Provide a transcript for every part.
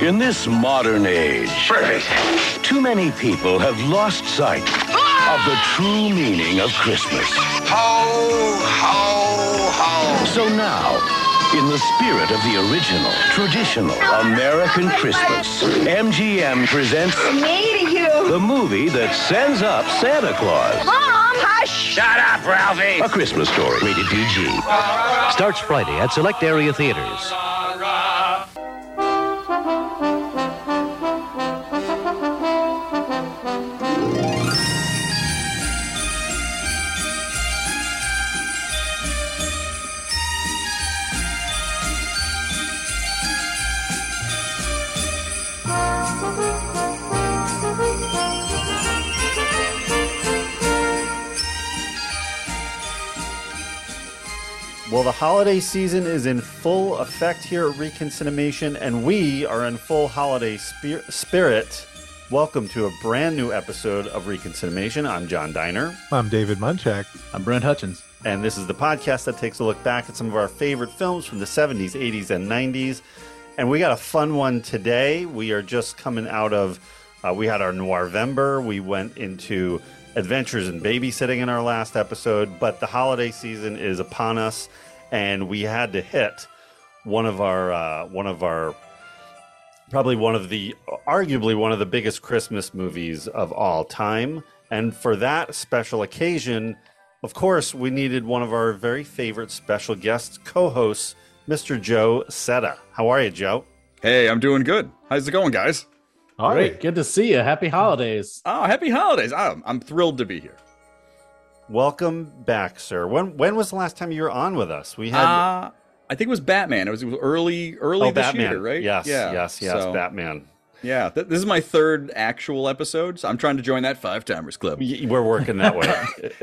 In this modern age, Perfect. too many people have lost sight of the true meaning of Christmas. Ho, ho, ho. So now, in the spirit of the original, traditional American Christmas, MGM presents Me to you. the movie that sends up Santa Claus. Mom, hush. Shut up, Ralphie. A Christmas story, rated PG. Starts Friday at select area theaters. Well, the holiday season is in full effect here at Reconciliation, and we are in full holiday spir- spirit. Welcome to a brand new episode of Reconciliation. I'm John Diner, I'm David Munchak. I'm Brent Hutchins. and this is the podcast that takes a look back at some of our favorite films from the 70s, 80s, and 90s. And we got a fun one today. We are just coming out of, uh, we had our Noirvember. We went into Adventures in Babysitting in our last episode, but the holiday season is upon us, and we had to hit one of our, uh, one of our, probably one of the, arguably one of the biggest Christmas movies of all time. And for that special occasion, of course, we needed one of our very favorite special guests, co-hosts, Mr. Joe Seta. How are you, Joe? Hey, I'm doing good. How's it going, guys? All Great. right. Good to see you. Happy holidays. Oh, happy holidays. I'm, I'm thrilled to be here. Welcome back, sir. When when was the last time you were on with us? We had Uh, I think it was Batman. It was, it was early, early oh this Batman, year, right? Yes, Yeah. yes, yes, So, Batman. Yeah. Th- this is my third actual episode. So I'm trying to join that five timers club. We're working that way.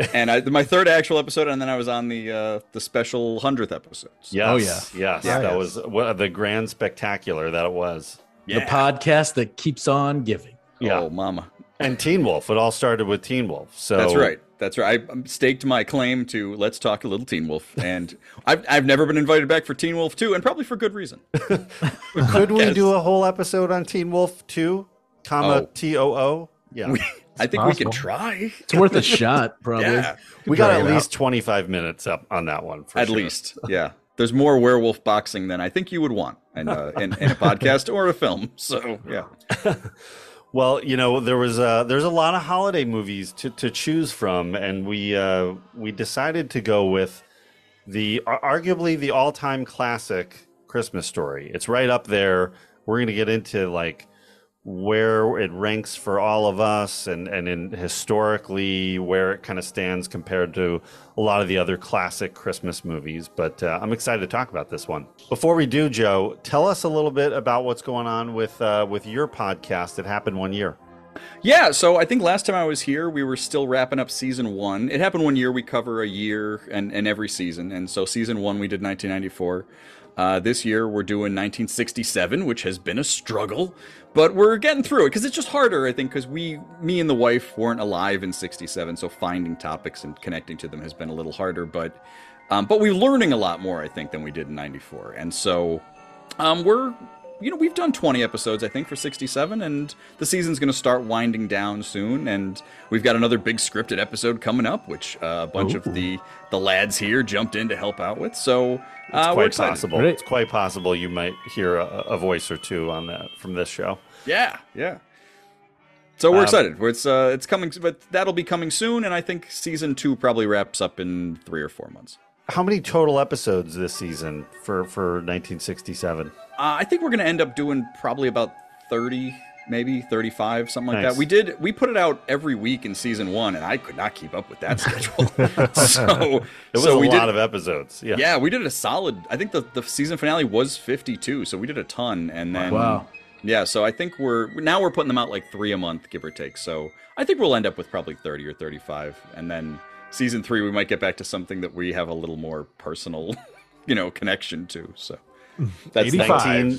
and I, my third actual episode, and then I was on the uh, the special hundredth episode. So, yes, Oh, yes, Yeah. that Yes. was what, the grand spectacular that it was. yeah. The podcast that keeps on giving. Yeah, Oh, mama. and Teen Wolf. It all started with Teen Wolf. So That's right. That's right. I um, staked my claim to let's talk a little Teen Wolf, and I've I've never been invited back for Teen Wolf two, and probably for good reason. Could we do a whole episode on Teen Wolf two, comma Oh. T O O? Yeah, We, I think we can try. It's worth a shot, probably. Yeah. we got at it least twenty five minutes up on that one. For At sure. least, yeah. There's more werewolf boxing than I think you would want in, uh, in, in a podcast or a film. So, yeah. Well, you know, there was uh, there's a lot of holiday movies to, to choose from, and we uh, we decided to go with the arguably the all time classic Christmas story. It's right up there. We're going to get into like where it ranks for all of us, and and in historically where it kind of stands compared to a lot of the other classic Christmas movies. But uh, I'm excited to talk about this one. Before we do, Joe, tell us a little bit about what's going on with uh, with your podcast. It happened one year. Yeah, so I think last time I was here, we were still wrapping up season one. It happened one year. We cover a year and, and every season. And so season one, we did 1994. Uh, this year, we're doing 1967, which has been a struggle, but we're getting through it because it's just harder, I think, because we, me and the wife, weren't alive in 67. So finding topics and connecting to them has been a little harder. But, um, but we're learning a lot more, I think, than we did in 94. And so um, we're, you know, we've done 20 episodes, I think, for 67, and the season's going to start winding down soon. And we've got another big scripted episode coming up, which uh, a bunch of the the lads here jumped in to help out with. So uh, It's quite possible. Great. It's quite possible you might hear a, a voice or two on that from this show. Yeah, yeah. So we're Um, excited. It's uh, it's coming, but that'll be coming soon. And I think season two probably wraps up in three or four months. How many total episodes this season for for 1967? Uh, I think we're going to end up doing probably about 30, maybe 35, something like Nice. that. We did, we put it out every week in season one, and I could not keep up with that schedule. so It was so a we lot did, of episodes. Yeah. Yeah, we did a solid, I think the, the season finale was 52, so we did a ton. And then, Wow. yeah, so I think we're, now we're putting them out like three a month, give or take. So I think we'll end up with probably 30 or 35. And then season three, we might get back to something that we have a little more personal, you know, connection to. So. That's 85.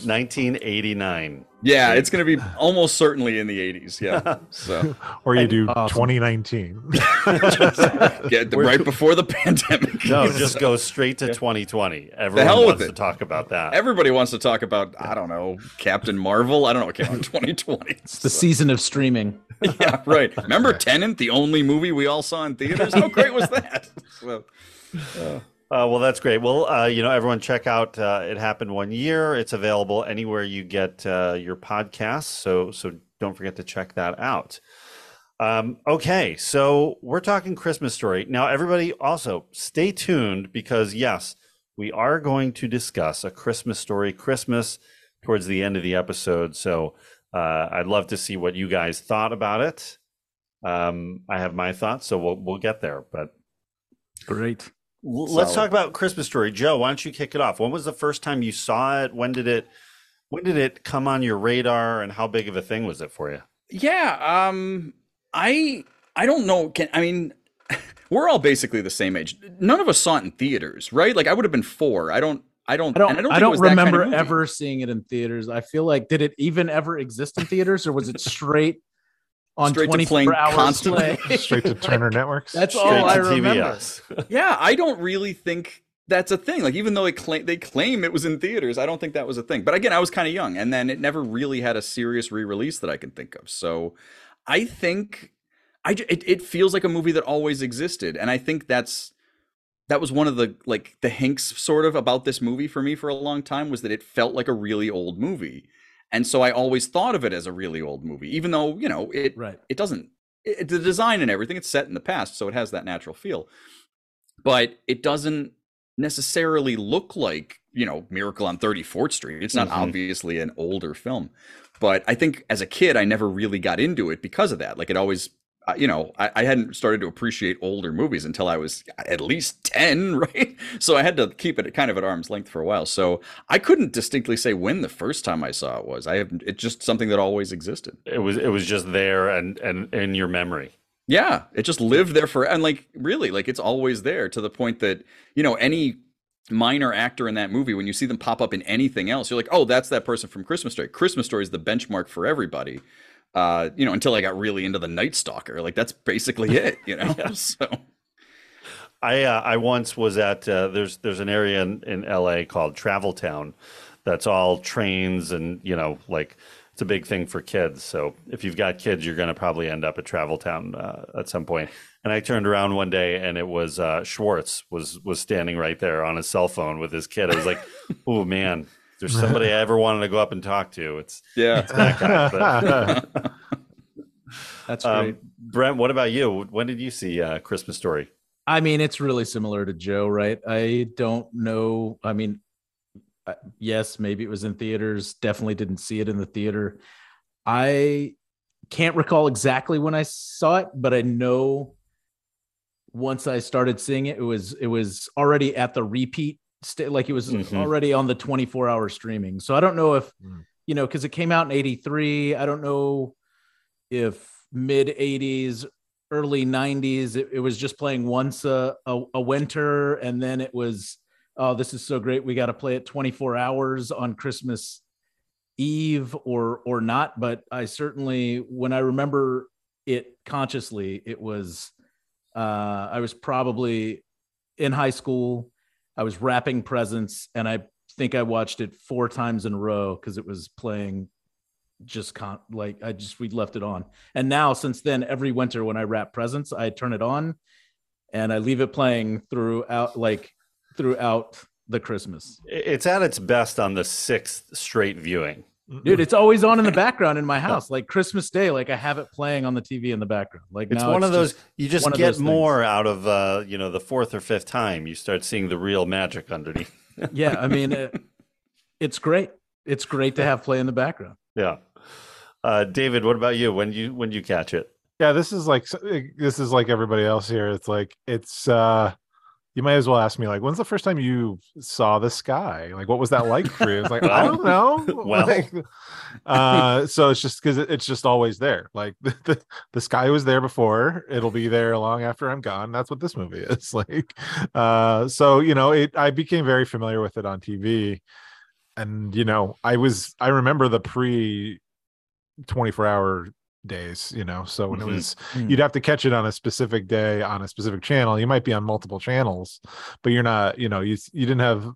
19, 1989. Yeah, it's going to be almost certainly in the 80s. Yeah. So, Or you do Awesome. 2019. yeah, the- right before the pandemic. No, just go straight to 2020. Everyone hell with wants it. to talk about that. Everybody wants to talk about, I don't know, Captain Marvel. I don't know what came out in 2020. It's the season of streaming. yeah, right. Remember Tenet, the only movie we all saw in theaters? How great was that? So, Uh, well, that's great. Well, uh, you know, everyone check out uh, It Happened One Year. It's available anywhere you get uh, your podcasts. So, so don't forget to check that out. Um, okay, so we're talking Christmas story. Now, everybody also stay tuned because, yes, we are going to discuss a Christmas story, Christmas, towards the end of the episode. So uh, I'd love to see what you guys thought about it. Um, I have my thoughts, so we'll, we'll get there. But Great. L- Let's Solid. talk about Christmas Story, Joe. Why don't you kick it off? When was the first time you saw it? When did it? When did it come on your radar? And how big of a thing was it for you? yeah, um, I I don't know. Can I mean, we're all basically the same age. None of us saw it in theaters, right? Like I would have been four. I don't. I don't. I don't. I don't, it was that kind of remember ever seeing it in theaters. I feel like did it even ever exist in theaters, or was it straight on Straight to twenty playing four hours constantly? play? Straight to Turner Networks. That's Straight all I to remember. TBS. Yeah, I don't really think that's a thing. Like even though they claim they claim it was in theaters, I don't think that was a thing. But again, I was kind of young, and then it never really had a serious re-release that I can think of. So I think I it, it feels like a movie that always existed, and I think that's that was one of the like the hinks sort of about this movie for me for a long time was that it felt like a really old movie. And so I always thought of it as a really old movie, even though, you know, it Right. it doesn't it, the design and everything it's set in the past so it has that natural feel but it doesn't necessarily look like you know miracle on 34th street it's not Mhm. obviously an older film but i think as a kid i never really got into it because of that like it always you know I, I hadn't started to appreciate older movies until i was at least 10 right so i had to keep it kind of at arm's length for a while so i couldn't distinctly say when the first time i saw it was i have it's just something that always existed It was. It was just there and and in your memory. yeah, it just lived there for and like really like it's always there to the point that you know any minor actor in that movie when you see them pop up in anything else you're like oh that's that person from Christmas Story. Christmas Story is the benchmark for everybody. Uh, you know, until I got really into the Night Stalker, like that's basically it. You know, so I uh, I once was at uh, there's there's an area in, in L.A. called Travel Town, that's all trains and you know like it's a big thing for kids. So if you've got kids, you're going to probably end up at Travel Town uh, at some point. And I turned around one day and it was uh, Schwartz was was standing right there on his cell phone with his kid. I was like, oh man, there's somebody I ever wanted to go up and talk to. It's yeah. that guy. But, That's great. um, Brent, what about you? When did you see uh, Christmas Story? I mean, it's really similar to Joe, right? I don't know. I mean, uh, yes, maybe it was in theaters. Definitely didn't see it in the theater. I can't recall exactly when I saw it, but I know once I started seeing it, it was it was already at the repeat state, like it was Mhm. already on the 24 hour streaming. So I don't know if Mm. you know because it came out in 83. I don't know if mid 80s early 90s it, it was just playing once a, a, a winter and then it was oh this is so great we got to play it 24 hours on christmas eve or or not but i certainly when i remember it consciously it was uh i was probably in high school i was wrapping presents and i think i watched it four times in a row because it was playing just con like I just we left it on. And now since then, every winter when I wrap presents, I turn it on and I leave it playing throughout like throughout the Christmas. It's at its best on the sixth straight viewing. Dude, it's always on in the background in my house. Like Christmas Day, like I have it playing on the TV in the background. Like It's now one of those just- you just get those things. more out of uh, you know the fourth or fifth time. You start seeing the real magic underneath. yeah, I mean it, it's great. It's great to have play in the background. yeah. Uh, David, what about you? When you when you catch it? yeah this is like this is like everybody else here it's like it's uh you might as well ask me like when's the first time you saw the sky? Like what was that like for you? It's like i don't know. Well. Like, uh so it's just because it's just always there. Like the, the, the sky was there before. It'll be there long after i'm gone. That's what this movie is. Like uh so you know it i became very familiar with it on tv and you know, I was I remember the pre 24 hour days, you know. So when Mhm. it was Mm. you'd have to catch it on a specific day on a specific channel. You might be on multiple channels, but you're not, you know, you you didn't have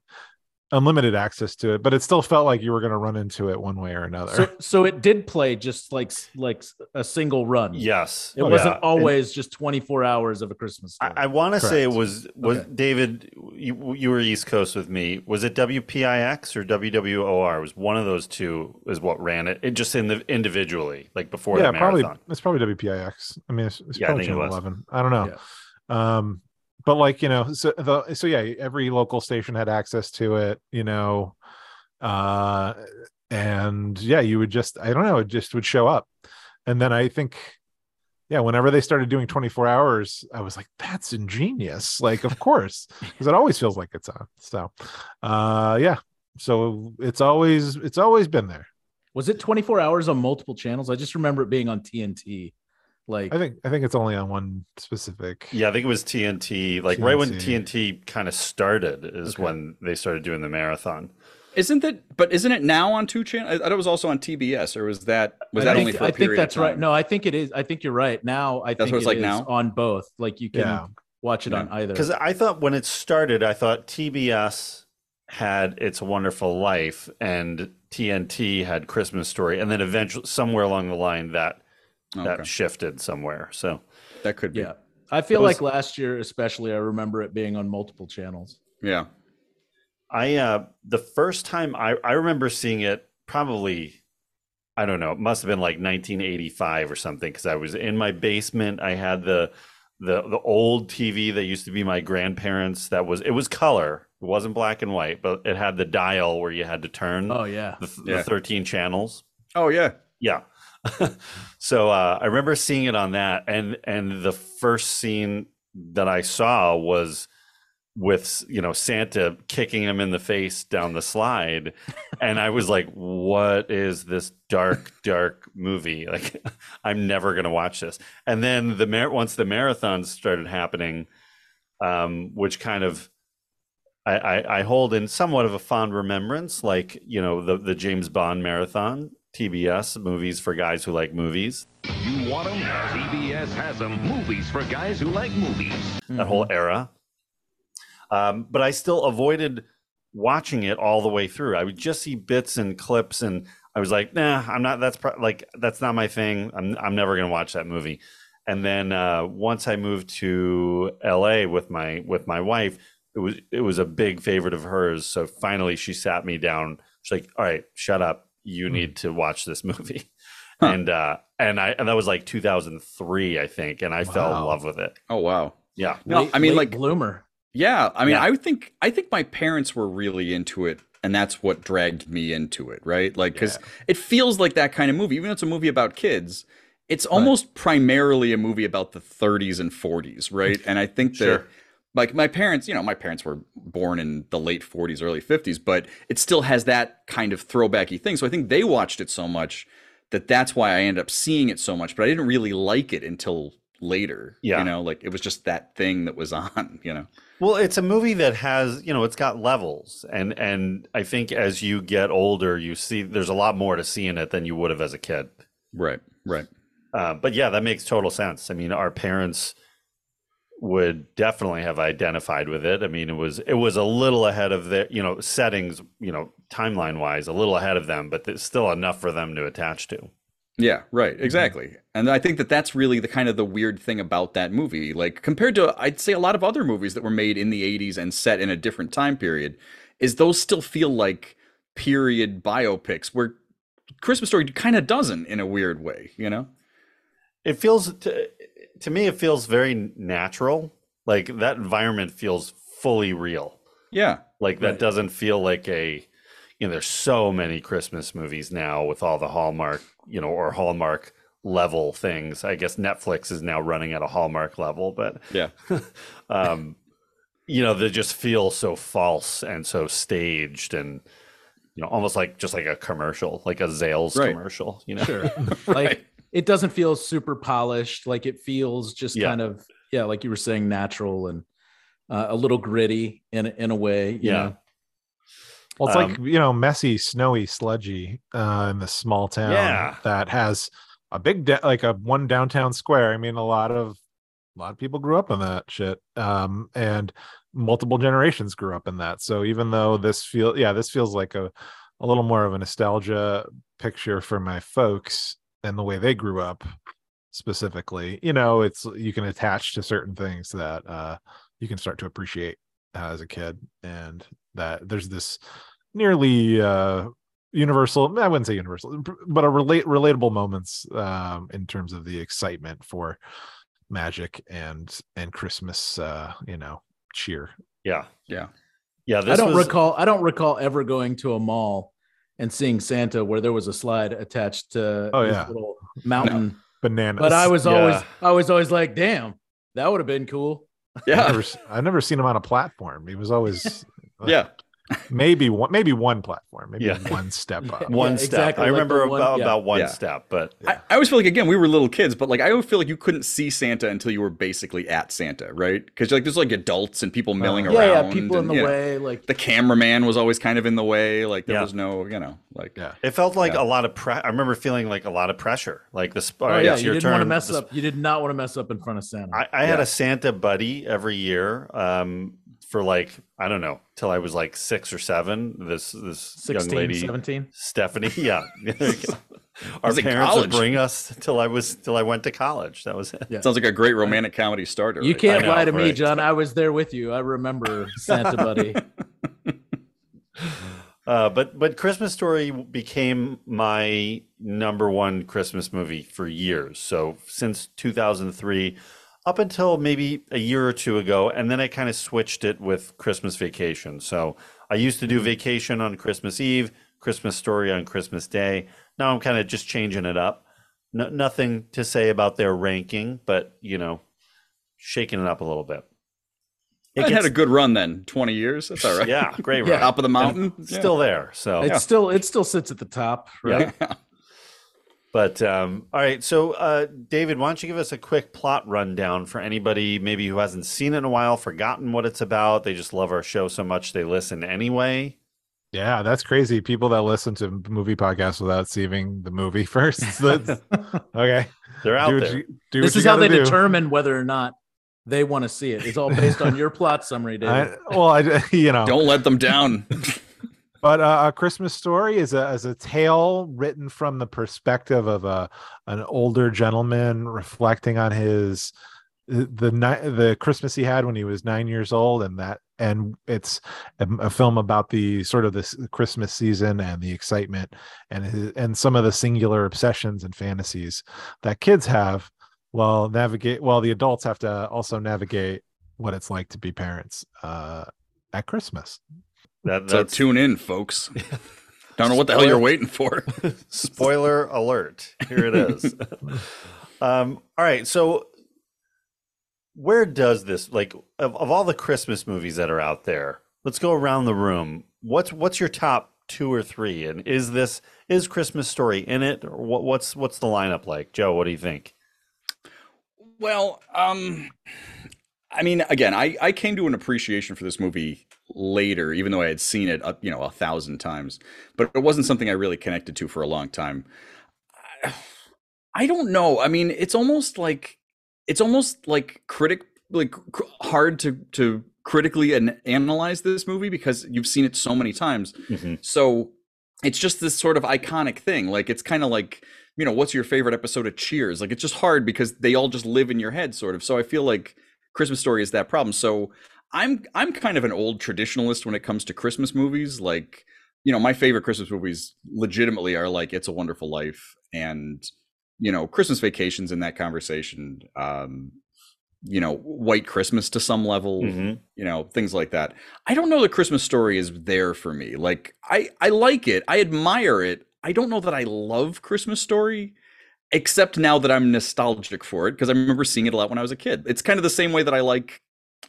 unlimited access to it, but it still felt like you were going to run into it one way or another. So, so it did play just like like a single run. Yes, It Oh, wasn't yeah. always just 24 hours of a Christmas story. I, I want to say it was was Okay. David. You, you were East Coast with me. Was it WPIX or WWOR? It was one of those two is what ran it. It just in the individually, like before yeah, the probably it's probably WPIX. I mean, it's, it's Yeah, probably think it channel was. 11. I don't know. Um, but like you know, so the so yeah, every local station had access to it. You know, uh, and yeah, you would just I don't know, it just would show up, and then I think. Yeah, whenever they started doing 24 hours, I was like, that's ingenious. Like, of course, because it always feels like it's on. So, uh, yeah. So it's always it's always been there. Was it 24 hours on multiple channels? I just remember it being on TNT. Like I think I think it's only on one specific. Yeah, I think it was TNT. Like right when TNT. TNT kind of started is Okay. when they started doing the marathon. Isn't that? But isn't it now on two channels? I thought it was also on TBS, or was that was I that think, only for a I think that's right. No, I think it is. I think you're right. Now I That's think what it's it like is now? on both. Like you can Yeah. watch it on either. Because I thought when it started, I thought TBS had It's a Wonderful Life and TNT had Christmas Story, and then eventually somewhere along the line that Okay. that shifted somewhere. So that could be. yeah. I feel was- like last year, especially, I remember it being on multiple channels. Yeah. I uh the first time I I remember seeing it probably I don't know, it must have been like 1985 or something because I was in my basement. I had the the the old TV that used to be my grandparents that was it was color. It wasn't black and white, but it had the dial where you had to turn Oh yeah. the, Yeah. the 13 channels. Oh yeah. Yeah. so uh, I remember seeing it on that, and and the first scene that I saw was with you know Santa kicking him in the face down the slide, and I was like, "What is this dark, dark movie? Like, I'm never gonna watch this." And then the mar- once the marathons started happening, um, which kind of I, I, I hold in somewhat of a fond remembrance, like you know the the James Bond marathon, TBS movies for guys who like movies, You want them? CBS has them. Movies for guys who like movies. that whole era. Um, but I still avoided watching it all the way through. I would just see bits and clips, and I was like, "Nah, I'm not. That's pro- like that's not my thing. I'm I'm never gonna watch that movie." And then uh, once I moved to LA with my with my wife, it was it was a big favorite of hers. So finally, she sat me down. She's like, "All right, shut up. You need to watch this movie." Huh. And uh, and I and that was like 2003, I think, and I fell in love with it. Oh wow. Yeah. No, Late- I mean like bloomer. Yeah, I mean, Yeah. I would think I think my parents were really into it, and that's what dragged me into it, right? Like, because it feels like that kind of movie, even though it's a movie about kids. It's almost primarily a movie about the 30s and 40s, right? And I think that, Sure. Like, my parents, you know, my parents were born in the late 40s, early 50s, but it still has that kind of throwbacky thing. So I think they watched it so much that that's why I ended up seeing it so much. But I didn't really like it until later. Yeah. you know, like it was just that thing that was on. You know. Well, it's a movie that has, you know, it's got levels, and and I think as you get older, you see there's a lot more to see in it than you would have as a kid. Right, right. Uh, but yeah, that makes total sense. I mean, our parents would definitely have identified with it. I mean, it was it was a little ahead of their, you know, settings, you know, timeline wise, a little ahead of them, but it's still enough for them to attach to. Yeah, right, mm-hmm. exactly. And I think that that's really the kind of the weird thing about that movie. Like compared to I'd say a lot of other movies that were made in the 80s and set in a different time period is those still feel like period biopics where Christmas Story kind of doesn't in a weird way, you know? It feels to, to me, it feels very natural. Like that environment feels fully real. Yeah. Like that Right. doesn't feel like a you know, there's so many Christmas movies now with all the Hallmark, you know, or Hallmark level things. I guess Netflix is now running at a Hallmark level, but Yeah. um you know, they just feel so false and so staged and you know, almost like just like a commercial, like a Zales Right. commercial, you know. Sure. Like it doesn't feel super polished. Like it feels just Yeah. kind of yeah, like you were saying, natural and uh, a little gritty in a- in a way. You Yeah. know? Well, it's Um, like you know, messy, snowy, sludgy uh, in this small town Yeah. that has a big da- like a one downtown square. I mean, a lot of a lot of people grew up in that shit, um, and multiple generations grew up in that. So even though this feel, yeah, this feels like a a little more of a nostalgia picture for my folks and the way they grew up specifically. You know, it's you can attach to certain things that uh, you can start to appreciate uh, as a kid and that there's this nearly uh universal i wouldn't say universal but a relate relatable moments um in terms of the excitement for magic and and christmas uh you know cheer Yeah, Yeah. yeah. This I don't was, recall. I don't recall ever going to a mall and seeing Santa where there was a slide attached to Oh, this yeah. little mountain. bananas But I was Yeah. always, I was always like, "Damn, that would have been cool." I've Yeah. never, s- I've never seen him on a platform he was always Yeah. Maybe one maybe one platform maybe Yeah. one step up one Yeah, step. exactly, I like remember one- about, yeah. about one Yeah. step, but I, I always feel like again we were little kids, but like I always feel like you couldn't see Santa until you were basically at Santa, right? Because like there's like adults and people milling Yeah, Yeah, around. yeah, people in the you know, way, like The cameraman was always kind of in the way. Like there Yeah. was no, you know, like yeah it felt like Yeah. a lot of pre- I remember feeling like a lot of pressure. Like the sp- Oh right, yeah, you your didn't want to mess The up. You did not want to mess up in front of Santa. I, I had a Santa buddy every year um, for like I don't know till I was like six or seven. This this 16, young lady 17. Stephanie, yeah. Our was parents would college. bring us till I was till I went to college. That was it. Yeah. sounds like a great romantic comedy starter. You right can't know, lie to me. John. I was there with you. I remember Santa Buddy. Uh, but but Christmas Story became my number one Christmas movie for years. So since 2003, up until maybe a year or two ago, and then I kind of switched it with Christmas Vacation. So I used to do mm-hmm. Vacation on Christmas Eve, Christmas Story on Christmas Day. Now I'm kind of just changing it up. No, nothing to say about their ranking, but you know, shaking it up a little bit. It had a good run then, 20 years. That's all right. yeah, great Yeah. run. Top of the mountain. And Still there. So It still it still sits at the top, right? Yeah. But um, all right, so uh, David, why don't you give us a quick plot rundown for anybody maybe who hasn't seen it in a while, forgotten what it's about, they just love our show so much they listen anyway. yeah that's crazy people that listen to movie podcasts without seeing the movie first That's- okay They're out do there. you, do This is how they do. determine whether or not they want to see it. It's all based on your plot summary, David. I, well, I, you know, Don't let them down. But uh, a Christmas story is a is a tale written from the perspective of a an older gentleman reflecting on his the the Christmas he had when he was nine years old, and that and it's a, a film about the sort of this Christmas season and the excitement and and some of the singular obsessions and fantasies that kids have. While navigate, while the adults have to also navigate what it's like to be parents uh, at Christmas. That, So tune in, folks. Don't know what the hell you're waiting for. spoiler alert. Here it is. um, all right, so where does this like of, of all the Christmas movies that are out there? Let's go around the room. What's what's your top two or three? And is this is Christmas Story in it, or what, what's what's the lineup like? Joe, what do you think? Well, um, I mean, again, I, I came to an appreciation for this movie later, even though I had seen it, uh, you know, a thousand times, but it wasn't something I really connected to for a long time. I, don't know. I mean, it's almost like it's almost like critic like hard to to critically an- analyze this movie because you've seen it so many times. Mhm. So it's just this sort of iconic thing. Like it's kind of like, you know, what's your favorite episode of Cheers? Like it's just hard because they all just live in your head sort of. So I feel like Christmas Story is that problem. So I'm I'm kind of an old traditionalist when it comes to Christmas movies. Like, you know, my favorite Christmas movies legitimately are like It's a Wonderful Life and you know, Christmas Vacations in that conversation. Um, you know, White Christmas to some level Mhm. you know things like that i don't know the christmas story is there for me like i i like it i admire it i don't know that i love christmas story except now that i'm nostalgic for it because i remember seeing it a lot when i was a kid it's kind of the same way that i like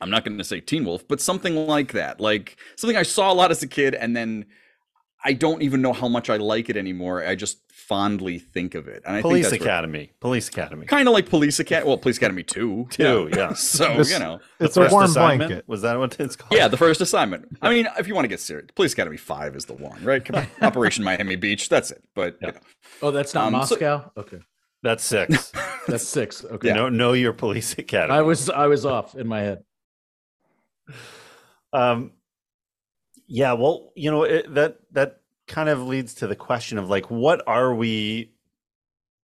i'm not going to say teen wolf but something like that like something i saw a lot as a kid and then I don't even know how much I like it anymore. I just fondly think of it. And I Police think that's Academy. Police Academy. kind of like Police Academy. Well, Police Academy 2. Two, yeah. So, This- you know. It's The a warm assignment? blanket. Was that what it's called? Yeah, the first assignment. I mean, if you want to get serious, Police Academy 5 is the one, right? Come on. Operation Miami Beach. That's it. But, you know. Oh, that's not Um, so- Moscow. okay, That's six. that's six. Okay, Know, know your Police Academy. I was I was off in my head. Um, yeah, well, you know it, that that kind of leads to the question of like, what are we,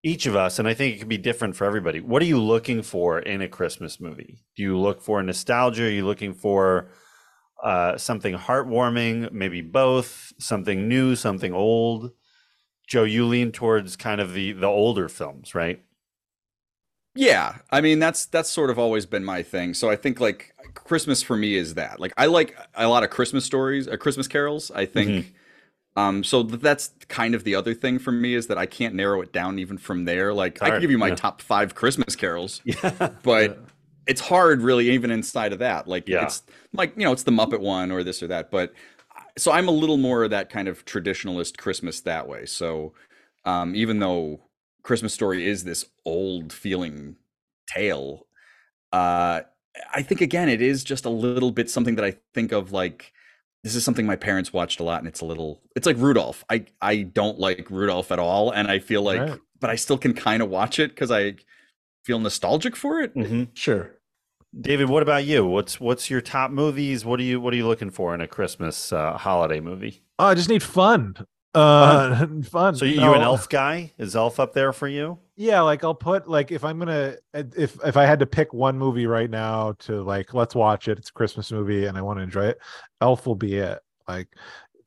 each of us, and I think it can be different for everybody. What are you looking for in a Christmas movie? Do you look for nostalgia? Are you looking for uh, something heartwarming? Maybe both. Something new, something old. Joe, you lean towards kind of the the older films, right? Yeah, I mean that's that's sort of always been my thing. So I think like Christmas for me is that. Like I like a lot of Christmas stories, uh, Christmas carols. I think um so that's kind of the other thing for me is that I can't narrow it down even from there. Like I can give you my yeah. top 5 Christmas carols, Yeah. but it's hard really even inside of that. Like Yeah. it's like, you know, it's the Muppet one or this or that, but so I'm a little more of that kind of traditionalist Christmas that way. So um even though Christmas Story is this old feeling tale. Uh, I think again, it is just a little bit something that I think of like this is something my parents watched a lot, and it's a little, it's like Rudolph. I I don't like Rudolph at all, and I feel like, Right. but I still can kind of watch it because I feel nostalgic for it. Mhm. Sure. David, what about you? What's what's your top movies? What are you what are you looking for in a Christmas uh, holiday movie? Oh, I just need fun. Uh, fun. So you, No, you an elf guy? Is elf up there for you? Yeah, like I'll put like if I'm gonna if if I had to pick one movie right now to like let's watch it. It's a Christmas movie and I want to enjoy it. Elf will be it. Like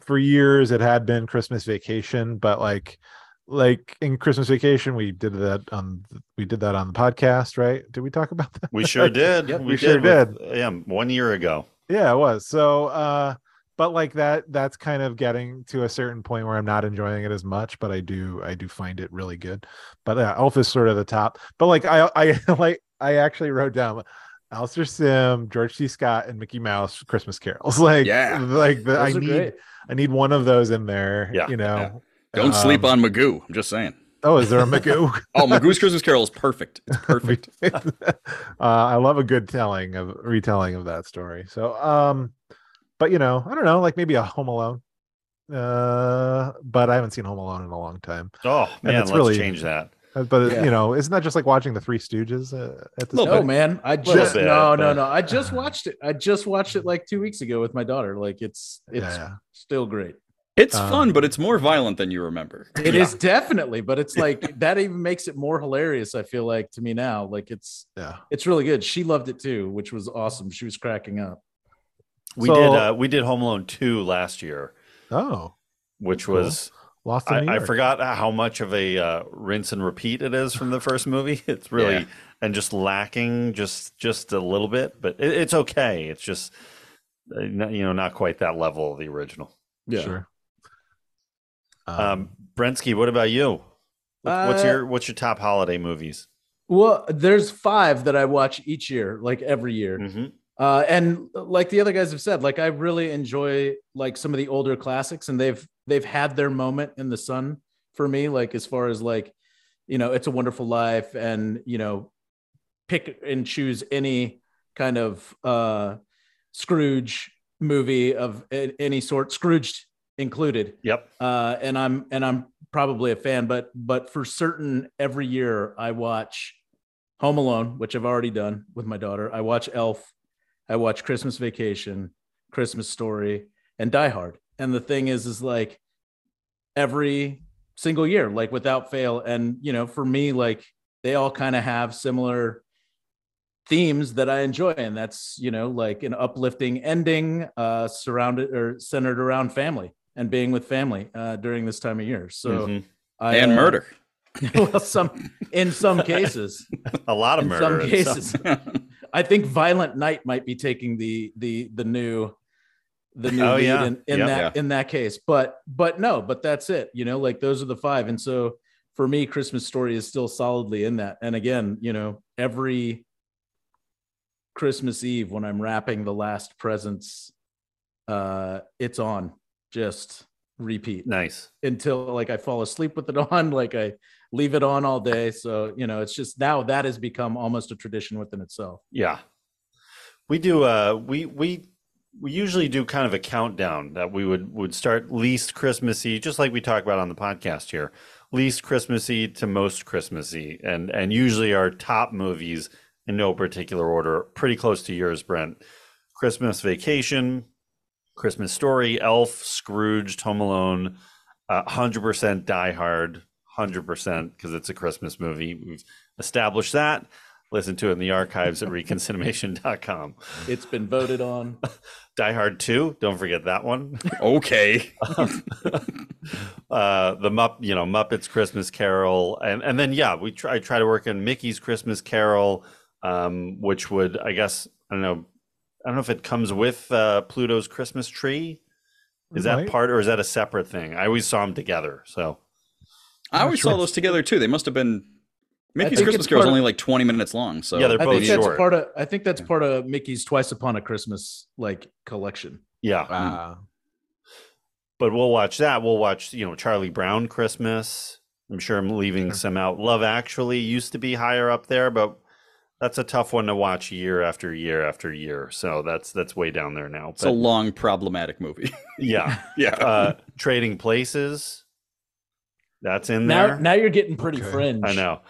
for years it had been Christmas Vacation, but like like in Christmas Vacation we did that on we did that on the podcast, right? Did we talk about that? We sure did. Yep, we sure with- Yeah, one year ago. Yeah, it was. So uh but like that that's kind of getting to a certain point where I'm not enjoying it as much, but I do I do find it really good. But yeah, Elf is sort of the top. But like I I like I actually wrote down Alastair Sim, George C. Scott, and Mickey Mouse Christmas carols. Like Yeah. like the, I need great. I need one of those in there. Yeah, You know. Don't sleep Um, on Magoo. I'm just saying. Oh, is there a Magoo? Oh, Magoo's Christmas Carol is perfect. It's perfect. uh, I love a good telling of retelling of that story. So, um, but you know, I don't know, like maybe a Home Alone. Uh, but I haven't seen Home Alone in a long time. Oh man, it's let's really- change that. Uh, But Yeah. you know, isn't that just like watching the Three Stooges uh, at this No, point? man. I just bit, no, but- no, no. I just watched it. I just watched it like two weeks ago with my daughter. Like it's it's Yeah. still great. It's Um, fun, but it's more violent than you remember. It is definitely, but it's like that even makes it more hilarious. I feel like to me now, like it's Yeah. it's really good. She loved it too, which was awesome. She was cracking up. We So- did uh, we did Home Alone two last year, Oh, which Cool. was Lost in I, I forgot how much of a uh, rinse and repeat it is from the first movie. It's really Yeah. and just lacking just just a little bit, but it, it's okay. It's just uh, not- you know not quite that level of the original. Yeah. Sure. Um, Brensky, what about you? What's Uh, your what's your top holiday movies? Well, there's five that I watch each year, like every year. hmm Uh, and like the other guys have said, like I really enjoy like some of the older classics, and they've they've had their moment in the sun for me. Like as far as like, you know, It's a Wonderful Life, and you know, pick and choose any kind of uh, Scrooge movie of any sort, Scrooged included. Yep. Uh, and I'm and I'm probably a fan, but but for certain, every year I watch Home Alone, which I've already done with my daughter. I watch Elf. I watch Christmas Vacation, Christmas Story, and Die Hard. And the thing is, is like every single year, like without fail. And you know, for me, like they all kind of have similar themes that I enjoy, and that's you know, like an uplifting ending, uh, surrounded or centered around family and being with family uh, during this time of year. So Mhm. I, and uh, murder. well, some in some cases, A lot of in murder. some cases, stuff. I think Violent Night might be taking the the the new the new Oh, lead yeah. in, in Yep. that in that case. But but no, but that's it. You know, like those are the five. And so for me, Christmas Story is still solidly in that. And again, you know, every Christmas Eve when I'm wrapping the last presents, uh, it's on. Just repeat Nice. until like I fall asleep with it on, like I leave it on all day. So, you know, it's just now that has become almost a tradition within itself. Yeah. We do uh we we we usually do kind of a countdown that we would would start least Christmassy, just like we talk about on the podcast here. Least Christmassy to most Christmassy. And and usually our top movies in no particular order, pretty close to yours, Brent. Christmas Vacation, Christmas Story, Elf, Scrooge, Home Alone, uh, 100% Die Hard, 100% because it's a Christmas movie. We've established that. Listen to it in the archives at reconciliation.com. It's been voted on. Die Hard 2, don't forget that one. Okay. uh, the Mupp, you know, Muppets Christmas Carol, and and then yeah, we try I try to work in Mickey's Christmas Carol, um, which would I guess I don't know, I don't know if it comes with uh, Pluto's Christmas tree. Is that part or is that a separate thing? I always saw them together. So I always sure saw those together too. They must have been. Mickey's Christmas it's Carol is only like 20 minutes long. So Yeah, they're I both think that's short. part of I think that's part of Mickey's Twice Upon a Christmas like collection. yeah, Uh, but we'll watch that. We'll watch you know Charlie Brown Christmas. I'm sure I'm leaving Sure. some out. Love Actually used to be higher up there, but that's a tough one to watch year after year after year. So that's that's way down there now. it's a long, problematic movie. yeah, yeah. uh, Trading Places. That's in Now there. now you're getting pretty Okay. fringe. I know.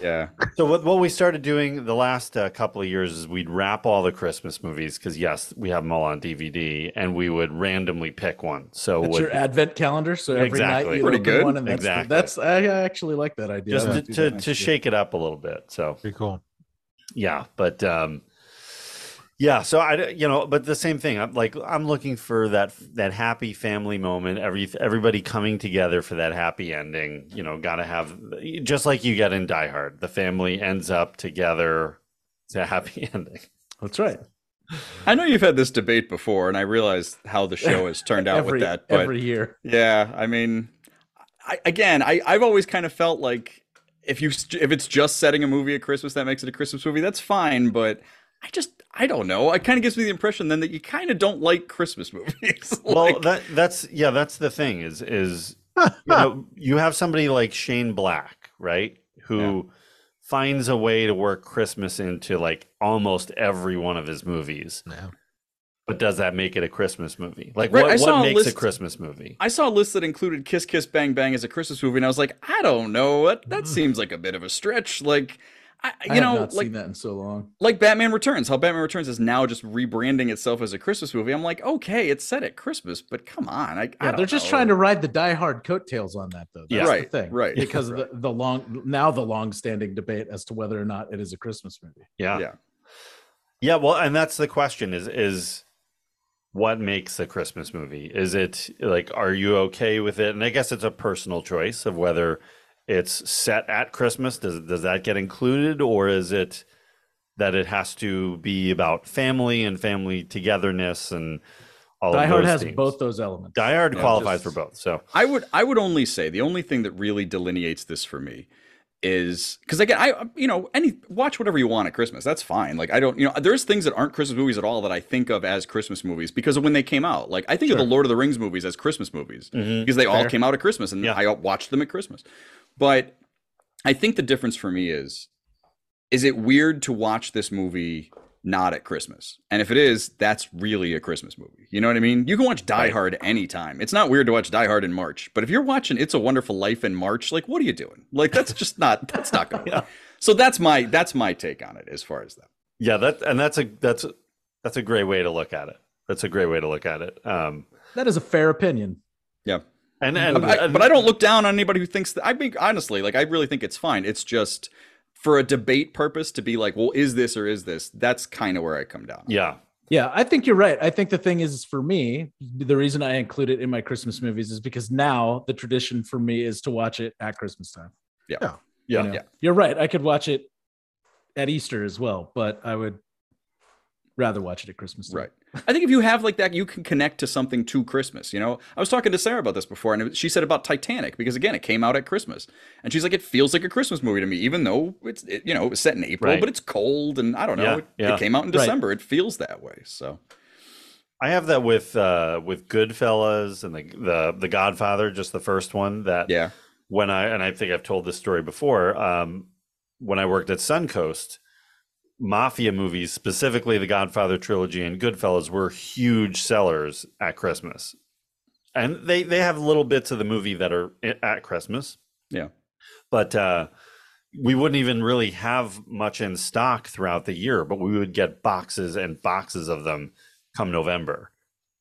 yeah. So what, what we started doing the last uh, couple of years is we'd wrap all the Christmas movies because yes, we have them all on DVD, and we would randomly pick one. So That's would, your advent calendar. So every Exactly. night you Pretty open good. one and that's Exactly. that's I I actually like that idea. just to, to, to shake it up a little bit. So pretty cool. Yeah, but um, yeah. So I you know, but the same thing. I'm like I'm looking for that that happy family moment. Every everybody coming together for that happy ending. You know, got to have just like you get in Die Hard. The family ends up together. It's a happy ending. That's right. I know you've had this debate before, and I realize how the show has turned out every with that. But every year. yeah, I mean, I, again, I, I've always kind of felt like if you if it's just setting a movie at Christmas that makes it a Christmas movie, that's fine. But I just I don't know. It kind of gives me the impression then that you kind of don't like Christmas movies. Well, that that's yeah, that's the thing is is you know you have somebody like Shane Black, right? Who finds a way to work Christmas into like almost every one of his movies. Yeah. But does that make it a Christmas movie? Like Right, what, I saw what a makes a list- Christmas movie? I saw a list that included Kiss Kiss Bang Bang as a Christmas movie, and I was like, I don't know. That that seems like a bit of a stretch. Like, I, I you have know, not like seen that in so long. like Batman Returns, how Batman Returns is now just rebranding itself as a Christmas movie. I'm like, okay, it's set at Christmas, but come on, I, I Yeah, don't they're just know. trying to ride the die-hard coattails on that, though. That's Yeah. the Right, thing, right. Because of the, the long now the long-standing debate as to whether or not it is a Christmas movie. Yeah. Yeah. Yeah, well, and that's the question is is what makes a Christmas movie? Is it like are you okay with it? And I guess it's a personal choice of whether it's set at Christmas. Does does that get included or is it that it has to be about family and family togetherness and all Die of Hard those has themes? both those elements. Die Hard Yeah, qualifies just- for both. So I would I would only say the only thing that really delineates this for me is because again I you know any watch whatever you want at Christmas that's fine. Like I don't you know there's things that aren't Christmas movies at all that I think of as Christmas movies because of when they came out. Like I think of the Lord of the Rings movies as Christmas movies mm-hmm. because they all came out at Christmas and Yeah. I watched them at Christmas. But I think the difference for me is is it weird to watch this movie not at Christmas? And if it is, that's really a Christmas movie. You know what I mean? You can watch Die Right. Hard anytime. It's not weird to watch Die Hard in March, but if you're watching It's a Wonderful Life in March, like what are you doing? Like that's just not that's not going to Yeah. So that's my that's my take on it as far as that. yeah, that and that's a that's that's a great way to look at it. That's a great way to look at it. Um That is a fair opinion. Yeah. and and, But I, and- but I don't look down on anybody who thinks that. I think honestly, like I really think it's fine. It's just for a debate purpose to be like, well, is this or is this? That's kind of where I come down. yeah. Yeah, I think you're right. I think the thing is for me, the reason I include it in my Christmas movies is because now the tradition for me is to watch it at Christmas time. Yeah. Yeah. Yeah. You know? Yeah. You're right. I could watch it at Easter as well, but I would rather watch it at Christmas time. Right. I think if you have like that, you can connect to something to Christmas. You know, I was talking to Sarah about this before, and she said about Titanic because again, it came out at Christmas, and she's like, it feels like a Christmas movie to me, even though it's it, you know it was set in April, Right. but it's cold, and I don't know, Yeah, it, yeah. it came out in Right. December. It feels that way. So I have that with uh with Goodfellas and the the the Godfather, just the first one. That Yeah. when I and I think I've told this story before. Um, when I worked at Suncoast, mafia movies, specifically the Godfather trilogy and Goodfellas, were huge sellers at Christmas, and they they have little bits of the movie that are at Christmas. Yeah. but uh, we wouldn't even really have much in stock throughout the year. But we would get boxes and boxes of them come November,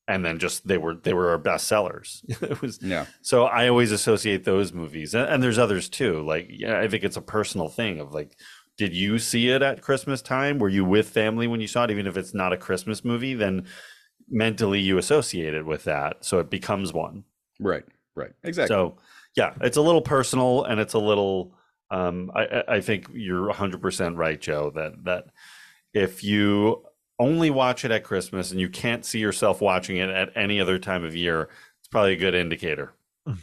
and then just they were they were our best sellers. it was Yeah. so I always associate those movies, and, and there's others too. Like, yeah, I think it's a personal thing of like, did you see it at Christmas time? Were you with family when you saw it? Even if it's not a Christmas movie, then mentally you associate it with that, so it becomes one. Right. Right. Exactly. So, yeah, it's a little personal, and it's a little. Um, I, I- think you're 100 percent right, Joe. That that if you only watch it at Christmas and you can't see yourself watching it at any other time of year, it's probably a good indicator. what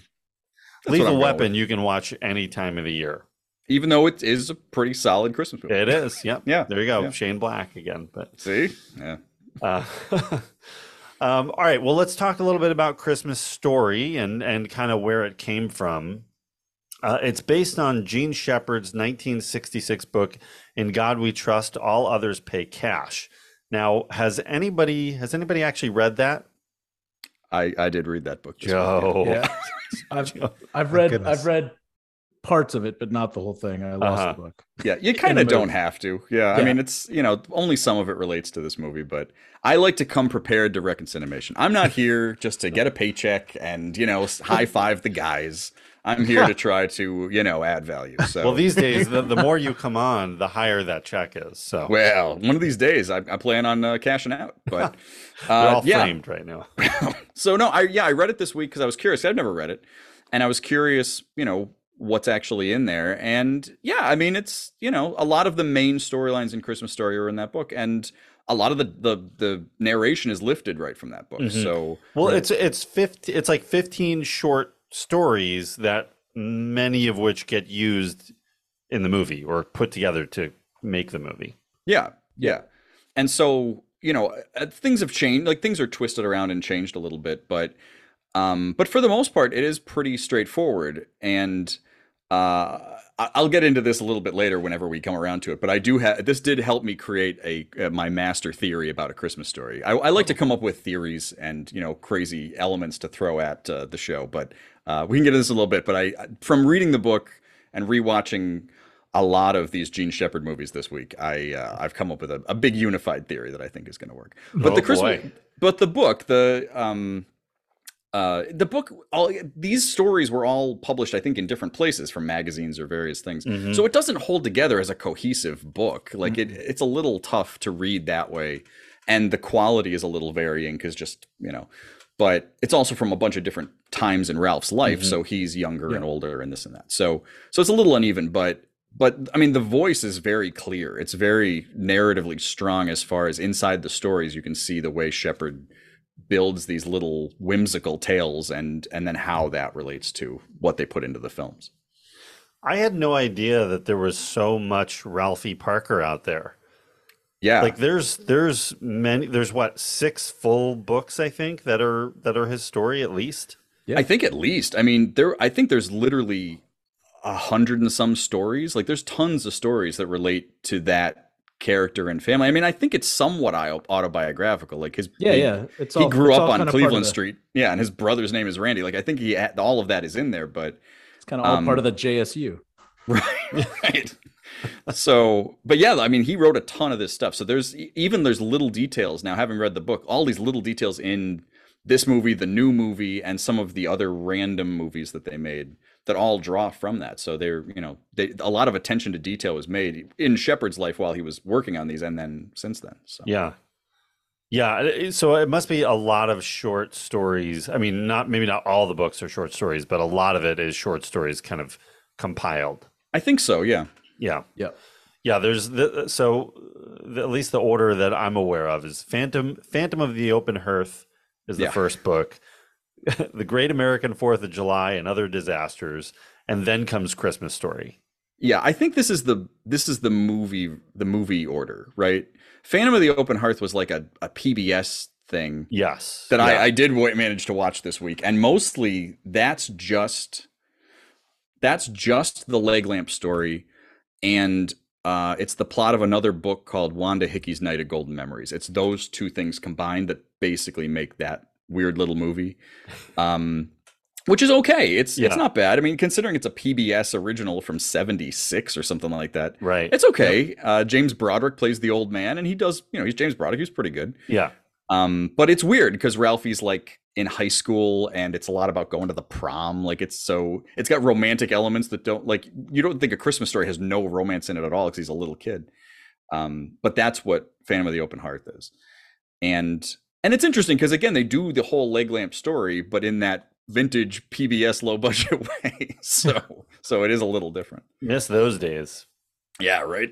Lethal Weapon you can watch any time of the year. Even though it is a pretty solid Christmas movie. It is. Yep. Yeah, There you go. yeah. Shane Black again. But See? Yeah. uh, um, all right. Well, let's talk a little bit about Christmas Story and and kind of where it came from. Uh, it's based on Jean Shepherd's 1966 book "In God We Trust, All Others Pay Cash." Now, has anybody has anybody actually read that? I, I did read that book. this Joe. Yeah. I've I've read goodness. I've read parts of it, but not the whole thing. I lost Uh-huh. the book. Yeah, you kind of don't have to. Yeah, I mean, it's you know only some of it relates to this movie, but I like to come prepared to ReconCinemation. I'm not here just to get a paycheck and you know high five the guys. I'm here to try to you know add value. So Well, these days, the, the more you come on, the higher that check is. So well, one of these days I, I plan on uh, cashing out, but they're uh, all yeah. framed right now. So no, I yeah, I read it this week because I was curious. I've never read it, and I was curious, you know, what's actually in there. And yeah, I mean, it's you know, a lot of the main storylines in Christmas Story are in that book, and a lot of the the, the narration is lifted right from that book. Mhm. So Well, it's it's 50, it's like 15 short stories that many of which get used in the movie or put together to make the movie. Yeah, yeah. And so, you know, uh, things have changed. Like things are twisted around and changed a little bit, but um but for the most part it is pretty straightforward and uh I'll get into this a little bit later whenever we come around to it, but I do have this did help me create a uh, my master theory about a Christmas story. I, I like to come up with theories and you know crazy elements to throw at uh, the show, but uh, we can get into this a little bit. But I from reading the book and rewatching a lot of these Jean Shepherd movies this week. I uh, I've come up with a, a big unified theory that I think is going to work. But Oh, the Christmas, boy. but the book, the um, uh, the book, all these stories were all published, I think, in different places from magazines or various things. Mhm. So it doesn't hold together as a cohesive book. Like it, it's a little tough to read that way, and the quality is a little varying because just you know. But it's also from a bunch of different times in Ralph's life, Mhm. so he's younger and older and this and that. So so it's a little uneven, but but I mean the voice is very clear. It's very narratively strong as far as inside the stories you can see the way Shepherd builds these little whimsical tales and and then how that relates to what they put into the films. I had no idea that there was so much Ralphie Parker out there. Yeah. Like there's there's many there's what six full books I think that are that are his story at least. Yeah. I think at least. I mean, there. I think there's literally a hundred and some stories. Like, there's tons of stories that relate to that character and family. I mean, I think it's somewhat autobiographical. Like his Yeah, he, yeah. It's he all, grew it's up on Cleveland the- Street. Yeah, and his brother's name is Randy. Like, I think he all of that is in there. But It's kind of all Um, part of the JSU. right, right. so, but yeah, I mean, he wrote a ton of this stuff. So there's even there's little details now. Having read the book, all these little details in this movie, the new movie, and some of the other random movies that they made that all draw from that. So they're you know they a lot of attention to detail was made in Shepherd's life while he was working on these, and then since then. So Yeah. Yeah, so it must be a lot of short stories. I mean, not maybe not all the books are short stories, but a lot of it is short stories kind of compiled. I think so. Yeah. Yeah. Yeah. Yeah, there's the so the, at least the order that I'm aware of is Phantom Phantom of the Open Hearth is the Yeah. first book. the Great American Fourth of July and Other Disasters, and then comes Christmas Story. Yeah, I think this is the this is the movie the movie order, right? Phantom of the Open Hearth was like a, a PBS thing Yes. that Yeah. I, I did manage to watch this week, and mostly that's just that's just the leg lamp story, and uh, it's the plot of another book called Wanda Hickey's Night of Golden Memories. It's those two things combined that basically make that weird little movie, um, which is okay. It's Yeah. it's not bad. I mean, considering it's a PBS original from '76 or something like that, right. it's okay. Uh, James Broderick plays the old man, and he does. You know, he's James Broderick. He's pretty good. yeah. Um, but it's weird because Ralphie's like in high school and it's a lot about going to the prom. Like it's so it's got romantic elements that don't like you don't think a Christmas story has no romance in it at all because he's a little kid. Um, but that's what Phantom of the Open Hearth is. And and it's interesting because again they do the whole leg lamp story, but in that vintage PBS low budget way. so so it is a little different. Miss those days. Yeah, right.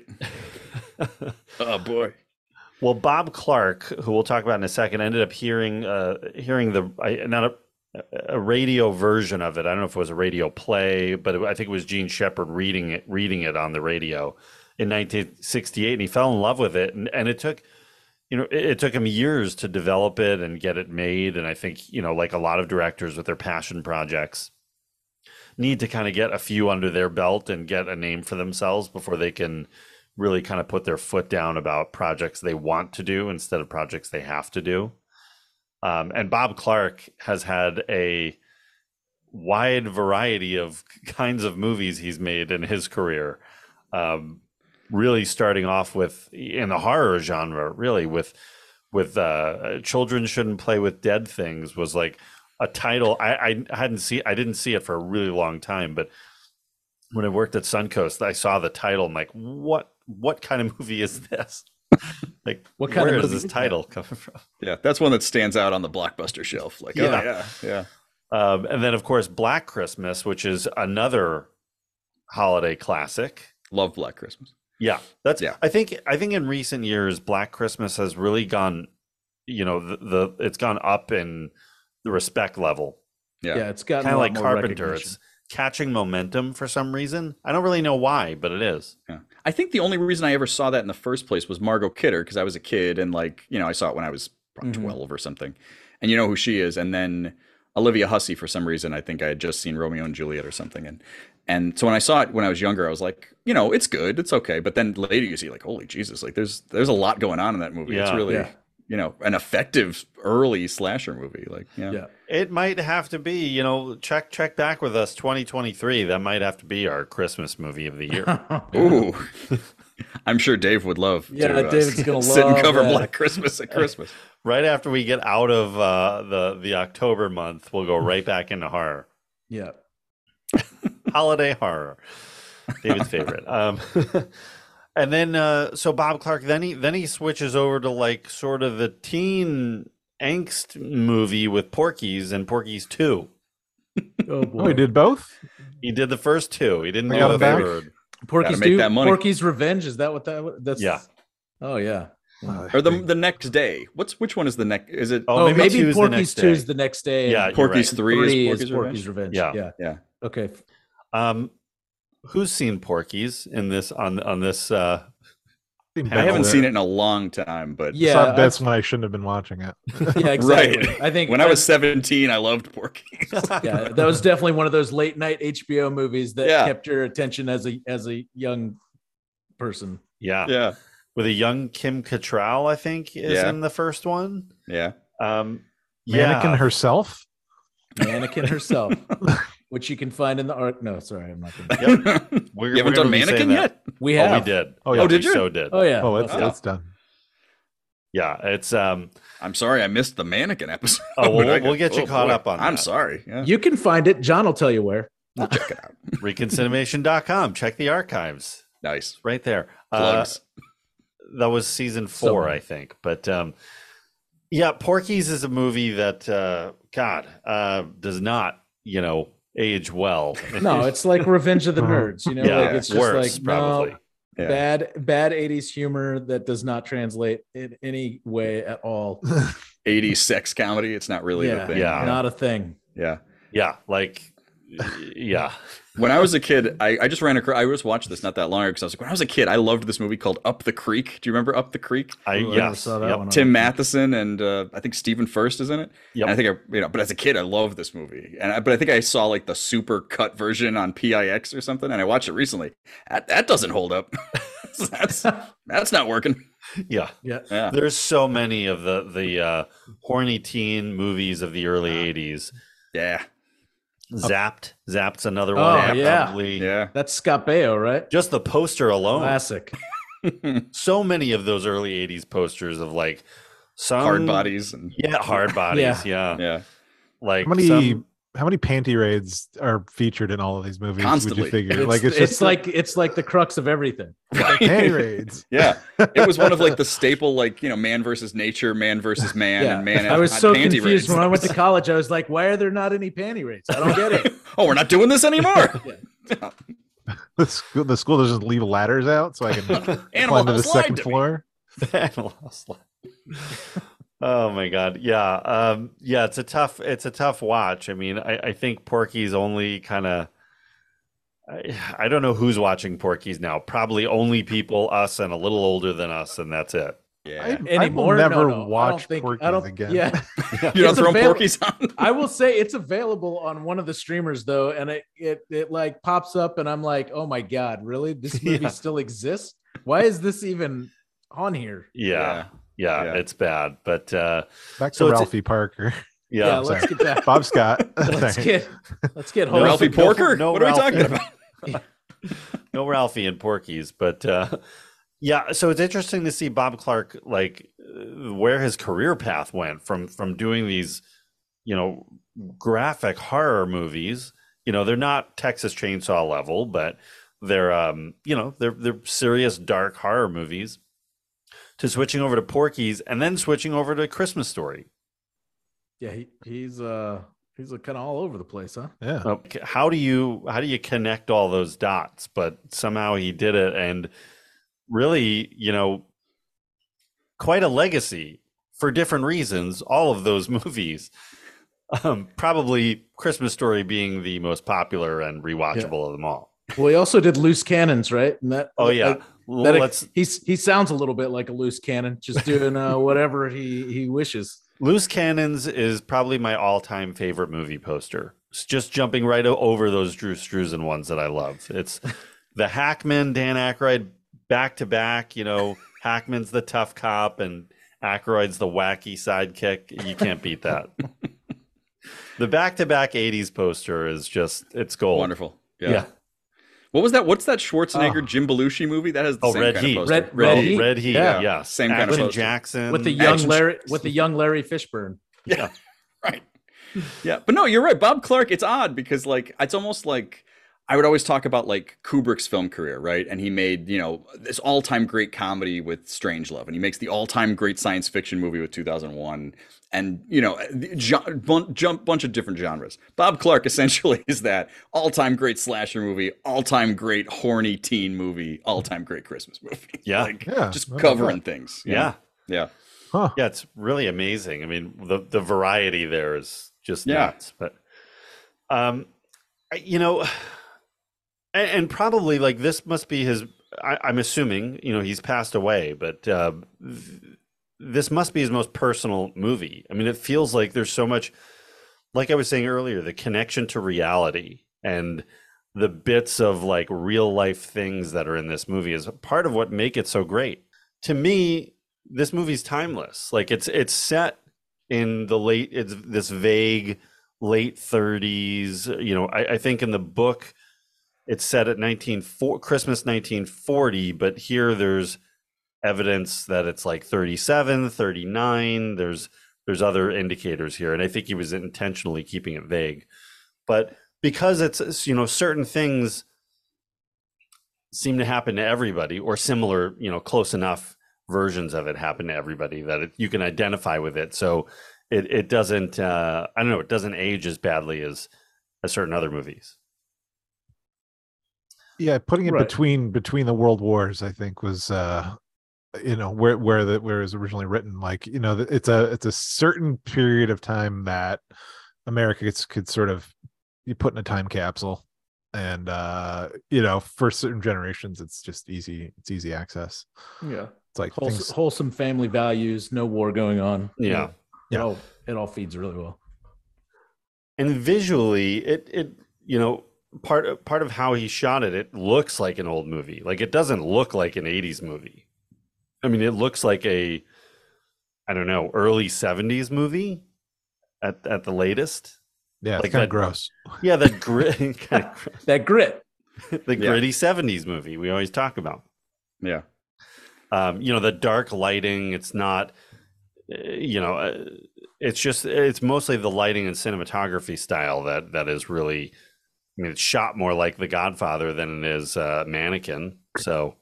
oh boy. Well, Bob Clark, who we'll talk about in a second, ended up hearing uh, hearing the I, not a a radio version of it. I don't know if it was a radio play, but it, I think it was Jean Shepherd reading it reading it on the radio in 1968, and he fell in love with it. And, and it took you know it, it took him years to develop it and get it made. And I think you know like a lot of directors with their passion projects need to kind of get a few under their belt and get a name for themselves before they can really kind of put their foot down about projects they want to do instead of projects they have to do. Um, and Bob Clark has had a wide variety of kinds of movies he's made in his career. Um, really starting off with in the horror genre, really with with uh, children shouldn't play with dead things was like a title I, I hadn't see I didn't see it for a really long time, but when I worked at Suncoast, I saw the title. I'm like, what what kind of movie is this? like, What kind of where is movie this is title coming from? Yeah, that's one that stands out on the blockbuster shelf. Like, Yeah. oh, yeah, yeah. Um, and then, of course, Black Christmas, which is another holiday classic. Love Black Christmas. Yeah, that's. Yeah. I think. I think in recent years, Black Christmas has really gone. You know, the, the it's gone up in the respect level. Yeah. Yeah, it's got Kind of like Carpenter. It's catching momentum for some reason. I don't really know why, but it is. Yeah. I think the only reason I ever saw that in the first place was Margot Kidder because I was a kid and like, you know, I saw it when I was probably Mhm. 12 or something. And you know who she is. And then Olivia Hussey for some reason, I think I had just seen Romeo and Juliet or something. And and so when I saw it when I was younger, I was like, you know, it's good, it's okay. But then later you see like, holy Jesus, like there's there's a lot going on in that movie. it's really, Yeah. you know, an effective early slasher movie. Like, yeah. Yeah. It might have to be. You know, check check back with us. 2023. That might have to be our Christmas movie of the year. Ooh. I'm sure Dave would love Yeah, to uh, David's gonna sit and cover that. Black Christmas at Christmas. right after we get out of uh, the the October month, we'll go right back into horror, Yeah. Holiday horror. David's favorite. Um, and then uh, so Bob Clark then he then he switches over to like sort of the teen angst movie with Porky's and Porky's Two. Oh boy. Oh, he did both. He did the first two. He didn't I do the back. third. Porky's Gotta make do- that money. Porky's Revenge. Is that what that? That's Yeah. Oh yeah. or the the next day. What's which one is the next? Is it Oh, Oh, maybe maybe, Porky's two is the next day. Yeah, Porky's right. three, three is is Porky's, Porky's Revenge? Revenge. Yeah. Yeah. Yeah, Okay. Um, who's seen Porky's in this on on this? Uh, I haven't there. seen it in a long time, but Yeah. so I- that's when I shouldn't have been watching it. Yeah. Exactly. Right. I think when I was 17, I loved Porky. yeah, that was definitely one of those late night HBO movies that Yeah. kept your attention as a as a young person. yeah, yeah, with a young Kim Cattrall, I think is Yeah. in the first one. yeah. Um, Mannequin yeah. herself. Mannequin herself, which you can find in the art. No, sorry, I'm not going to. Yep. We're, you haven't we're done gonna Mannequin yet? We Oh, have. we did. Oh, yeah, yeah. Oh, did we you? So did. Oh, yeah. Oh, it's Wow. it's done. Yeah, it's um. I'm sorry, I missed the Mannequin episode. Oh, well, we'll- we'll get you caught up on I'm that. sorry. Yeah, You can find it. John will tell you where. I'll check it out. ReconCinemation.com. Check the archives Nice right there. Uh, that was season four, So- I think. But um, yeah, Porky's is a movie that uh, God uh, does not, you know, age well. No, it's like Revenge of the Uh-huh. Nerds. You know, yeah, like it's just worse like probably. no, Yeah. bad bad 80s humor that does not translate in any way at all. 80s sex comedy. It's not really yeah, the thing. Yeah. not a thing. yeah. Yeah, like yeah. When I was a kid, I, I just ran across. I just watched this not that long ago because I was like, when I was a kid, I loved this movie called Up the Creek. Do you remember Up the Creek? I Ooh, I never yes. saw that yep. one. Tim Matheson and uh, I think Stephen Furst is in it. Yeah. I think I, you know, but as a kid, I loved this movie. And I, but I think I saw like the super cut version on PIX or something, and I watched it recently. That, that doesn't hold up. that's that's not working. Yeah. Yeah. Yeah. There's so many of the the uh, horny teen movies of the early '80s. Yeah. Zapped, Zapped's another Oh, one. yeah. Probably. Yeah. That's Scott Baio, right? Just the poster alone. Classic. So many of those early '80s posters of like some Hard bodies and Yeah, hard bodies. yeah. yeah. Like How many some- how many panty raids are featured in all of these movies? Constantly. Would you figure? It's, like it's, it's, just like it's like the crux of everything. panty raids. Yeah, it was one of like the staple, like you know, man versus nature, man versus man, Yeah. and man. I was so panty confused raids. when I went to college. I was like, why are there not any panty raids? I don't get it. oh, we're not doing this anymore. The school, the school doesn't leave ladders out so I can Animal climb to the second to me. floor. Animal House Live. Oh my god yeah um yeah it's a tough it's a tough watch i mean i, I think porky's only kind of I, I don't know who's watching porky's now probably only people us and a little older than us and that's it Yeah, I, I will never No, no, watch think- Porky's again. Yeah. you don't throw avail- Porky's on. I will say it's available on one of the streamers though, and it it it like pops up, and I'm like, oh my god, really? This movie Yeah. still exists? Why is this even on here? yeah yeah, Yeah. it's bad but uh Back to So Ralphie Parker. yeah, Yeah, let's get back. Bob Scott. Let's get let's get No, home. Ralphie no, Porker. no what are we Ralphie. talking about? no Ralphie and Porky's, but uh, yeah. So it's interesting to see Bob Clark like uh, where his career path went from from doing these, you know, graphic horror movies. You know, they're not Texas Chainsaw level, but they're um, you know, they're they're serious dark horror movies. To switching over to Porky's and then switching over to Christmas Story. Yeah, he, he's uh he's kind of all over the place, huh? Yeah. Uh, how do you how do you connect all those dots but somehow he did it and really you know quite a legacy for different reasons all of those movies um, probably christmas story being the most popular and rewatchable of them all Well, he also did loose cannons, right? And that oh yeah uh, Well, that let's he's he sounds a little bit like a loose cannon, just doing uh, whatever he he wishes. loose cannons is probably my all-time favorite movie poster it's just jumping right over those drew struzan ones that i love it's the hackman dan Aykroyd back to back you know hackman's the tough cop and Aykroyd's the wacky sidekick you can't beat that the back-to-back 80s poster is just it's gold Wonderful. Yeah. yeah, What was that? What's that Schwarzenegger Oh. Jim Belushi movie? That has the Oh, same Red kind Heat. of poster. Red- Red, Red Heat. Red Heat, Yeah. yeah, Same kind of Action poster. Jackson with the young Action- Larry with the young Larry Fishburne. Yeah. right. Yeah. But no, you're right. Bob Clark, it's odd because like it's almost like I would always talk about like Kubrick's film career, right? And he made, you know, this all-time great comedy with Strangelove and he makes the all-time great science fiction movie with 2001 and, you know, the jump bunch of different genres. Bob Clark essentially is that all-time great slasher movie, all-time great horny teen movie, all-time great Christmas movie. Yeah. like Yeah, just I like covering things. yeah know? Yeah. Huh. Yeah, it's really amazing. I mean, the the variety there is just Yeah. nuts. But, um, I- you know, and, and probably like this must be his. I, I'm assuming you know he's passed away, but uh, th- this must be his most personal movie. I mean, it feels like there's so much, like I was saying earlier, the connection to reality and the bits of like real life things that are in this movie is part of what make it so great. To me, this movie's timeless. Like it's it's set in the late it's this vague late 30s. You know, I, I think in the book it's set at 1940 Christmas 1940, but here there's evidence that it's like 37, 39. There's there's other indicators here, and I think he was intentionally keeping it vague. But because it's you know certain things seem to happen to everybody or similar you know close enough versions of it happen to everybody that it, you can identify with it so it, it doesn't uh, i don't know it doesn't age as badly as as certain other movies yeah putting it Right. between between the world wars i think was uh you know where where the where it was originally written like you know it's a it's a certain period of time that america gets, could sort of you put in a time capsule and uh you know for certain generations it's just easy it's easy access Yeah. it's like Wholes- things, wholesome family values, no war going on. Yeah. It Yeah. all it all feeds really well. and visually it it you know part of part of how he shot it it looks like an old movie like it doesn't look like an 80s movie i mean it looks like a i don't know early 70s movie at at the latest yeah it's like kind that- of gross yeah the grit kind of, That grit. the Yeah. gritty 70s movie we always talk about Yeah. um, you know the dark lighting it's not uh, you know uh, it's just it's mostly the lighting and cinematography style that that is really i mean it's shot more like the godfather than it is uh, mannequin so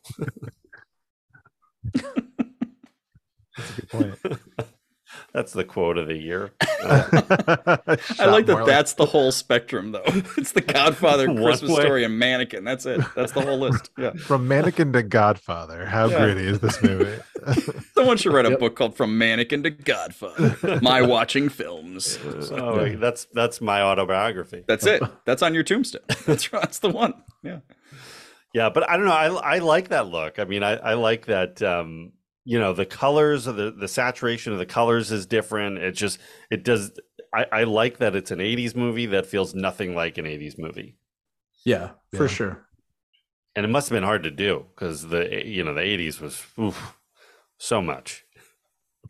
that's a good point that's the quote of the year I like that that's the whole spectrum, though. It's the Godfather, Christmas way. Story, and Mannequin. That's it. That's the whole list. Yeah. from mannequin to godfather how Yeah. gritty is this movie Someone should write a Yep. book called From Mannequin to Godfather. My watching films. oh that's that's my autobiography That's it. That's on your tombstone. That's that's the one. Yeah. Yeah, but I don't know. I I like that look. I mean, I I like that. Um, you know, the colors of the the saturation of the colors is different. It just it does. I I like that it's an '80s movie that feels nothing like an '80s movie, Yeah, Yeah. for sure. and it must have been hard to do because the you know the '80s was oof, so much.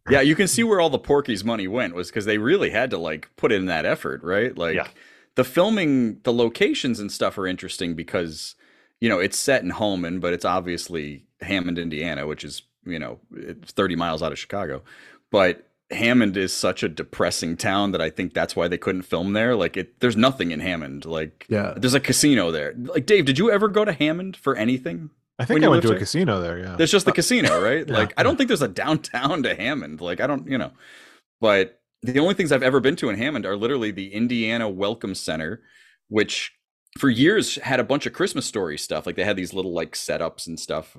Yeah, you can see where all the Porky's money went was because they really had to like put in that effort, right? Like Yeah. the filming, the locations and stuff are interesting because you know it's set in Hohman, but it's obviously Hammond, Indiana, which is you know it's 30 miles out of Chicago. But Hammond is such a depressing town that I think that's why they couldn't film there. Like it, there's nothing in Hammond. Like Yeah. there's a casino there. Like Dave, did you ever go to Hammond for anything? I think i went to a there? casino there yeah There's just the casino, right? Yeah. Like I don't think there's a downtown to Hammond. Like I don't, you know. But the only things I've ever been to in Hammond are literally the Indiana Welcome Center, which for years had a bunch of Christmas story stuff. Like they had these little like setups and stuff,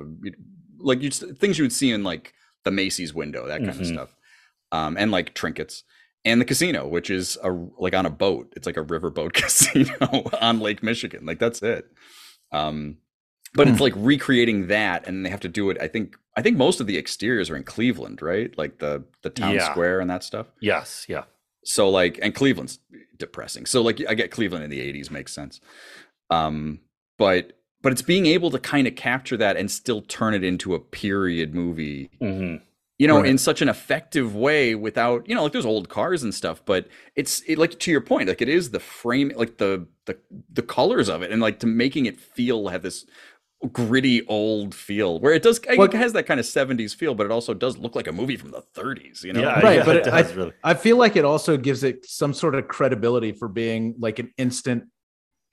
like you things you would see in like the Macy's window, that kind of Mhm. stuff, um, and like trinkets. And the casino, which is a like on a boat, it's like a riverboat casino on Lake Michigan. Like that's it. Um, but it's like recreating that, and they have to do it. I think I think most of the exteriors are in Cleveland, right? Like the the town Yeah. square and that stuff. Yes, yeah, So like, and Cleveland's depressing. So like, I get Cleveland in the '80s makes sense. Um, but but it's being able to kind of capture that and still turn it into a period movie hmm you know, Right. in such an effective way without, you know, like there's old cars and stuff, but it's it, like to your point, like it is the frame, like the the the colors of it, and like to making it feel have this gritty old feel where it does I What- it has that kind of 70s feel, but it also does look like a movie from the 30s, you know? Yeah, Right, yeah, but it it- I- really. I feel like it also gives it some sort of credibility for being like an instant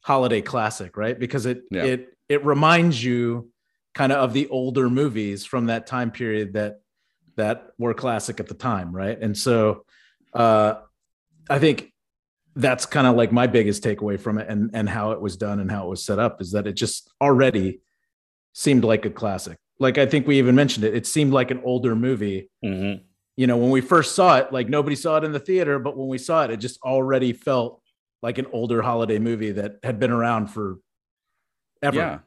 holiday classic, right? Because it Yeah. it it reminds you kind of of the older movies from that time period that that were classic at the time, right? And so uh I think that's kind of like my biggest takeaway from it and and how it was done and how it was set up is that it just already seemed like a classic. Like I think we even mentioned it. It seemed like an older movie hmm you know, when we first saw it, like nobody saw it in the theater, but when we saw it, it just already felt like an older holiday movie that had been around for ever. Yeah.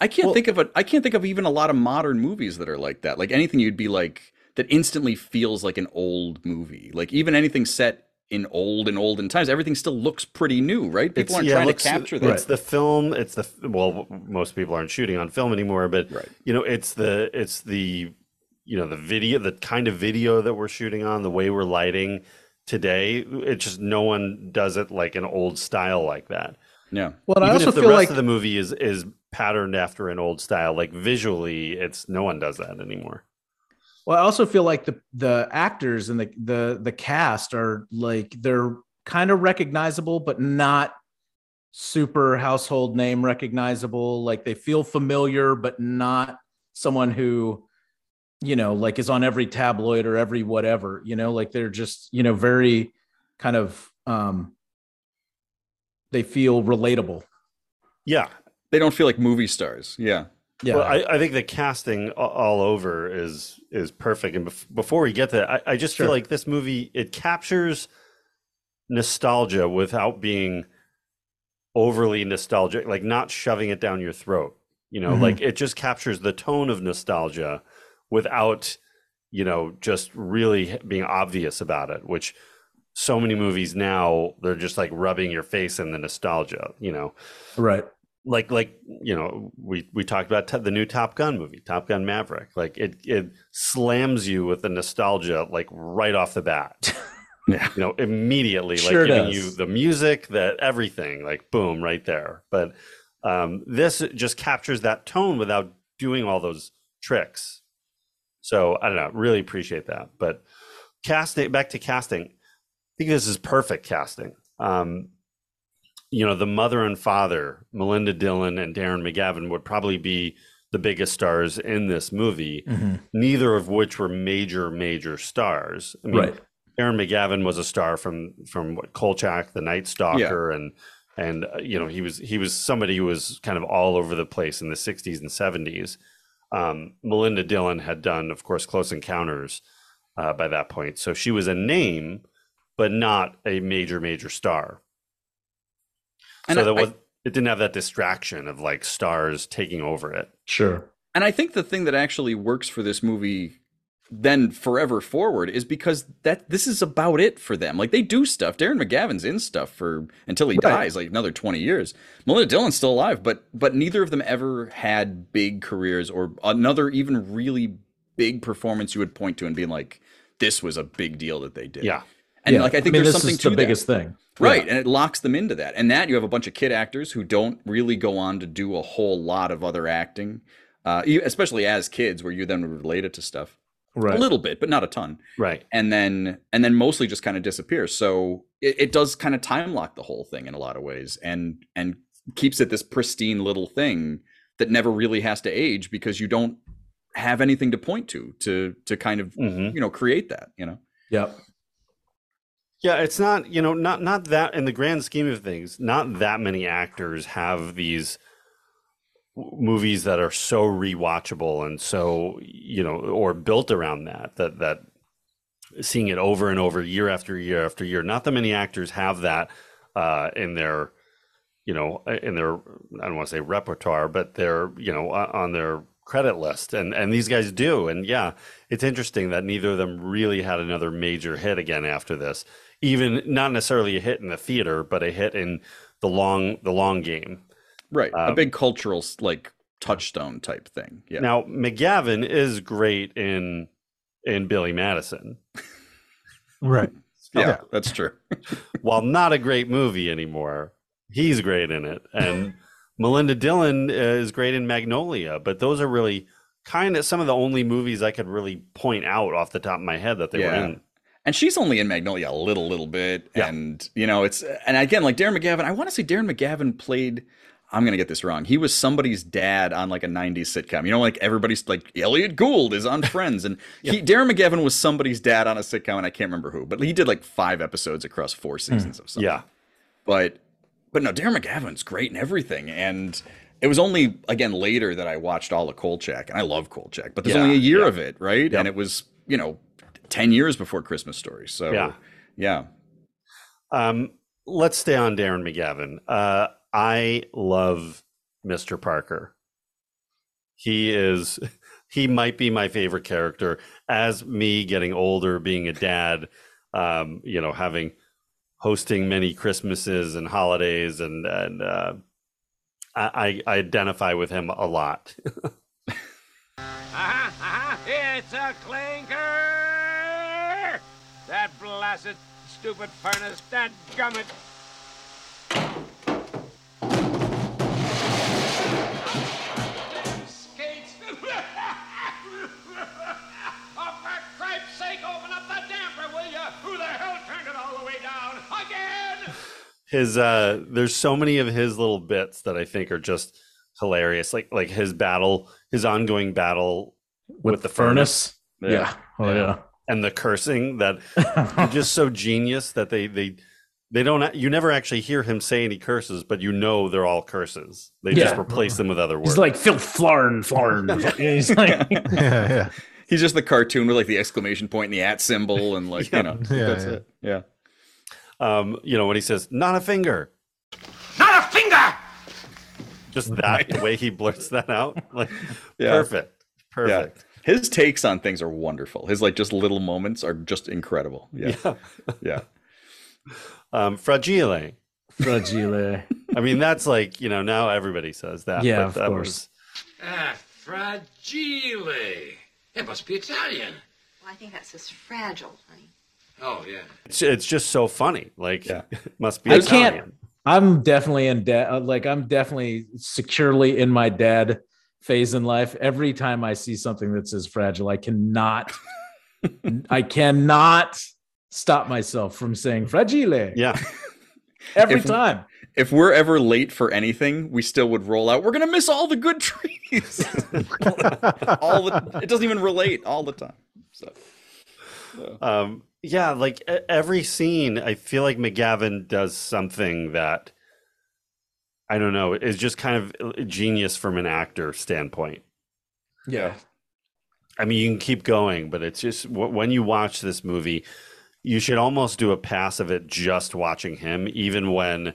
I can't Well- think of a I can't think of even a lot of modern movies that are like that. Like anything you'd be like that instantly feels like an old movie. Like even anything set in old and olden times, everything still looks pretty new, right? People aren't yeah, trying looks- to capture that. It's the film. It's the well, most people aren't shooting on film anymore, but Right. you know, it's the it's the you know the video, the kind of video that we're shooting on, the way we're lighting today. It's just no one does it like an old style like that. Yeah. Well, and I also if the feel rest like of the movie is is patterned after an old style, like visually, it's no one does that anymore. Well, I also feel like the the actors and the the the cast are like they're kind of recognizable, but not super household name recognizable. Like they feel familiar, but not someone who you know like is on every tabloid or every whatever you know like they're just you know very kind of um they feel relatable Yeah, They don't feel like movie stars. Yeah. Yeah Well, I, I think the casting all over is is perfect. And bef- before we get to that, I, I just Sure. feel like this movie it captures nostalgia without being overly nostalgic, like not shoving it down your throat. You know, Mhm. like it just captures the tone of nostalgia without, you know, just really being obvious about it, which so many movies now they're just like rubbing your face in the nostalgia, you know. Right. Like like, you know, we we talked about t- the new Top Gun movie, Top Gun Maverick. Like it it slams you with the nostalgia like right off the bat. Yeah. You know, immediately like giving does. you the music, that everything, like boom, right there. But um, this just captures that tone without doing all those tricks. So I don't know, really appreciate that. But casting, back to casting, I think this is perfect casting. Um, you know, the mother and father, Melinda Dillon and Darren McGavin, would probably be the biggest stars in this movie. Mhm. Neither of which were major, major stars. I mean, Right. Darren McGavin was a star from from what, Kolchak, The Night Stalker, and and uh, you know he was he was somebody who was kind of all over the place in the '60s and '70s. Um, Melinda Dillon had done, of course, Close Encounters uh, by that point, so she was a name, but not a major major star. And so I- there I- was it didn't have that distraction of like stars taking over it. Sure. And I think the thing that actually works for this movie then forever forward is because that this is about it for them. Like they do stuff. Darren McGavin's in stuff for until he Right. dies, like another 20 years. Melinda Dillon's still alive, but but neither of them ever had big careers or another even really big performance you would point to and being like, this was a big deal that they did. Yeah, And Yeah. like I think mean, there's this something is to the that. biggest thing. Right, and it locks them into that. And that you have a bunch of kid actors who don't really go on to do a whole lot of other acting, uh, especially as kids, where you then relate it to stuff Right. a little bit, but not a ton. right. And then and then mostly just kind of disappears. So it, it does kind of time lock the whole thing in a lot of ways, and and keeps it this pristine little thing that never really has to age because you don't have anything to point to to to kind of Mhm. you know create that you know Yep. Yeah, it's not, you know, not not that in the grand scheme of things, not that many actors have these movies that are so rewatchable and so, you know, or built around that that that seeing it over and over year after year after year. Not that many actors have that uh in their you know, in their I don't want to say repertoire, but their, you know, on their credit list. And and these guys do. And yeah it's interesting that neither of them really had another major hit again after this even not necessarily a hit in the theater but a hit in the long the long game. Right a Um, big cultural like touchstone type thing yeah. Now mcgavin is great in in billy madison. Right. yeah, yeah. that's true. While not a great movie anymore he's great in it. And melinda dillon is great in magnolia but those are really kind of some of the only movies i could really point out off the top of my head that they were in and she's only in magnolia a little little bit. Yeah. and you know it's and again like darren mcgavin i want to say darren mcgavin played i'm gonna get this wrong. He was somebody's dad on like a 90s sitcom. You know like everybody's like elliott gould is on friends. And he darren mcgavin was somebody's dad on a sitcom and i can't remember who but he did like five episodes across four hmm. seasons of something. Yeah. But but no, Darren McGavin's great in everything, and it was only again later that I watched all of Kolchak, and I love Kolchak, but there's Yeah, only a year yeah. of it, right? And it was you know ten years before Christmas Story, so Yeah. yeah, Um, let's stay on Darren McGavin. Uh, I love Mr. Parker. He is, he might be my favorite character. As me getting older, being a dad, um, you know, having hosting many Christmases and holidays, and and uh, I, I identify with him a lot. Uh-huh, uh-huh. It's a clinker! That blasted stupid furnace, that gummit. Skates! oh, for cripe's sake, open up the damper, will you? Who the hell turned it all the way down? Again! his uh there's so many of his little bits that I think are just hilarious. Like like his battle, his ongoing battle With, the furnace. Yeah. Yeah. Oh yeah. And the cursing that are just so genius that they they they don't you never actually hear him say any curses, but you know they're all curses. They just replace them with other words. He's like Phil Flarn, Flarn. He's like, Yeah, yeah. he's just the cartoon with like the exclamation point and the at symbol, and like Yeah. you know Yeah, that's yeah. it. Yeah, um, you know, when he says, not a finger. Not a finger! Just that the way he blurts that out, like Yeah. perfect, perfect. His takes on things are wonderful. His like just little moments are just incredible. Yeah. Yeah. Yeah. Um, fragile. Fragile. I mean, that's like you know now everybody says that. Yeah, but of that course. Ah, fragile. It must be Italian. Well, I think that says fragile, honey. Oh, yeah. It's, it's just so funny. Like, Yeah. it must be. I Italian. can't. I'm definitely in dad. Like I'm definitely securely in my dad phase in life. Every time I see something that says fragile, I cannot, I cannot stop myself from saying fragile. Yeah, every If- time. If we're ever late for anything, we still would roll out. We're gonna miss all the good trees. all the, it doesn't even relate all the time. So um, yeah. Like every scene, I feel like McGavin does something that I don't know is just kind of uh, genius from an actor standpoint. Yeah. I mean, you can keep going, but it's just when you watch this movie, you should almost do a pass of it just watching him, even when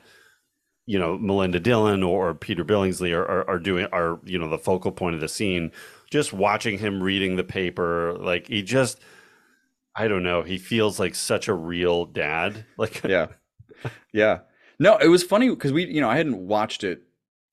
you know Melinda Dillon or Peter Billingsley are, are, are doing are you know the focal point of the scene. Just watching him reading the paper, like he just, I don't know, he feels like such a real dad. Like, yeah, yeah. No, it was funny because we, you know, I hadn't watched it.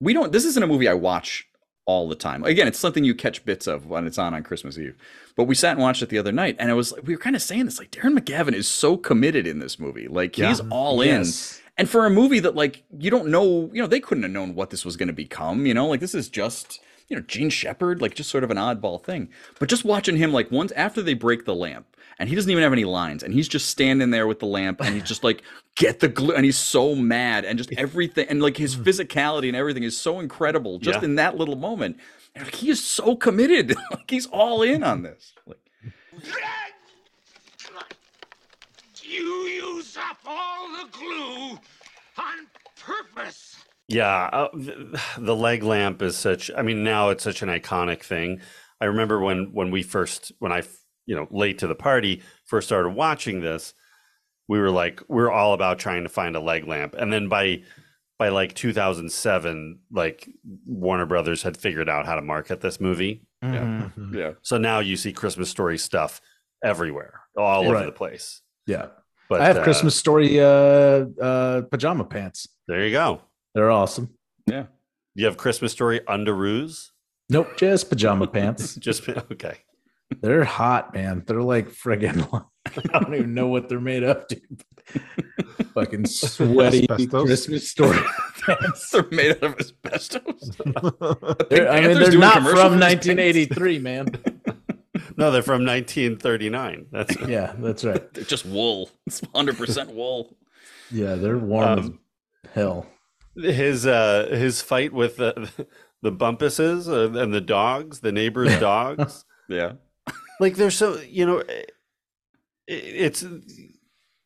We don't. This isn't a movie I watch all the time. Again, it's something you catch bits of when it's on on Christmas Eve. But we sat and watched it the other night, and it was we were kind of saying this like Darren McGavin is so committed in this movie, like he's all in. Yes. And for a movie that like you don't know, you know, they couldn't have known what this was going to become. You know, like this is just you know Jean Shepherd, like just sort of an oddball thing. But just watching him like once after they break the lamp, and he doesn't even have any lines, and he's just standing there with the lamp, and he's just like get the glue, and he's so mad, and just everything, and like his physicality and everything is so incredible just Yeah. in that little moment. And like, he is so committed, like he's all in on this. Like, You use up all the glue on purpose. Yeah, uh, the, the leg lamp is such. I mean, now it's such an iconic thing. I remember when when we first when I you know late to the party first started watching this, we were like we are all about trying to find a leg lamp, and then by by like 2007, like Warner Brothers had figured out how to market this movie. Mhm. yeah, So now you see Christmas Story stuff everywhere, all over Right. the place. Yeah. But I have uh, Christmas story uh uh pajama pants. There you go. They're awesome. yeah. Do you have Christmas Story underoos. Nope, just pajama pants. Just okay. They're hot, man. They're like friggin' I don't even know what they're made of, dude. Fucking sweaty Asbestos? Christmas story. They're made out of asbestos. They're- I mean, Panther's they're not from for this 1983, man. No, they're from 1939. That's Yeah, that's right. They're just wool. It's 100% wool. Yeah, they're warm Um, as hell. his uh his fight with the the bumpuses uh, and the dogs, the neighbors' dogs. Yeah. Like they're so you know it, it's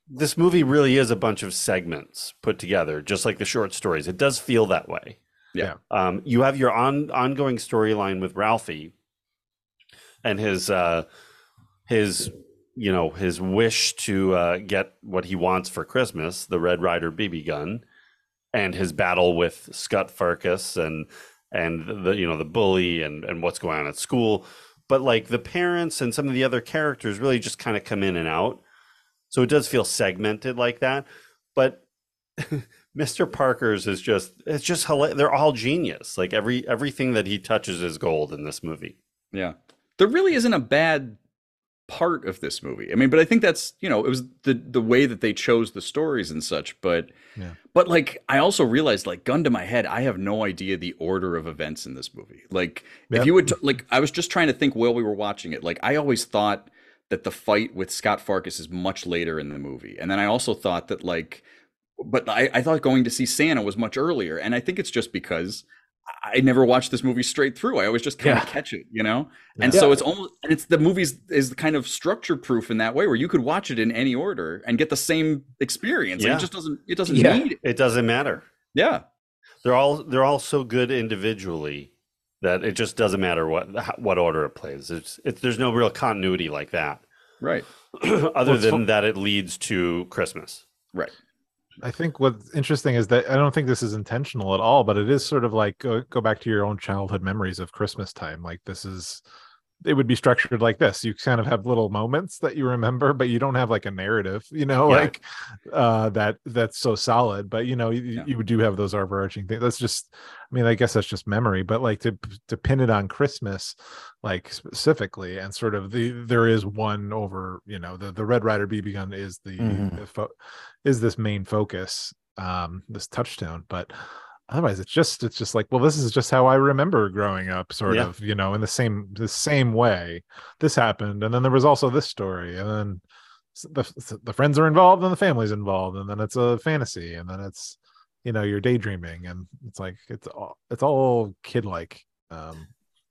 this movie really is a bunch of segments put together just like the short stories. It does feel that way. Yeah. um you have your on ongoing storyline with ralphie and his uh his you know his wish to uh get what he wants for christmas the red ryder bb gun and his battle with scott farkus and and the you know the bully and and what's going on at school but like the parents and some of the other characters really just kind of come in and out. So it does feel segmented like that. But mr parker's is just it's just they're all genius. Like every everything that he touches is gold in this movie. Yeah. There really isn't a bad part of this movie. I mean, but I think that's, you know, it was the the way that they chose the stories and such, but Yeah. but like I also realized like gun to my head, I have no idea the order of events in this movie. Like if you would like I was just trying to think while we were watching it. Like I always thought that the fight with Scott Farkus is much later in the movie. And then I also thought that like but I, I thought going to see Santa was much earlier. And I think it's just because I never watched this movie straight through. I always just kind of Yeah. catch it, you know? And Yeah. so it's almost and it's the movies is kind of structure proof in that way where you could watch it in any order and get the same experience. Like, it just doesn't it doesn't Yeah. need it. it doesn't matter Yeah. they're all they're all so good individually that it just doesn't matter what what order it plays it's, it's there's no real continuity like that Right. other Well, than fu- that it leads to christmas Right. I think what's interesting is that I don't think this is intentional at all, but it is sort of like go, go back to your own childhood memories of Christmas time. Like this is it would be structured like this you kind of have little moments that you remember but you don't have like a narrative you know Yeah. like uh that that's so solid but you know you, Yeah. you do have those overarching things that's just i mean i guess that's just memory but like to to pin it on christmas like specifically and sort of the there is one over you know the the red ryder bb gun is the, Mhm. the fo- is this main focus um this touchstone but otherwise it's just it's just like well this is just how i remember growing up sort Yeah. of you know in the same the same way this happened and then there was also this story and then the, the friends are involved and the family's involved and then it's a fantasy and then it's you know you're daydreaming and it's like it's all it's all kid like um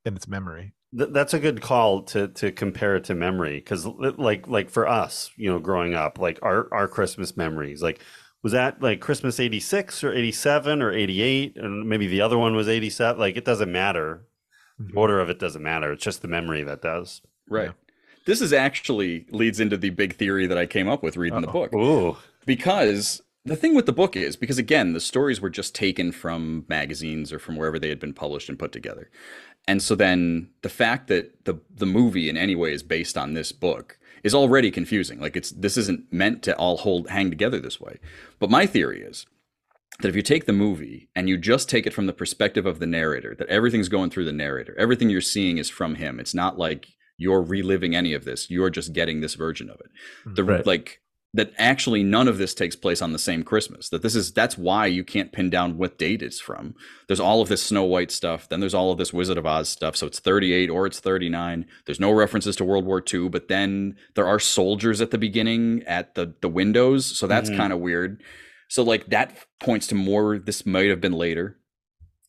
in its memory Th- that's a good call to to compare it to memory because like like for us you know growing up like our our christmas memories like was that like christmas 86 or 87 or 88 and maybe the other one was 87 like it doesn't matter the order of it doesn't matter it's just the memory that does Right. Yeah. This is actually leads into the big theory that I came up with reading the Uh-oh. book. ooh because the thing with the book is because again the stories were just taken from magazines or from wherever they had been published and put together and so then the fact that the the movie in any way is based on this book is already confusing. Like it's this isn't meant to all hold hang together this way. But my theory is that if you take the movie and you just take it from the perspective of the narrator that everything's going through the narrator everything you're seeing is from him it's not like you're reliving any of this you're just getting this version of it. The Right. like that actually none of this takes place on the same Christmas. That this is that's why you can't pin down what date it's from. There's all of this Snow White stuff, then there's all of this Wizard of Oz stuff. So it's 38 or it's 39. There's no references to World War II, but then there are soldiers at the beginning at the the windows, so that's Mhm. kind of weird. So like that points to more this might have been later.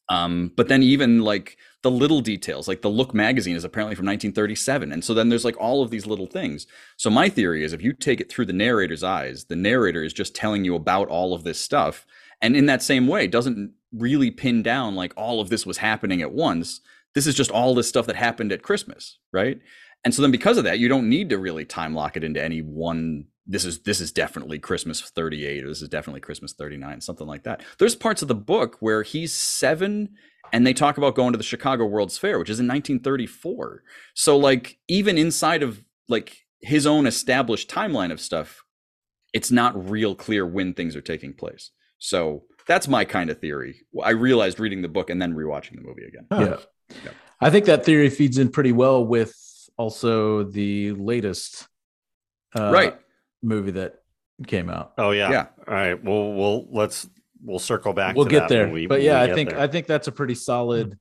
Um, but then even like the little details, like the Look magazine is apparently from 1937, and so then there's like all of these little things. So my theory is if you take it through the narrator's eyes, the narrator is just telling you about all of this stuff, and in that same way doesn't really pin down like all of this was happening at once. This is just all this stuff that happened at Christmas, right? And so then because of that, you don't need to really time lock it into any one this is this is definitely Christmas 38 or this is definitely Christmas 39, something like that. There's parts of the book where he's 7 and they talk about going to the Chicago World's Fair, which is in 1934. So like even inside of like his own established timeline of stuff, it's not real clear when things are taking place. So that's my kind of theory. I realized reading the book and then rewatching the movie again. Huh. Yeah. I think that theory feeds in pretty well with also the latest uh, right. Movie that came out. oh yeah Yeah. all right well we'll let's we'll circle back we'll to get that there. we- but yeah, I think there. I think that's a pretty solid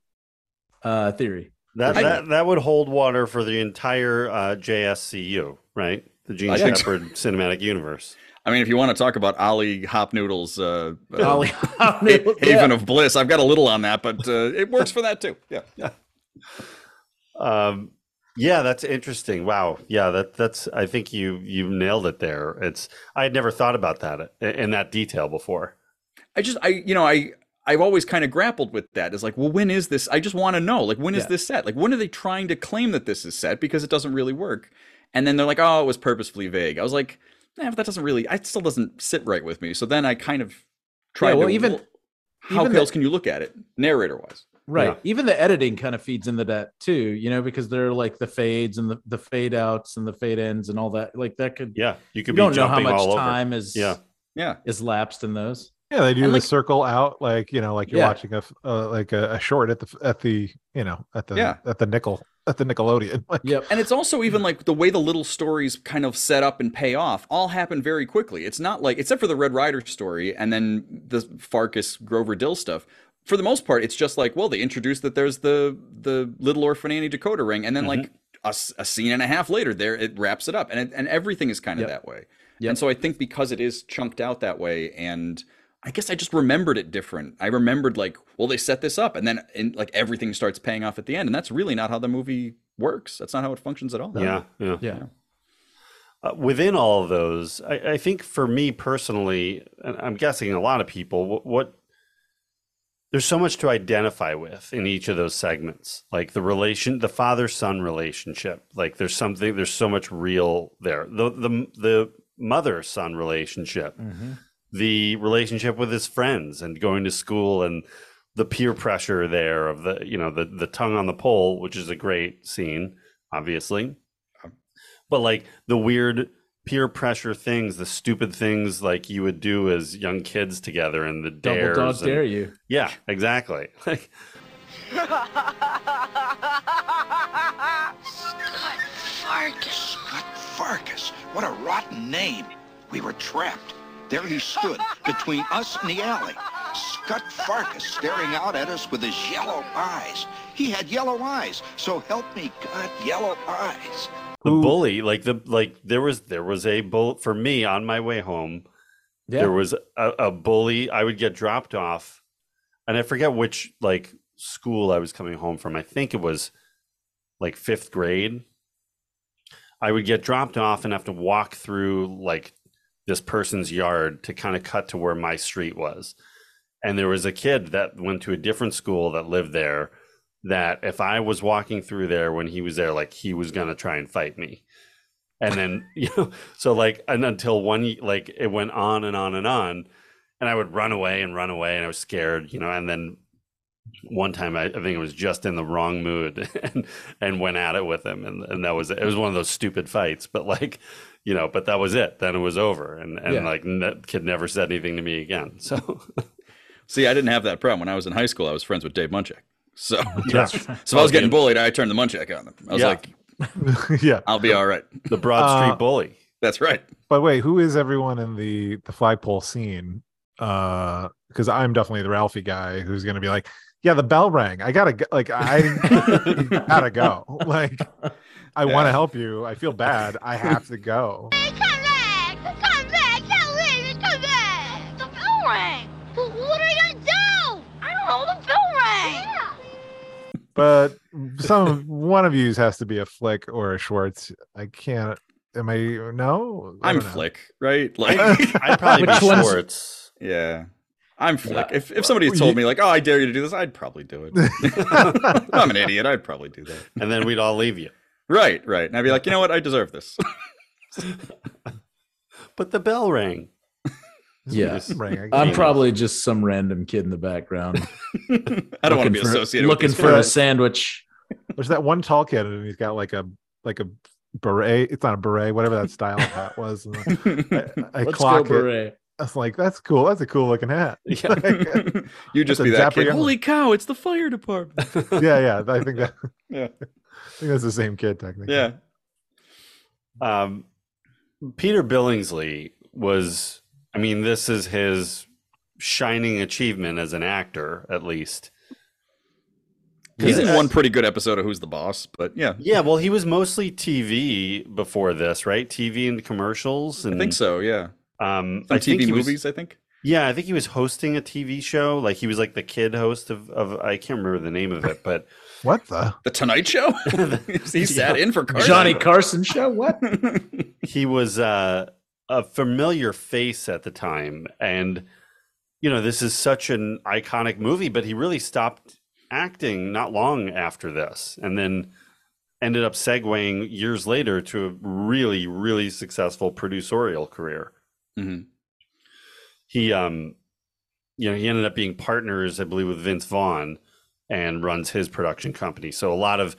uh theory. That, I- that that would hold water for the entire uh, JSCU, right? The Jean I think so. Shepherd cinematic universe. I mean, if you want to talk about Ollie Hopnoodle's uh, uh, Ollie- Ha- Haven of Bliss, I've got a little on that, but uh, it works for that too. Yeah. Um, yeah, that's interesting. Wow. Yeah, that that's. I think you you nailed it there. It's. I had never thought about that in, that detail before. I just, I, you know, I, I've always kind of grappled with that. It's like, well, when is this? I just want to know, like, when is Yeah. this set? Like, when are they trying to claim that this is set because it doesn't really work? And then they're like, oh, it was purposefully vague. I was like, eh, but that doesn't really, it still doesn't sit right with me. So then I kind of tried Yeah, well, to, even- how even the- else can you look at it, narrator wise? Right. Yeah. Even the editing kind of feeds into that too, you know, because they're like the fades and the, the fade outs and the fade ends and all that. Like that could Yeah, you you could be don't know how much all time is Yeah. Yeah. is lapsed in those. yeah they do And, the like- circle out like you know like you're Yeah. watching a uh, like a, a short at the at the you know at the Yeah. at the nickel at the nickelodeon like Yep. And it's also even like the way the little stories kind of set up and pay off all happen very quickly. It's not like, except for the Red Ryder story and then the Farkus Grover Dill stuff. For the most part, it's just like, well, they introduced that there's the the little orphan Annie Dakota ring, and then like a scene and a half later, there it wraps it up, and it, and everything is kind of Yep. that way. Yep. And so I think because it is chunked out that way, and I guess I just remembered it different. I remembered like, well, they set this up, and then in, like everything starts paying off at the end, and that's really not how the movie works. That's not how it functions at all. Yeah, yeah. Yeah. Uh, within all of those, I, I think for me personally, and I'm guessing a lot of people, what, what there's so much to identify with in each of those segments, like the relation, the father son relationship. Like there's something, there's so much real there. The the the mother son relationship, mm-hmm. the relationship with his friends and going to school and the peer pressure there of the you know the the tongue on the pole, which is a great scene, obviously. But like the weird peer pressure things, the stupid things like you would do as young kids together and the Double dares. dog and- dare you. Yeah, exactly. Like Farkus. Scott Farkus. What a rotten name. We were trapped. There he stood between us and the alley. Scott Farkus staring out at us with his yellow eyes. He had yellow eyes, so help me God, yellow eyes. The bully, like the like there was there was a bull for me on my way home. Yeah. There was a, a bully. I would get dropped off, and I forget which like school I was coming home from. I think it was like fifth grade. I would get dropped off and have to walk through like this person's yard to kind of cut to where my street was. And there was a kid that went to a different school that lived there that if I was walking through there when he was there, like he was gonna try and fight me. And then you know, so like and until one like it went on and on and on, and I would run away and run away, and I was scared, you know. And then one time I, I think I was just in the wrong mood and and went at it with him, and and that was it. It was one of those stupid fights, but like you know, but that was it. Then it was over, and and Yeah. like that kid never said anything to me again. So See, I didn't have that problem when I was in high school. I was friends with Dave Munchak. So, Yeah. so if I was getting bullied, I turned the Munchak on them. I was Yeah. like, yeah. I'll be all right. the Broad Street Uh, bully. That's right. By the way, who is everyone in the the flagpole scene? Uh, because I'm definitely the Ralphie guy who's gonna be like, yeah, the bell rang. I gotta go. Like, I gotta go. Like, I want to help you. I feel bad. I have to go. Come back! Come back! Come back! Come back! The bell rang! Well, what are you gonna do? I don't know. The bell rang! But some one of yous has to be a Flick or a Schwartz. I can't. Am I? No, I I'm know. Flick, right? Like, I'd probably be Which Schwartz. yeah. I'm Flick. If, if somebody had told me, like, oh, I dare you to do this, I'd probably do it. I'm an idiot. I'd probably do that. and then we'd all leave you. Right, right. And I'd be like, you know what? I deserve this. But the bell rang. Yeah. I I'm probably just some random kid in the background. I don't want to be looking for- associated Looking for this. a sandwich. There's that one tall kid, and he's got like a like a beret. It's not a beret, whatever that style of hat was. And I, I Let's clock go, it. beret. I was like, "That's cool. That's a cool looking hat." Yeah. you just be that kid. young Holy cow! It's the fire department. yeah, yeah. I think that. Yeah. I think that's the same kid technically. Yeah. Um, Peter Billingsley was, I mean, this is his shining achievement as an actor, at least. He's in one pretty good episode of Who's the Boss, but yeah, Yeah, well, he was mostly TV before this, right? TV and commercials. And, I think so. Yeah, Um, Some I think TV he was- movies. I think. yeah, I think he was hosting a TV show. Like he was like the kid host of, of I can't remember the name of it, but What the? The Tonight Show. he sat in for Carson. Johnny Carson show? What? he was uh, a familiar face at the time. And you know this is such an iconic movie but he really stopped acting not long after this and then ended up segueing years later to a really really successful producerial career. Mhm. he um you know he ended up being partners i believe with vince vaughn and runs his production company. So a lot of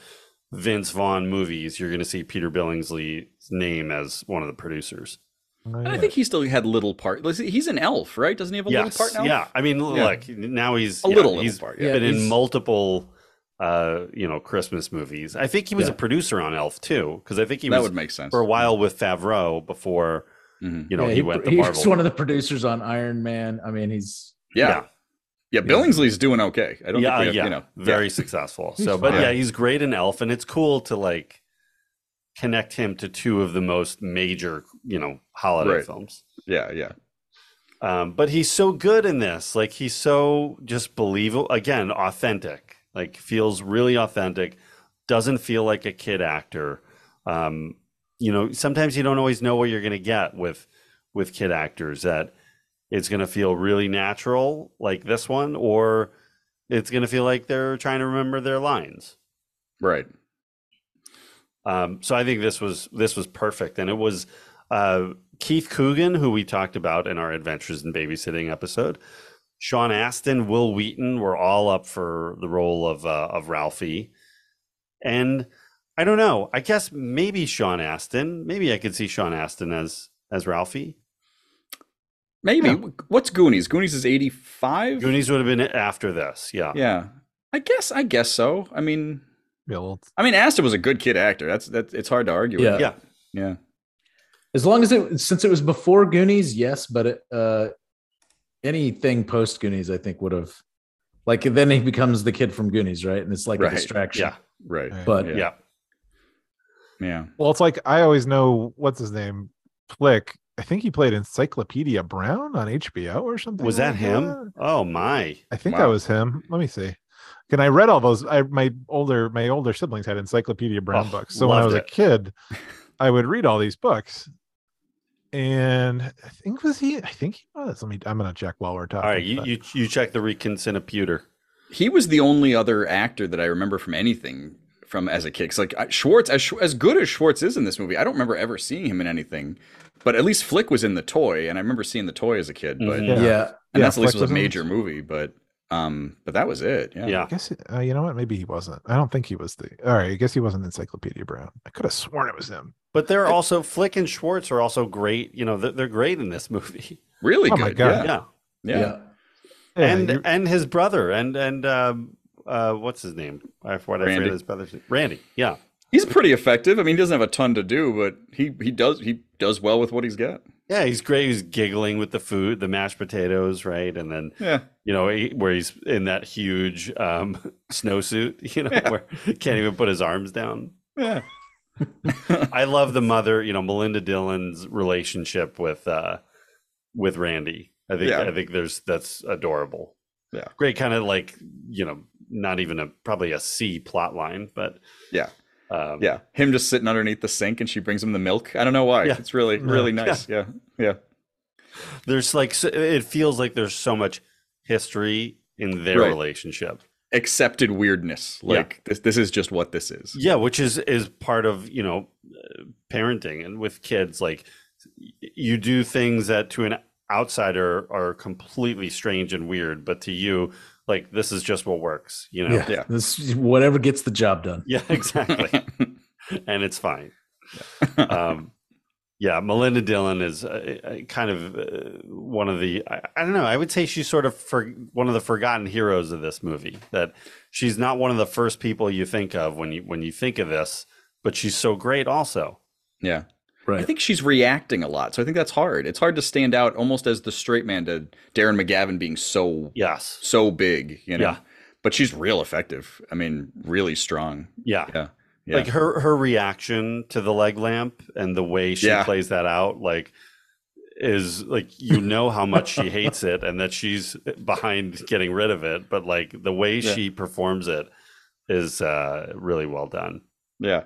vince vaughn movies you're going to see peter billingsley's name as one of the producers Oh, I think he still had little part. He's an elf, right? Doesn't he have a little part now? Yeah, I mean, Yeah. look, now he's A yeah, little, little part, yeah. He's been in multiple, uh, you know, Christmas movies. I think he was Yeah. a producer on Elf too, because I think he that was would make sense. for a while with Favreau before Mhm. you know Yeah, he, went to he Marvel. was one of the producers on Iron Man. I mean, he's Yeah. yeah, Billingsley's doing okay. I don't yeah, think we have, yeah, you know, very yeah. successful. So, but yeah, he's great in Elf, and it's cool to like connect him to two of the most major, you know, holiday Right. films. Yeah, yeah. Um, but he's so good in this. Like he's so just believable. Again, authentic. Like feels really authentic. Doesn't feel like a kid actor. Um, you know, sometimes you don't always know what you're going to get with with kid actors. That it's going to feel really natural, like this one, or it's going to feel like they're trying to remember their lines. Right. Um, so I think this was this was perfect, and it was uh, Keith Coogan, who we talked about in our Adventures in Babysitting episode, Sean Astin, Wil Wheaton were all up for the role of uh, of Ralphie, and I don't know. I guess maybe Sean Astin. Maybe I could see Sean Astin as as Ralphie. Maybe. What's Goonies? Goonies is 85? Goonies would have been after this. Yeah. Yeah. I guess I guess so. I mean Be old. I mean Astin was a good kid actor. That's that it's hard to argue with. Yeah. Yeah. Yeah. As long as it since it was before Goonies, yes, but it, uh anything post Goonies, I think would have like then he becomes the kid from Goonies, right? And it's like Right. a distraction. Yeah. Right. But Yeah. Yeah. Yeah. Well, it's like I always know what's his name, Flick. I think he played Encyclopedia Brown on HBO or something. Was that like him? Oh my. I think Wow. that was him. Let me see. Can I read all those? I my older my older siblings had Encyclopedia Brown Oh, books, so when I was it. a kid, I would read all these books. And I think was he? I think he was. Let me. I'm gonna check while we're talking. All right, you but- you, you check the Reconsineputer. He was the only other actor that I remember from anything from as a kid. 'Cause, like Schwartz, as as good as Schwartz is in this movie, I don't remember ever seeing him in anything. But at least Flick was in the toy, and I remember seeing the toy as a kid. But Mhm. yeah. Yeah. Yeah. and that's at least Flick was a major movie. But um, but that was it. Yeah. Yeah. I guess uh, you know what? Maybe he wasn't. I don't think he was the. All right, I guess he wasn't Encyclopedia Brown. I could have sworn it was him. But they're also Flick and Schwartz are also great. You know, they're, they're great in this movie. Really Oh good. my God. Yeah. Yeah. Yeah. yeah. Yeah, and you're- and his brother and and um, uh, what's his name? I forgot I forget his brother's name. Randy. Yeah. He's pretty effective. I mean, he doesn't have a ton to do, but he he does he does well with what he's got. Yeah, he's great. He's giggling with the food, the mashed potatoes, right? And then Yeah. You know he, where he's in that huge um, snowsuit, you know, where he can't even put his arms down. Yeah. I love the mother, you know, Melinda Dillon's relationship with uh with Randy. I think Yeah. I think there's that's adorable. Yeah. Great kind of like, you know, not even a probably a C plot line, but Yeah. um Yeah. Him just sitting underneath the sink and she brings him the milk. I don't know why. Yeah. It's really, really nice. Yeah. Yeah. there's like it feels like there's so much history in their Right. relationship. Accepted weirdness. Yeah. Like this this is just what this is. Yeah, which is is part of you know uh, parenting and with kids. Like you do things that to an outsider are completely strange and weird, but to you, like this is just what works. You know? Yeah. Yeah. This whatever gets the job done. Yeah, exactly. and it's fine. um, yeah, Melinda Dillon is uh, uh, kind of uh, one of the. I, I don't know. I would say she's sort of for one of the forgotten heroes of this movie. That she's not one of the first people you think of when you when you think of this, but she's so great also. yeah. Right. I think she's reacting a lot. So I think that's hard. It's hard to stand out almost as the straight man to Darren McGavin being so Yes. so big, you know. Yeah. But she's real effective. I mean, really strong. Yeah. Yeah. Yeah. Like her her reaction to the leg lamp and the way she Yeah. plays that out, like is like you know how much she hates it and that she's behind getting rid of it, but like the way Yeah. she performs it is uh really well done. yeah.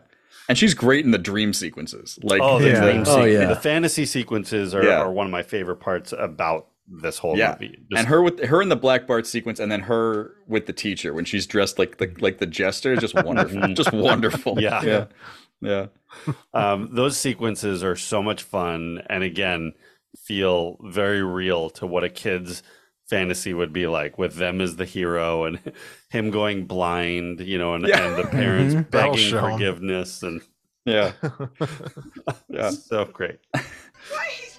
And she's great in the dream sequences. Like oh, the Yeah. dream Oh, yeah. the fantasy sequences are, Yeah. are one of my favorite parts about this whole Yeah. movie. and her with her in the Black Bart sequence, and then her with the teacher when she's dressed like the like the jester, is just wonderful, just wonderful. Yeah. yeah, yeah. um, those sequences are so much fun and again feel very real to what a kid's fantasy would be like with them as the hero and him going blind you know and, Yeah. and the parents Mhm. Begging forgiveness and yeah. Yeah. so great Please,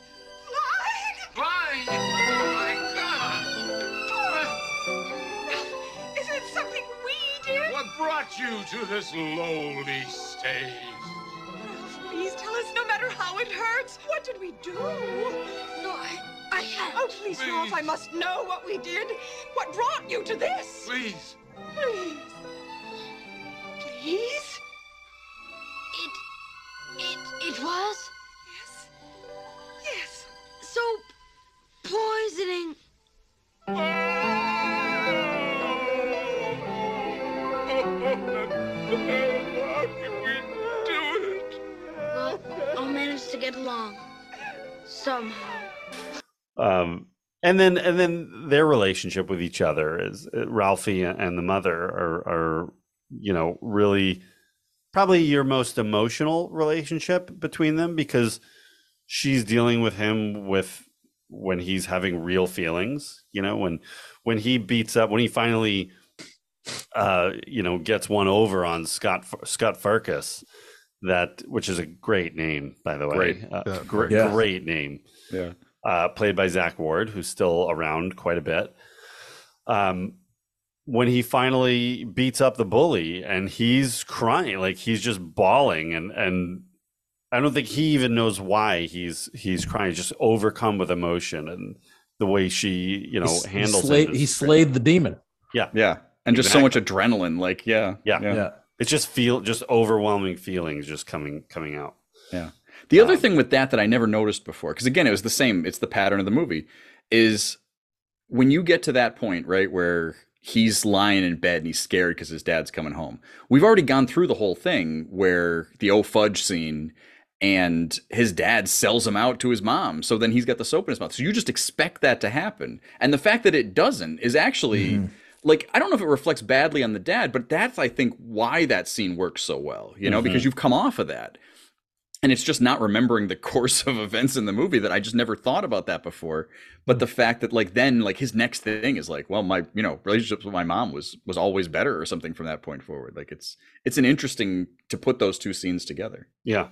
brought you to this lowly stage? Please tell us, no matter how it hurts. What did we do? No, I, I can't. Oh, please, Ralph, I must know what we did. What brought you to this? Please. Please. Please? It, it, it was Yes. Yes. soap poisoning. Ah! How can we do it? Well, I'll manage to get along somehow. um and then and then their relationship with each other is uh, Ralphie and the mother are are you know really probably your most emotional relationship between them because she's dealing with him with when he's having real feelings. You know, when when he beats up when he finally uh you know gets one over on Scott Scott Farkus that which is a great name by the way Great. uh, Yeah. gr- Yeah. great name Yeah. uh, played by Zack Ward, who's still around quite a bit. Um, when he finally beats up the bully and he's crying, like he's just bawling, and and I don't think he even knows why he's he's crying, just overcome with emotion and the way she you know He handles slayed, it. he is- slayed the demon. Yeah, yeah. And just so much adrenaline. Like, yeah. Yeah. Yeah. It's just feel just overwhelming feelings just coming coming out. Yeah. The other Um, thing with that that I never noticed before, because again, it was the same, it's the pattern of the movie, is when you get to that point, right, where he's lying in bed and he's scared because his dad's coming home. We've already gone through the whole thing where the oh fudge scene and his dad sells him out to his mom. So then he's got the soap in his mouth. So you just expect that to happen. And the fact that it doesn't is actually like I don't know if it reflects badly on the dad, but that's I think why that scene works so well, you know, because mm-hmm. you've come off of that. And it's just not remembering the course of events in the movie that I just never thought about that before. But mm. the fact that like then like his next thing is like, well, my you know relationships with my mom was was always better or something from that point forward. Like it's it's an interesting to put those two scenes together. Yeah.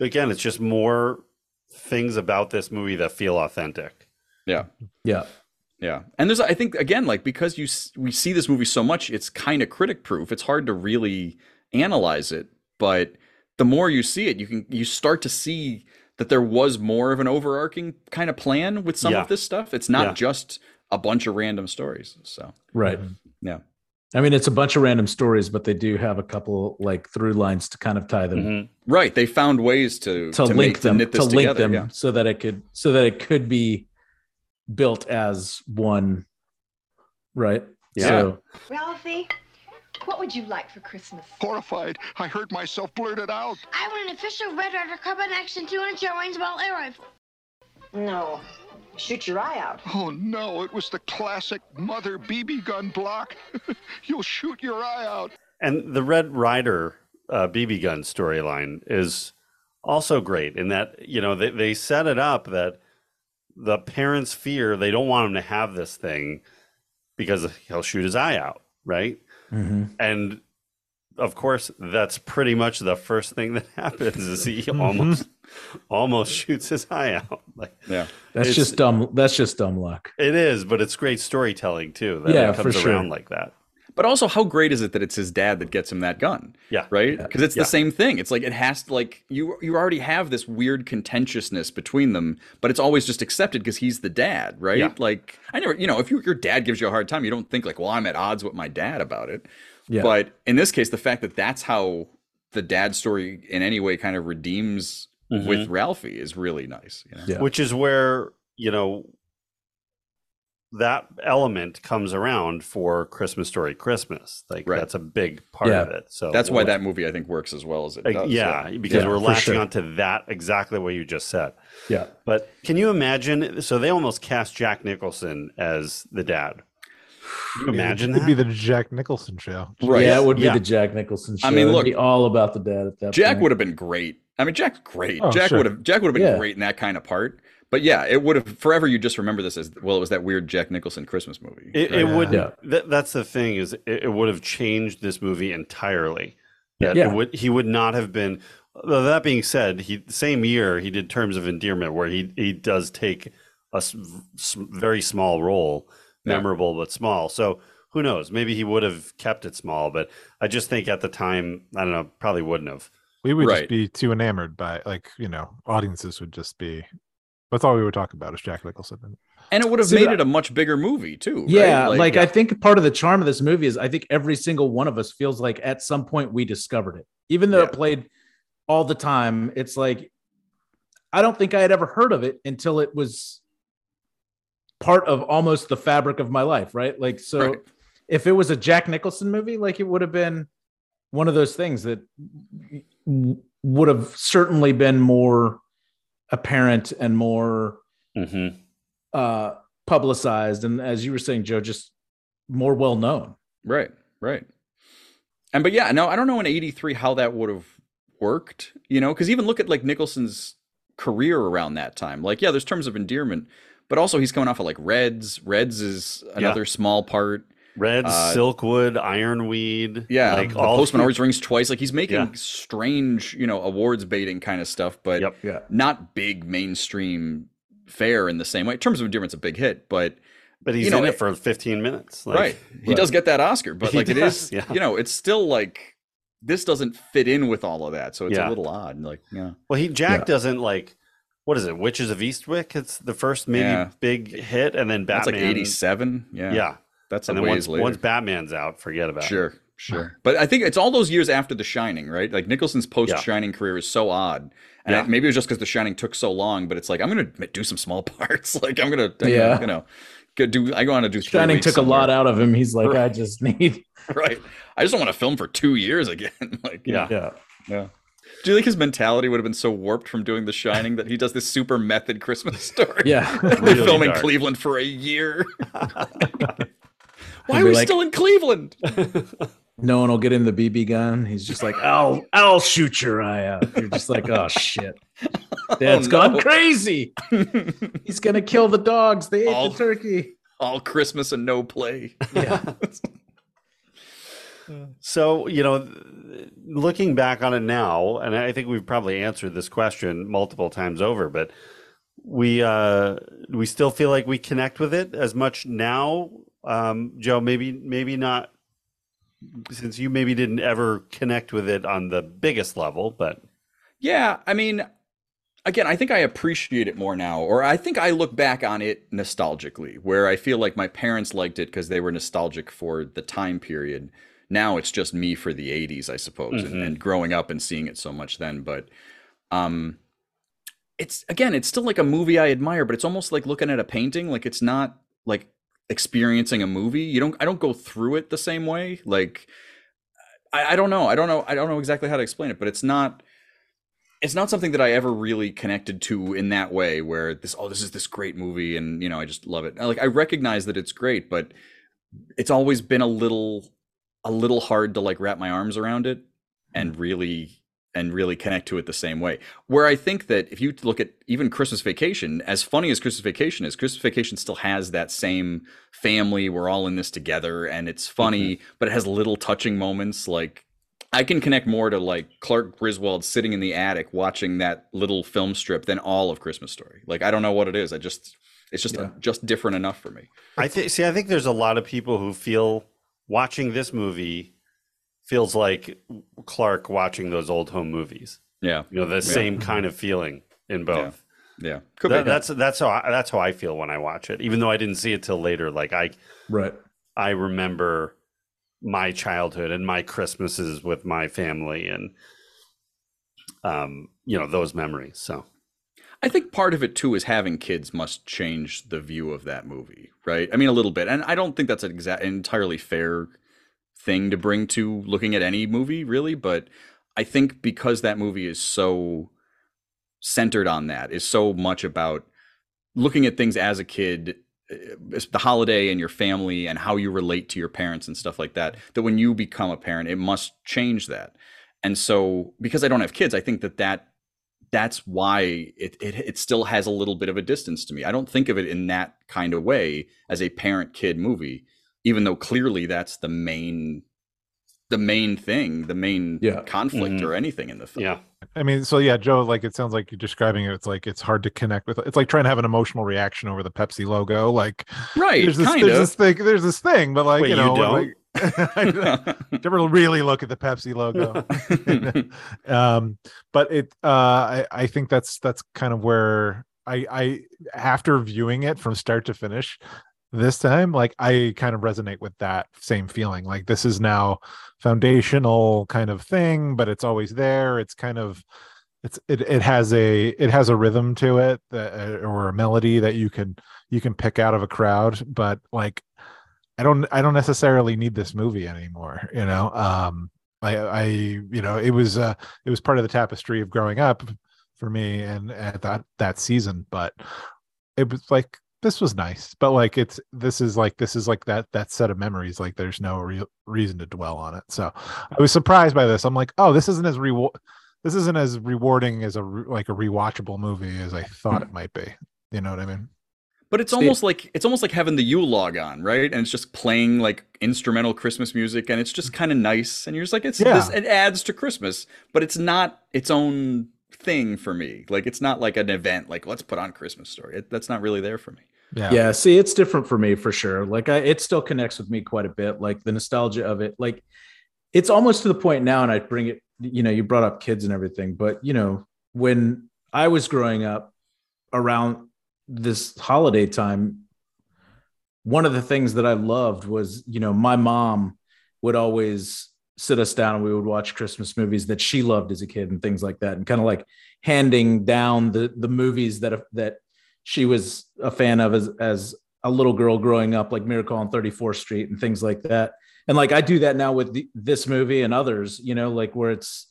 Again, it's just more things about this movie that feel authentic. Yeah. Yeah. Yeah, and there's I think again like because you we see this movie so much, it's kind of critic proof. It's hard to really analyze it, but the more you see it, you can you start to see that there was more of an overarching kind of plan with some Yeah. of this stuff. It's not Yeah. just a bunch of random stories. So Right. yeah, I mean, it's a bunch of random stories, but they do have a couple like through lines to kind of tie them Mhm. right. They found ways to to, to, link make, them to knit to link together. them Yeah. so that it could so that it could be built as one right Yeah. so Ralphie, what would you like for Christmas? Horrified, I heard myself blurt it out. I want an official Red Ryder Carbine Action 200 range ball air rifle. No. Shoot your eye out. Oh no, it was the classic mother BB gun block. You'll shoot your eye out. And the Red Ryder uh, BB gun storyline is also great in that, you know, they, they set it up that the parents fear they don't want him to have this thing because he'll shoot his eye out, right? Mm-hmm. And of course, that's pretty much the first thing that happens is he mm-hmm. almost almost shoots his eye out. Like Yeah. that's just dumb that's just dumb luck it is, but it's great storytelling too. That Yeah, it comes for sure. around like that. But also, how great is it that it's his dad that gets him that gun? Yeah. right. Because it's Yeah. the same thing. It's like it has to like you you already have this weird contentiousness between them, but it's always just accepted because he's the dad, right? Yeah. Like I never, you know, if you, your dad gives you a hard time, you don't think like, well, I'm at odds with my dad about it. yeah But in this case, the fact that that's how the dad story in any way kind of redeems mm-hmm. with Ralphie is really nice. You know? Yeah. which is where you know that element comes around for Christmas Story Christmas. Like Right. that's a big part Yeah. of it. So That's why that movie I think works as well as it does. yeah, because Yeah, we're latching sure. onto that exactly what you just said. yeah But can you imagine? So they almost cast Jack Nicholson as the dad. Can you imagine it'd that? be the Jack Nicholson show. Right. yeah it would be Yeah. the jack nicholson show I mean, It'd look- be all about the dad at that Jack point. would have been great. I mean, Jack's great. Oh, Jack sure. would have Jack would have been Yeah. great in that kind of part. But yeah, it would have forever. You just remember this as well. It was that weird Jack Nicholson Christmas movie. It, right? it would. Yeah. That, that's the thing is, it, it would have changed this movie entirely. That Yeah. it would. He would not have been. That being said, he same year he did Terms of Endearment, where he he does take a s- s- very small role, Yeah. memorable but small. So who knows? Maybe he would have kept it small, but I just think at the time, I don't know, probably wouldn't have. We would Right. just be too enamored by like you know audiences would just be. That's all we were talking about is Jack Nicholson. And and it would have See, made that- it a much bigger movie too. right? yeah like, i think part of the charm of this movie is i think every single one of us feels like at some point we discovered it even though Yeah. it played all the time it's like i don't think i had ever heard of it until it was part of almost the fabric of my life right like so Right. if it was a jack nicholson movie like it would have been one of those things that w- would have certainly been more apparent and more Mm-hmm. uh publicized and as you were saying joe just more well known Right, right. And but yeah, no, I don't know in '83 how that would have worked. You know, because even look at like Nicholson's career around that time. Like, yeah, there's terms of endearment, but also he's coming off of like Reds. Reds is another small part. Reds, Uh, Silkwood, Ironweed. Yeah, like the all Postman always rings twice. Like he's making Yeah. strange, you know, awards baiting kind of stuff, but Yeah. not big mainstream fare in the same way. In terms of endearment's a big hit, but But he's you know, in it for 15 minutes. Like, right. He does get that Oscar, but like it does, is, yeah. you know, it's still like this doesn't fit in with all of that, so it's a little odd. Like, yeah, Well, he Jack doesn't like. What is it? Witches of Eastwick. It's the first maybe Yeah. big hit, and then that's Batman. like '87. Yeah, Yeah, that's a and then ways once, later. once Batman's out, forget about it. Sure, sure. But I think it's all those years after The Shining, right? Like Nicholson's post Yeah. Shining career is so odd. And Yeah. I- maybe it was just because The Shining took so long, but it's like, I'm going to do some small parts. like, I'm going to, Yeah. you know, do, I go on to do Shining weeks took a lot out of him. He's like, I just need. Right. I just don't want to film for two years again. like, Yeah. Yeah. yeah. Do you think his mentality would have been so warped from doing The Shining that he does this super method Christmas story? Yeah. Been Really filming dark. Cleveland for a year. Why are we like- still in Cleveland? No one will get him the BB gun. He's just like, I'll, I'll shoot your eye out. You're just like, oh shit. Dad's Oh, gone no. crazy. He's gonna kill the dogs. They ate All- the turkey. All Christmas and no play. Yeah. So, you know, looking back on it now, and I think we've probably answered this question multiple times over, but we uh we still feel like we connect with it as much now. Um Joe, maybe maybe not since you maybe didn't ever connect with it on the biggest level, but Yeah, I mean, again, I think I appreciate it more now, or I think I look back on it nostalgically, where I feel like my parents liked it because they were nostalgic for the time period. Now it's just me for the 80s, I suppose, and, Mhm. and growing up and seeing it so much then. But um, it's again, it's still like a movie I admire, but it's almost like looking at a painting. Like it's not like experiencing a movie. You don't, I don't go through it the same way. Like I, I don't know. I don't know. I don't know exactly how to explain it, but it's not it's not something that I ever really connected to in that way where this oh this is this great movie and you know I just love it. Like I recognize that it's great, but it's always been a little a little hard to like wrap my arms around it and mm-hmm. really and really connect to it the same way. Where I think that if you look at even Christmas Vacation, as funny as Christmas Vacation is, Christmas Vacation still has that same family. We're all in this together and it's funny, mm-hmm. but it has little touching moments like I can connect more to like Clark Griswold sitting in the attic watching that little film strip than all of Christmas Story. Like I don't know what it is. I just it's just just different enough for me. I think see I think there's a lot of people who feel watching this movie feels like Clark watching those old home movies. Yeah. You know, the same kind of feeling in both. Yeah. Could That- be. that's that's how I, that's how I feel when I watch it, even though I didn't see it till later. Like I, Right. I remember my childhood and my Christmases with my family, and um, you know those memories. So I think part of it too is having kids must change the view of that movie, right? I mean, a little bit, and I don't think that's an exa- entirely fair thing to bring to looking at any movie, really. But I think because that movie is so centered on that, is so much about looking at things as a kid, uh, the holiday and your family and how you relate to your parents and stuff like that. That when you become a parent, it must change that. And so, because I don't have kids, I think that that that's why it, it it still has a little bit of a distance to me. I don't think of it in that kind of way as a parent kid movie, even though clearly that's the main the main thing, the main Yeah. conflict Mhm. or anything in the film. yeah, I mean, so yeah, Joe, like it sounds like you're describing it. It's like it's hard to connect with. It's like trying to have an emotional reaction over the Pepsi logo. Like, Right, There's this, kind there's of. this thing. There's this thing, but like Wait, you you know, don't? like, never really look at the Pepsi logo. um, but it, uh, I, I think that's that's kind of where I, I after viewing it from start to finish this time, like I kind of resonate with that same feeling. Like this is now foundational kind of thing, but it's always there. It's kind of it's it, it has a it has a rhythm to it that, uh, or a melody that you can you can pick out of a crowd but like i don't i don't necessarily need this movie anymore you know um i i you know it was uh it was part of the tapestry of growing up for me and at that that season but it was like this was nice but like it's this is like this is like that that set of memories like there's no real reason to dwell on it so i was surprised by this i'm like oh this isn't as reward this isn't as rewarding as a re- like a rewatchable movie as I thought hmm. it might be. You know what I mean? But it's almost like it's almost like having the Yule log on, right? And it's just playing like instrumental Christmas music, and it's just mm. kind of nice. And you're just like, it's Yeah. this. It adds to Christmas, but it's not its own thing for me. Like it's not like an event. Like let's put on Christmas Story. It, that's not really there for me. Yeah. yeah see it's different for me for sure like i it still connects with me quite a bit like the nostalgia of it like it's almost to the point now and i bring it you know you brought up kids and everything but you know when i was growing up around this holiday time one of the things that i loved was you know my mom would always sit us down and we would watch christmas movies that she loved as a kid and things like that and kind of like handing down the the movies that that she was a fan of as as a little girl growing up, like Miracle on 34th Street and things like that. And like I do that now with the, this movie and others, you know, like where it's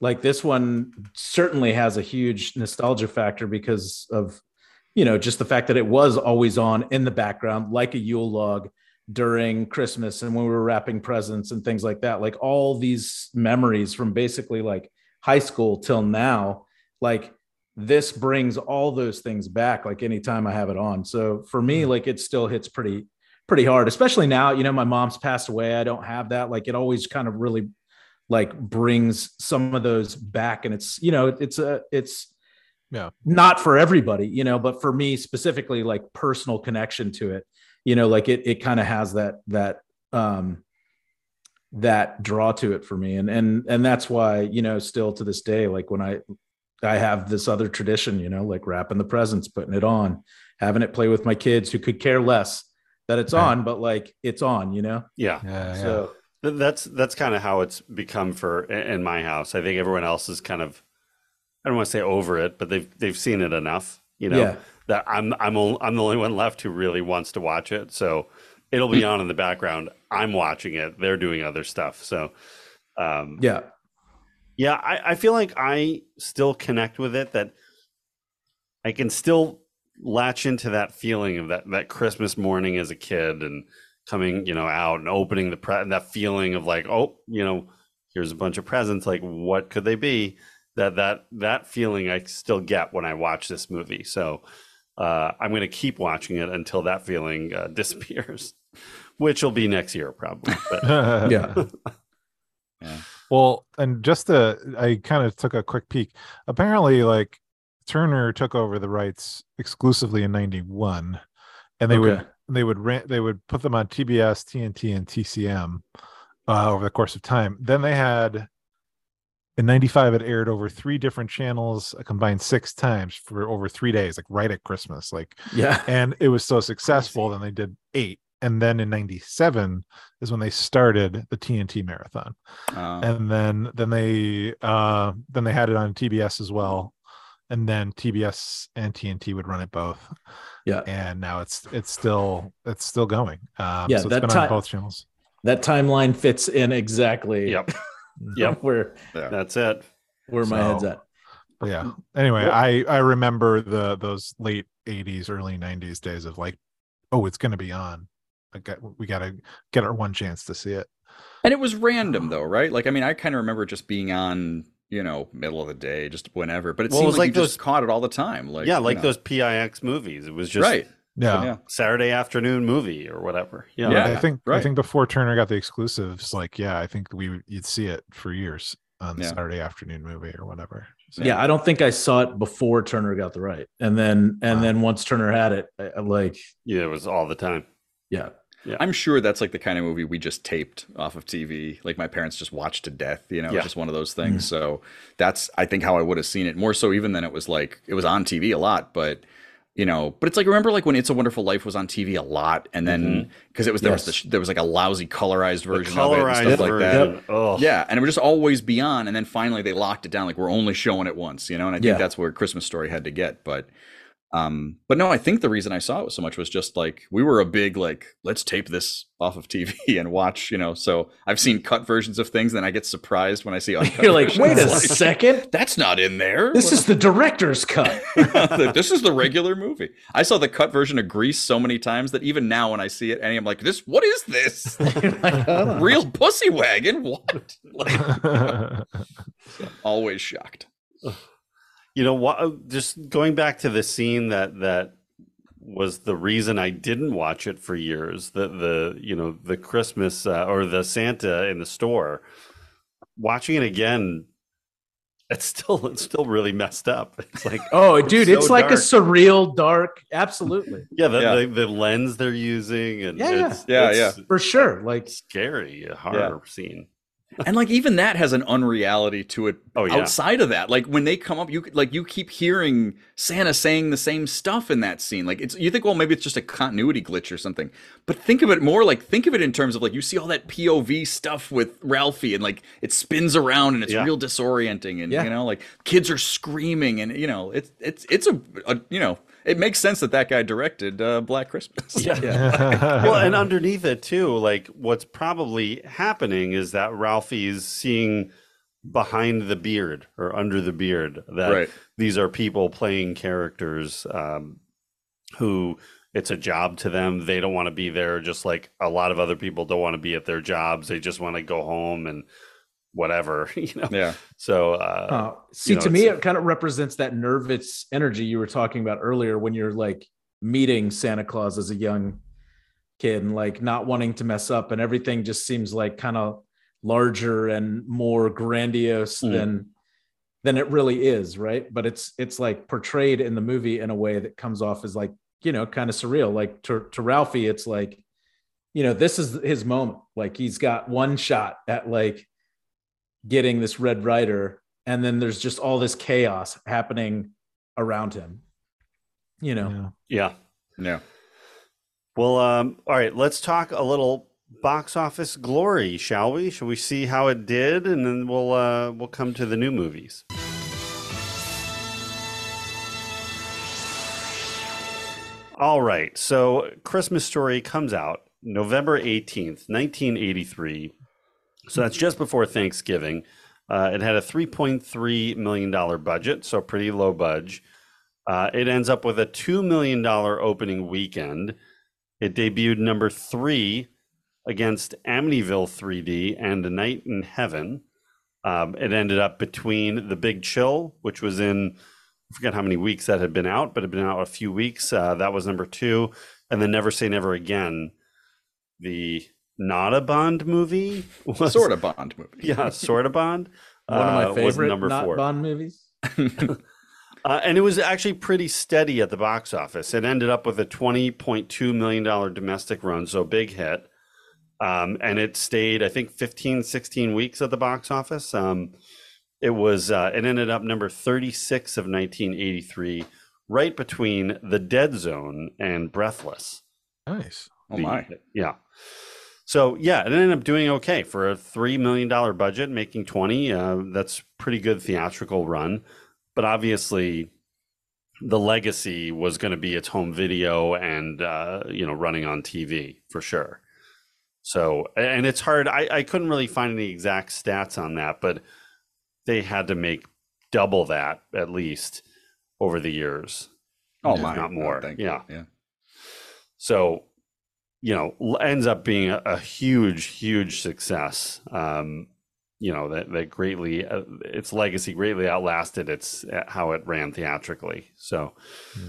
like this one certainly has a huge nostalgia factor because of, you know, just the fact that it was always on in the background, like a Yule log during Christmas and when we were wrapping presents and things like that. Like all these memories from basically like high school till now, like this brings all those things back like anytime i have it on. So for me mm-hmm. like it still hits pretty pretty hard especially now you know my mom's passed away. I don't have that. Like it always kind of really like brings some of those back. And it's you know it's a it's Yeah. not for everybody you know but for me specifically like personal connection to it you know like it it kind of has that that um that draw to it for me and and and that's why you know still to this day like when i I have this other tradition, you know, like wrapping the presents, putting it on, having it play with my kids who could care less that it's Right. on, but like it's on, you know? Yeah. Yeah. So Th- That's that's kind of how it's become for in my house. I think everyone else is kind of I don't want to say over it, but they've they've seen it enough, you know, Yeah. That I'm I'm I'm the only one left who really wants to watch it. So it'll be on in the background. I'm watching it. They're doing other stuff. So um yeah. yeah, I, I feel like I still connect with it that I can still latch into that feeling of that that Christmas morning as a kid and coming, you know, out and opening the pre- that feeling of like, oh, you know, here's a bunch of presents. Like, what could they be? That that that feeling I still get when I watch this movie. So uh, I'm going to keep watching it until that feeling uh, disappears, which will be next year probably. But Yeah. Well, and just to, I kind of took a quick peek. Apparently, like Turner took over the rights exclusively in '91, and they would they would rent they would put them on TBS, TNT, and TCM uh, over the course of time. Then they had in '95 it aired over three different channels, a combined six times for over three days, like right at Christmas. Like Yeah. and it was so successful then they did eight. And then in 97 is when they started the tnt marathon. Uh, and then then they uh then they had it on tbs as well. And then tbs and tnt would run it both. Yeah. and now it's it's still it's still going. Um Yeah, so it's that been ti- on both channels. That timeline fits in exactly yep, yep, where that's it. where my So- head's at. yeah anyway i i remember the those late 80s early 90s days of like oh it's gonna be on I got, we gotta get our one chance to see it and it was random though, right? Like, I mean, I kind of remember just being on, you know, middle of the day, just whenever. But it Well, it seems was like, like you those- just caught it all the time. Like, yeah, you like know. those PIX movies. It was just right. Yeah Yeah. Saturday afternoon movie or whatever. Yeah. Yeah. I think I think before Turner got the exclusives, like yeah, I think we you'd see it for years on the Yeah. Saturday afternoon movie or whatever. So, Yeah, I don't think I saw it before Turner got the right. And then and then once Turner had it, I, I like Yeah, it was all the time. yeah. Yeah. I'm sure that's like the kind of movie we just taped off of TV. Like my parents just watched to death. You know, Yeah. just one of those things. Mm. So that's I think how I would have seen it more so even than it was like it was on TV a lot, but you know, but it's like remember like when It's a Wonderful Life was on TV a lot, and then mm-hmm. because it was there was the, there was like a lousy colorized The version of it and colorized stuff like that. version. Oh, Yeah, and it would just always be on, and then finally they locked it down. Like we're only showing it once, you know. And I think Yeah. that's where Christmas Story had to get. But Um, but no, I think the reason I saw it so much was just like we were a big like let's tape this off of TV and watch, you know. So I've seen cut versions of things, then I get surprised when I see uncut. You're like, wait a Like, second. that's not in there. This is the director's cut. this is the regular movie. I saw the cut version of Grease so many times that even now when I see it, and I'm like, this what is this? Real pussy wagon? What? Like, always shocked. You know what? Just going back to the scene that that was the reason I didn't watch it for years. The the you know the Christmas uh, or the Santa in the store. Watching it again, it's still it's still really messed up. It's like Oh, dude, so it's like a surreal, dark. Absolutely. yeah the, Yeah. The, the lens they're using and Yeah, it's, yeah, it's For sure. Like, scary a horror scene. And like even that has an unreality to it Oh, yeah. outside of that like when they come up you like you keep hearing santa saying the same stuff in that scene like it's you think well maybe it's just a continuity glitch or something but think of it more like think of it in terms of like you see all that pov stuff with ralphie and like it spins around and it's Yeah. real disorienting and Yeah. you know like kids are screaming and you know it's it's it's a, a you know it makes sense that that guy directed uh, black christmas Yeah. well, and underneath it too, like what's probably happening is that Ralphie's seeing behind the beard or under the beard that Right. these are people playing characters um, who it's a job to them. They don't want to be there, just like a lot of other people don't want to be at their jobs. They just want to go home and whatever, you know. yeah So, uh, uh, see, know, to me, it kind of represents that nervous energy you were talking about earlier when you're like meeting Santa Claus as a young kid and like not wanting to mess up, and everything just seems like kind of larger and more grandiose Mm. than than it really is, right? But it's it's like portrayed in the movie in a way that comes off as like you know kind of surreal. Like to to Ralphie, it's like you know this is his moment. Like he's got one shot at like getting this red ryder and then there's just all this chaos happening around him you know yeah. yeah Well, um, all right, let's talk a little box office glory, shall we? Shall we see how it did, and then we'll uh, we'll come to the new movies. All right, so Christmas Story comes out November eighteenth, nineteen eighty three. So that's just before Thanksgiving. Uh, it had a three point three million dollar budget, so pretty low budge. Uh, it ends up with a two million dollar opening weekend. It debuted number three against Amityville 3D and A Night in Heaven. Um, it ended up between The Big Chill, which was in, I forget how many weeks that had been out, but it had been out a few weeks. Uh, that was number two. And then Never Say Never Again, the not a Bond movie. Was, sort of bond movie Yeah, sort of Bond. one of my uh, favorite number not four. bond movies Uh, and it was actually pretty steady at the box office. It ended up with a $20.2 million domestic run, so big hit. Um, and it stayed, I think, 15, 16 weeks at the box office. Um, it was, uh, it ended up number 36 of 1983, right between The Dead Zone and Breathless. nice. oh The- my Yeah. So yeah, it ended up doing okay for a three million dollar budget, making twenty. Uh, that's pretty good theatrical run, but obviously, the legacy was going to be its home video and uh, you know running on TV for sure. So and it's hard. I, I couldn't really find any exact stats on that, but they had to make double that at least over the years. oh my not Oh, more. thank you. yeah. yeah So, you know, ends up being a, a huge, huge success. Um, you know that that greatly uh, its legacy greatly outlasted its uh, how it ran theatrically. So,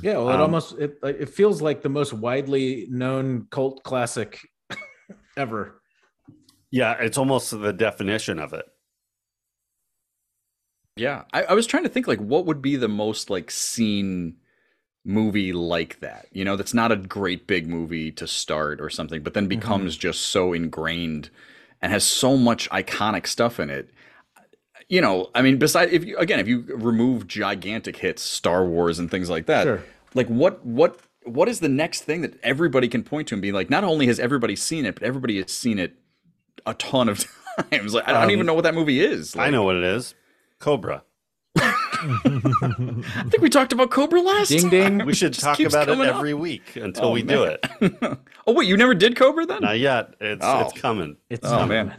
yeah well it Um, almost it, it feels like the most widely known cult classic ever yeah, it's almost the definition of it. Yeah, I, I was trying to think like what would be the most like seen movie like that. You know, that's not a great big movie to start or something, but then becomes just so ingrained and has so much iconic stuff in it. You know, I mean, besides if you again, if you remove gigantic hits, Star Wars and things like that, Sure. like what what what is the next thing that everybody can point to and be like, not only has everybody seen it, but everybody has seen it a ton of times. Like I don't Um, even know what that movie is. I know what it is. Cobra. I think we talked about Cobra last Ding, time. ding. We should talk about it coming up. every week until Oh, we do it. oh wait, you never did Cobra then? Not yet. It's Oh. it's coming. It's oh not- man.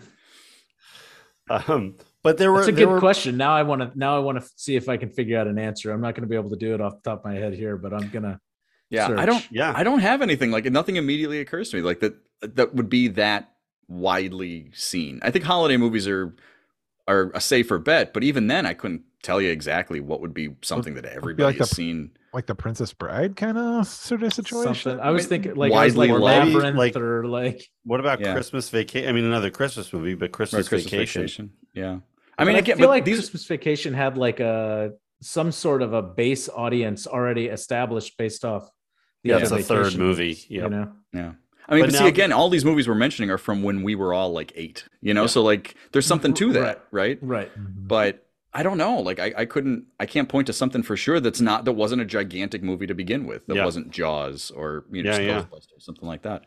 Um, but there were That's a good were, question. Now I want to now I want to see if I can figure out an answer. I'm not going to be able to do it off the top of my head here, but I'm gonna. Yeah, I don't. Yeah. I don't have anything like nothing immediately occurs to me like that. That would be that widely seen. I think holiday movies are are a safer bet, but even then, I couldn't tell you exactly what would be something that everybody like has the- seen. like the Princess Bride kind of sort of situation. Something. I was thinking like I was like loved. labyrinth Like- or like. what about Yeah. Christmas vacation? I mean, another Christmas movie, but Christmas, Christmas vacation. vacation. Yeah, I I mean, I again, feel like these Christmas Vacation had like a some sort of a base audience already established based off. the Yeah, other it's a third vacations, movie. You know, Yeah. I mean, But but, see, again, all these movies we're mentioning are from when we were all like eight, you know? So, like, there's something to that, right? right? Mm-hmm. But I don't know. Like, I, I couldn't, I can't point to something for sure that's not, that wasn't a gigantic movie to begin with, that Yeah. wasn't Jaws or, you know, Yeah, yeah. Ghostbusters, something like that.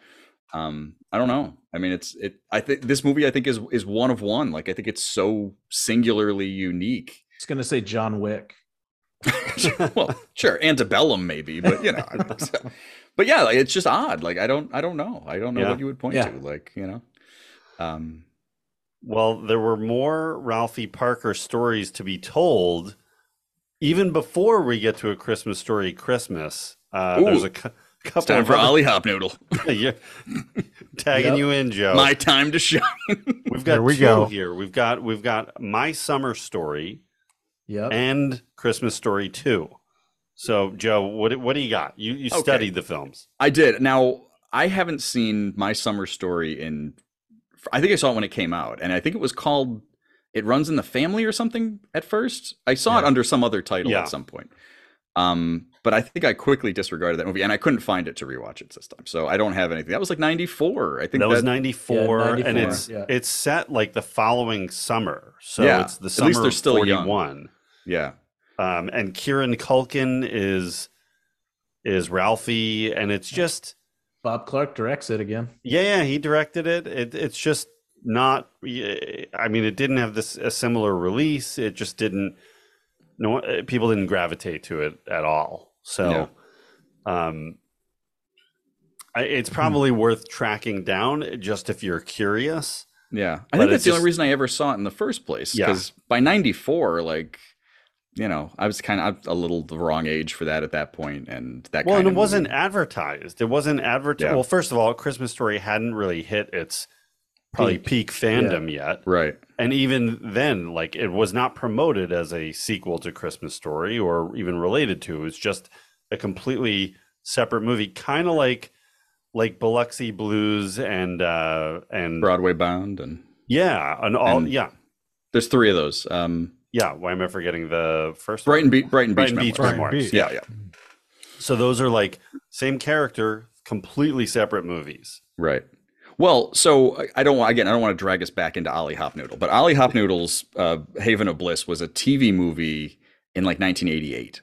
Um, I don't know. I mean, it's, it, I think this movie, I think, is, is one of one. Like, I think it's so singularly unique. It's gonna say John Wick. well, sure, antebellum maybe, but you know, but yeah, like it's just odd. Like I don't, I don't know, I don't know Yeah. what you would point Yeah. to. Like you know, um, Well, there were more Ralphie Parker stories to be told even before we get to a Christmas story Christmas. Uh, there's Ooh. a cou- it's couple time of for other- Ollie Hopnoodle. Yeah. tagging Yep. you in, Joe. My time to shine. we've got Here we two go. here. We've got we've got my summer story Yep. and Christmas story two. So, Joe, what what do you got? You you Okay. studied the films. I did. Now I haven't seen my summer story in. I think I saw it when it came out, and I think it was called "It Runs in the Family" or something. At first, I saw it under some other title Yeah. at some point. Um, but I think I quickly disregarded that movie, and I couldn't find it to rewatch it this time. So I don't have anything. That was like '94. I think That was ninety four, Yeah, and it's yeah. it's set like the following summer. So Yeah, it's the at summer least they're still forty young. one. Yeah, Um, and Kieran Culkin is is Ralphie, and it's just Bob Clark directs it again. yeah, yeah, he directed it. it it's just not. I mean, it didn't have this a similar release. It just didn't. No, uh, people didn't gravitate to it at all. So, um, I, Hmm. it's probably worth tracking down just if you're curious. yeah. But I think it's that's the only reason I ever saw it in the first place. Yeah. Because by '94, like. You know, I was kind of a little the wrong age for that at that point, and that. Well, and it wasn't advertised. It wasn't advertised. Yeah. Well, first of all, Christmas Story hadn't really hit its probably peak, fandom yet. right. And even then, like it was not promoted as a sequel to Christmas Story or even related to. It was just a completely separate movie, kind of like like Biloxi Blues and uh and Broadway Bound, and yeah, and all and- yeah. there's three of those. Um, Yeah, why am I forgetting the first one? Brighton, Be- Brighton Beach, Brighton Beach Memoirs. Memoirs. Beach. Yeah, yeah, So those are like same character, completely separate movies. right. Well, so I- I don't want again. I don't want to drag us back into Ollie Hopnoodle, but Ollie Hopnoodle's uh, Haven of Bliss was a TV movie in like 1988,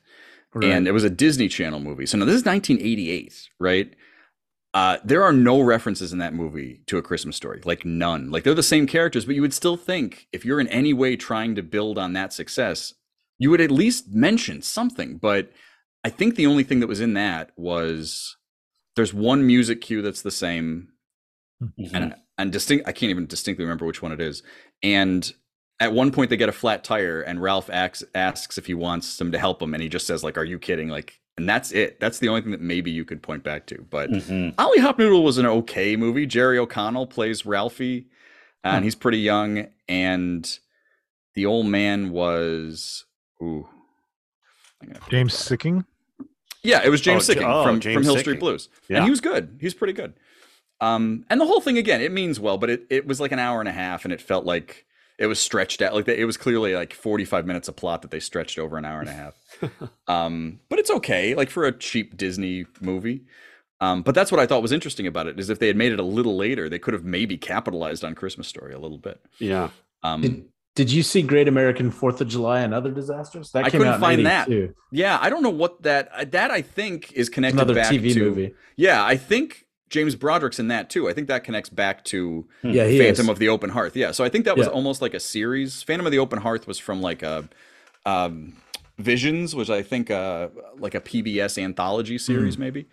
and it was a Disney Channel movie. So now this is 1988, right? Uh, there are no references in that movie to a Christmas story, like none. Like they're the same characters, but you would still think if you're in any way trying to build on that success, you would at least mention something. But I think the only thing that was in that was there's one music cue that's the same, and and distinct. I can't even distinctly remember which one it is. And at one point, they get a flat tire, and Ralph asks asks if he wants them to help him, and he just says like, "Are you kidding?" Like, and that's it. That's the only thing that maybe you could point back to. But Mhm. Ollie Hopnoodle was an okay movie. Jerry O'Connell plays Ralphie, and he's pretty young. And the old man was ooh, I'm gonna have to James look that up. Sikking. Yeah, it was James Oh, Sikking oh, from James from Hill Sikking. Street Blues, Yeah. and he was good. He's pretty good. Um, and the whole thing again, it means well, but it it was like an hour and a half, and it felt like it was stretched out. Like it was clearly like forty five minutes of plot that they stretched over an hour and a half. um, but it's okay, like for a cheap Disney movie. Um, but that's what I thought was interesting about it is if they had made it a little later, they could have maybe capitalized on Christmas Story a little bit. Yeah. Um, Did, did you see Great American Fourth of July and Other Disasters? That I came couldn't out find that. Yeah, I don't know what that uh, that I think is connected to Another back TV to. movie. Yeah, I think James Broderick's in that too. I think that connects back to Yeah, Phantom is. of the Open Hearth. Yeah, so I think that was Yeah. almost like a series. Phantom of the Open Hearth was from like a um Visions, which I think uh like a PBS anthology series maybe,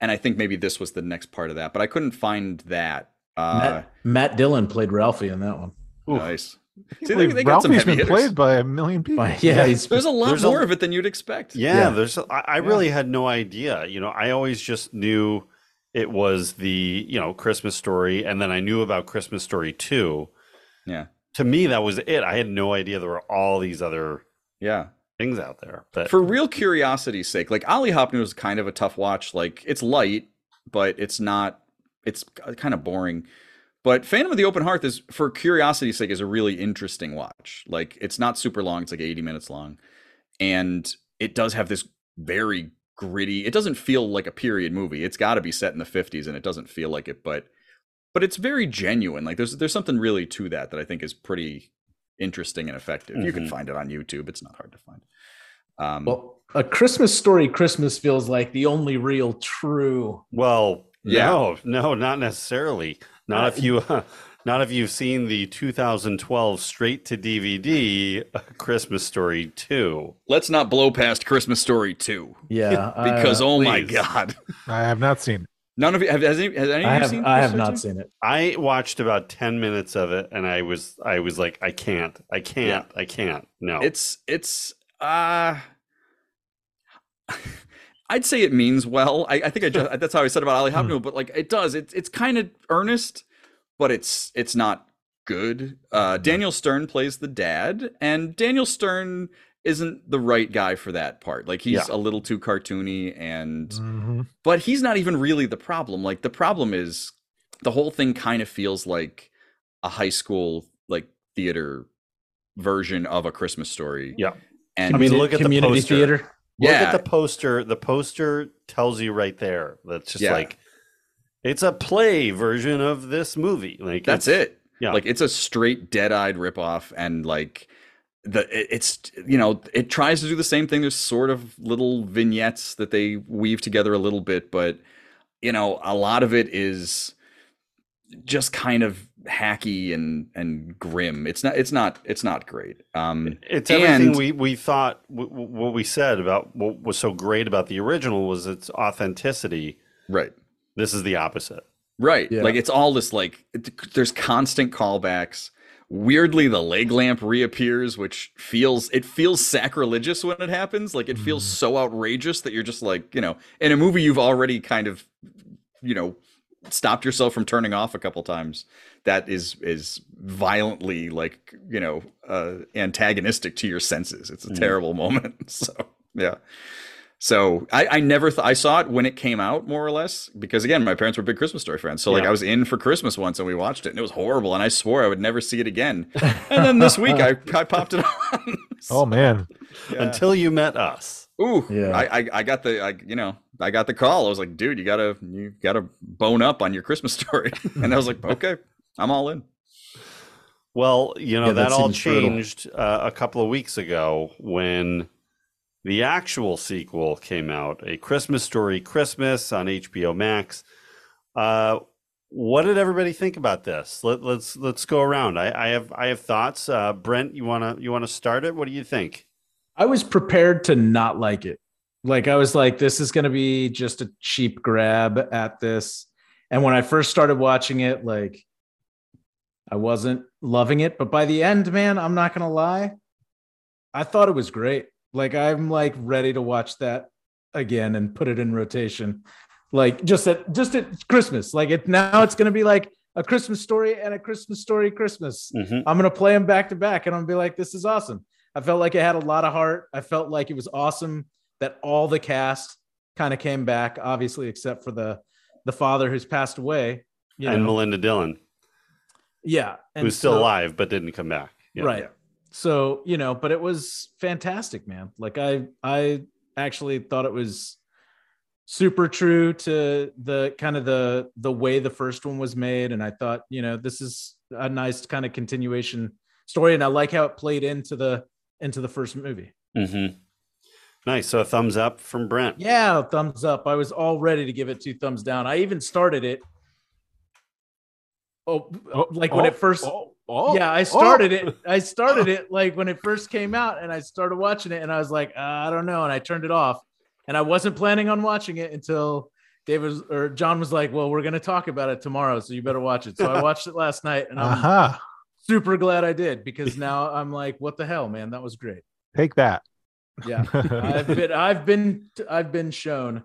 and I think maybe this was the next part of that, but I couldn't find that. Uh, Matt, Matt Dillon played Ralphie in that one. nice. See, Believe Ralphie's been played by a million people. yeah, he's There's a lot There's a- more of it than you'd expect. Yeah, Yeah. there's. I, I really had no idea. You know, I always just knew it was the you know Christmas Story, and then I knew about Christmas Story two. Yeah. To me, that was it. I had no idea there were all these other Yeah. Things out there. But For real curiosity's sake, like Ollie Hopnoodle was kind of a tough watch. Like it's light, but it's not. It's kind of boring. But Phantom of the Open Hearth is, for curiosity's sake, is a really interesting watch. Like it's not super long; it's like eighty minutes long, and it does have this very gritty. It doesn't feel like a period movie. It's got to be set in the fifties, and it doesn't feel like it. But but it's very genuine. Like there's there's something really to that that I think is pretty interesting and effective. You can Mhm. find it on YouTube. It's not hard to find. Um, well, a Christmas story. Christmas feels like the only real true. well, Yeah. no, no, not necessarily. Not if you. Not if you've seen the 2012 straight to DVD Christmas Story 2. let's not blow past Christmas Story 2 Yeah, because uh, oh my god. I have not seen. It. None of you have has any, has any I of you have seen I have not Story seen it. I watched about 10 minutes of it and I was I was like I can't. I can't. I can't. No. It's it's uh I'd say it means well. I, I think I just that's how I said about Ollie Hopnoodle, but like it does. It's it's kind of earnest, but it's it's not good. Uh Daniel Stern plays the dad, and Daniel Stern isn't the right guy for that part. Like he's Yeah. a little too cartoony and Mhm. but he's not even really the problem like the problem is the whole thing kind of feels like a high school like theater version of a christmas story Yeah. and I mean, look at the community poster. theater. Look Yeah. at the poster. The poster tells you right there. That's just Yeah. like it's a play version of this movie. Like that's it Yeah. like it's a straight dead-eyed ripoff and like the it- it's you know it tries to do the same thing there's sort of little vignettes that they weave together a little bit but you know a lot of it is just kind of hacky and and grim it's not it's not it's not great um It's everything and- we we thought w- w- what we said about what was so great about the original was its authenticity. right This is the opposite. Right. Yeah. Like it's all this like it, there's constant callbacks. Weirdly, the leg lamp reappears, which feels it feels sacrilegious when it happens. Like it feels so outrageous that you're just like, you know, in a movie you've already kind of, you know, stopped yourself from turning off a couple times. That is is violently like, you know, uh antagonistic to your senses. It's a terrible moment. So yeah. So I, I never th- I saw it when it came out more or less because again my parents were big Christmas story fans. So like Yeah. I was in for Christmas once and we watched it and it was horrible and I swore I would never see it again. And then this week I, I popped it on. Oh man, Until you met us. ooh Yeah. I, I I got the I you know I got the call. I was like dude you gotta you gotta bone up on your Christmas story. And I was like okay I'm all in. Well, you know, Yeah, that, that all changed uh, a couple of weeks ago when the actual sequel came out, A Christmas Story Christmas on HBO Max. Uh, what did everybody think about this? Let, let's let's go around. I, I have I have thoughts. Uh, Brent, you wanna you wanna start it? What do you think? I was prepared to not like it. Like I was like, this is gonna be just a cheap grab at this. And when I first started watching it, like I wasn't loving it. But by the end, man, I'm not gonna lie. I thought it was great. Like I'm like ready to watch that again and put it in rotation. Like just at just at Christmas. Like it now it's gonna be like a Christmas story and a Christmas story Christmas. Mhm. I'm gonna play them back to back, and I'm gonna be like, "This is awesome." I felt like it had a lot of heart. I felt like it was awesome that all the cast kind of came back, obviously, except for the the father who's passed away. You And know? Melinda Dillon, yeah, and who's still so- alive but didn't come back. Yeah. right? So you know, but it was fantastic, man. Like I, I actually thought it was super true to the kind of the the way the first one was made, and I thought, you know, this is a nice kind of continuation story, and I like how it played into the into the first movie. Mm-hmm. Nice. So a thumbs up from Brent. Yeah, thumbs up. I was all ready to give it two thumbs down. I even started it. Oh, Oh, like when oh, it first oh. Oh, yeah, I oh. started it. I started it like when it first came out, and I started watching it, and I was like, uh, I don't know, and I turned it off, and I wasn't planning on watching it until David was, or John was like, "Well, we're gonna talk about it tomorrow, so you better watch it." So I watched it last night, and I'm Aha. super glad I did because now I'm like, "What the hell, man? That was great." Take that. Yeah, I've been, I've been, I've been shown.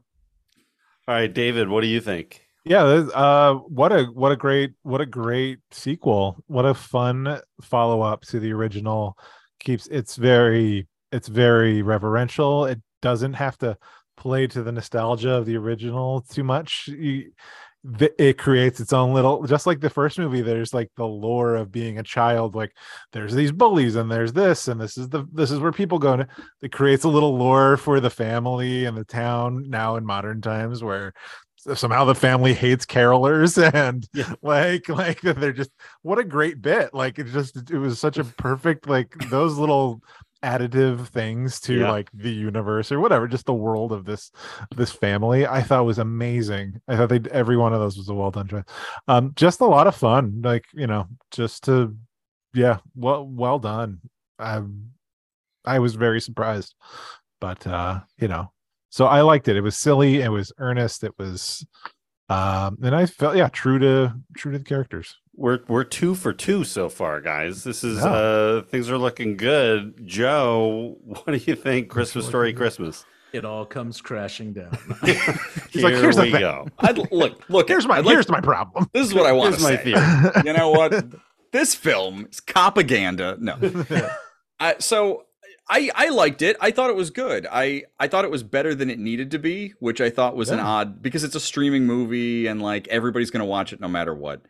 All right, David, what do you think? Yeah uh what a what a great what a great sequel. What a fun follow-up to the original. Keeps it's very it's very reverential. It doesn't have to play to the nostalgia of the original too much. You, it creates its own little just like the first movie there's like the lore of being a child like there's these bullies and there's this and this is the this is where people go to it creates a little lore for the family and the town now in modern times where somehow the family hates carolers and like like they're just what a great bit. Like it just it was such a perfect like those little additive things to Yeah. like the universe or whatever just the world of this this family i thought was amazing. I thought they every one of those was a well done choice. Um just a lot of fun like you know just to yeah well well done. I i was very surprised but uh you know so i liked it it was silly it was earnest it was um and i felt yeah true to true to the characters We're we're two for two so far, guys. This is Yeah. uh things are looking good. Joe, what do you think? Christmas Story Christmas. It all comes crashing down. He's like, Here "Here's the we thing." go. I'd look, look. here's my I'd like- here's my problem This is what I want to my say. theory. you know what? This film is propaganda. No. I, so I I liked it. I thought it was good. I I thought it was better than it needed to be, which I thought was an odd because it's a streaming movie and like everybody's going to watch it no matter what.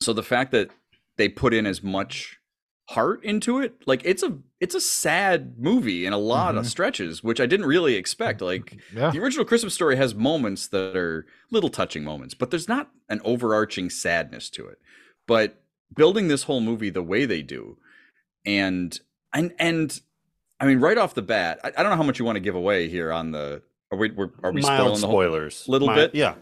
So the fact that they put in as much heart into it, like it's a it's a sad movie in a lot of Mhm. stretches, which I didn't really expect. Like yeah the original Christmas story has moments that are little touching moments, but there's not an overarching sadness to it. But building this whole movie the way they do, and and and I mean, right off the bat, I, I don't know how much you want to give away here on the. Are we we're, are we Mild spoiling the whole spoilers. little Mi- bit? Yeah.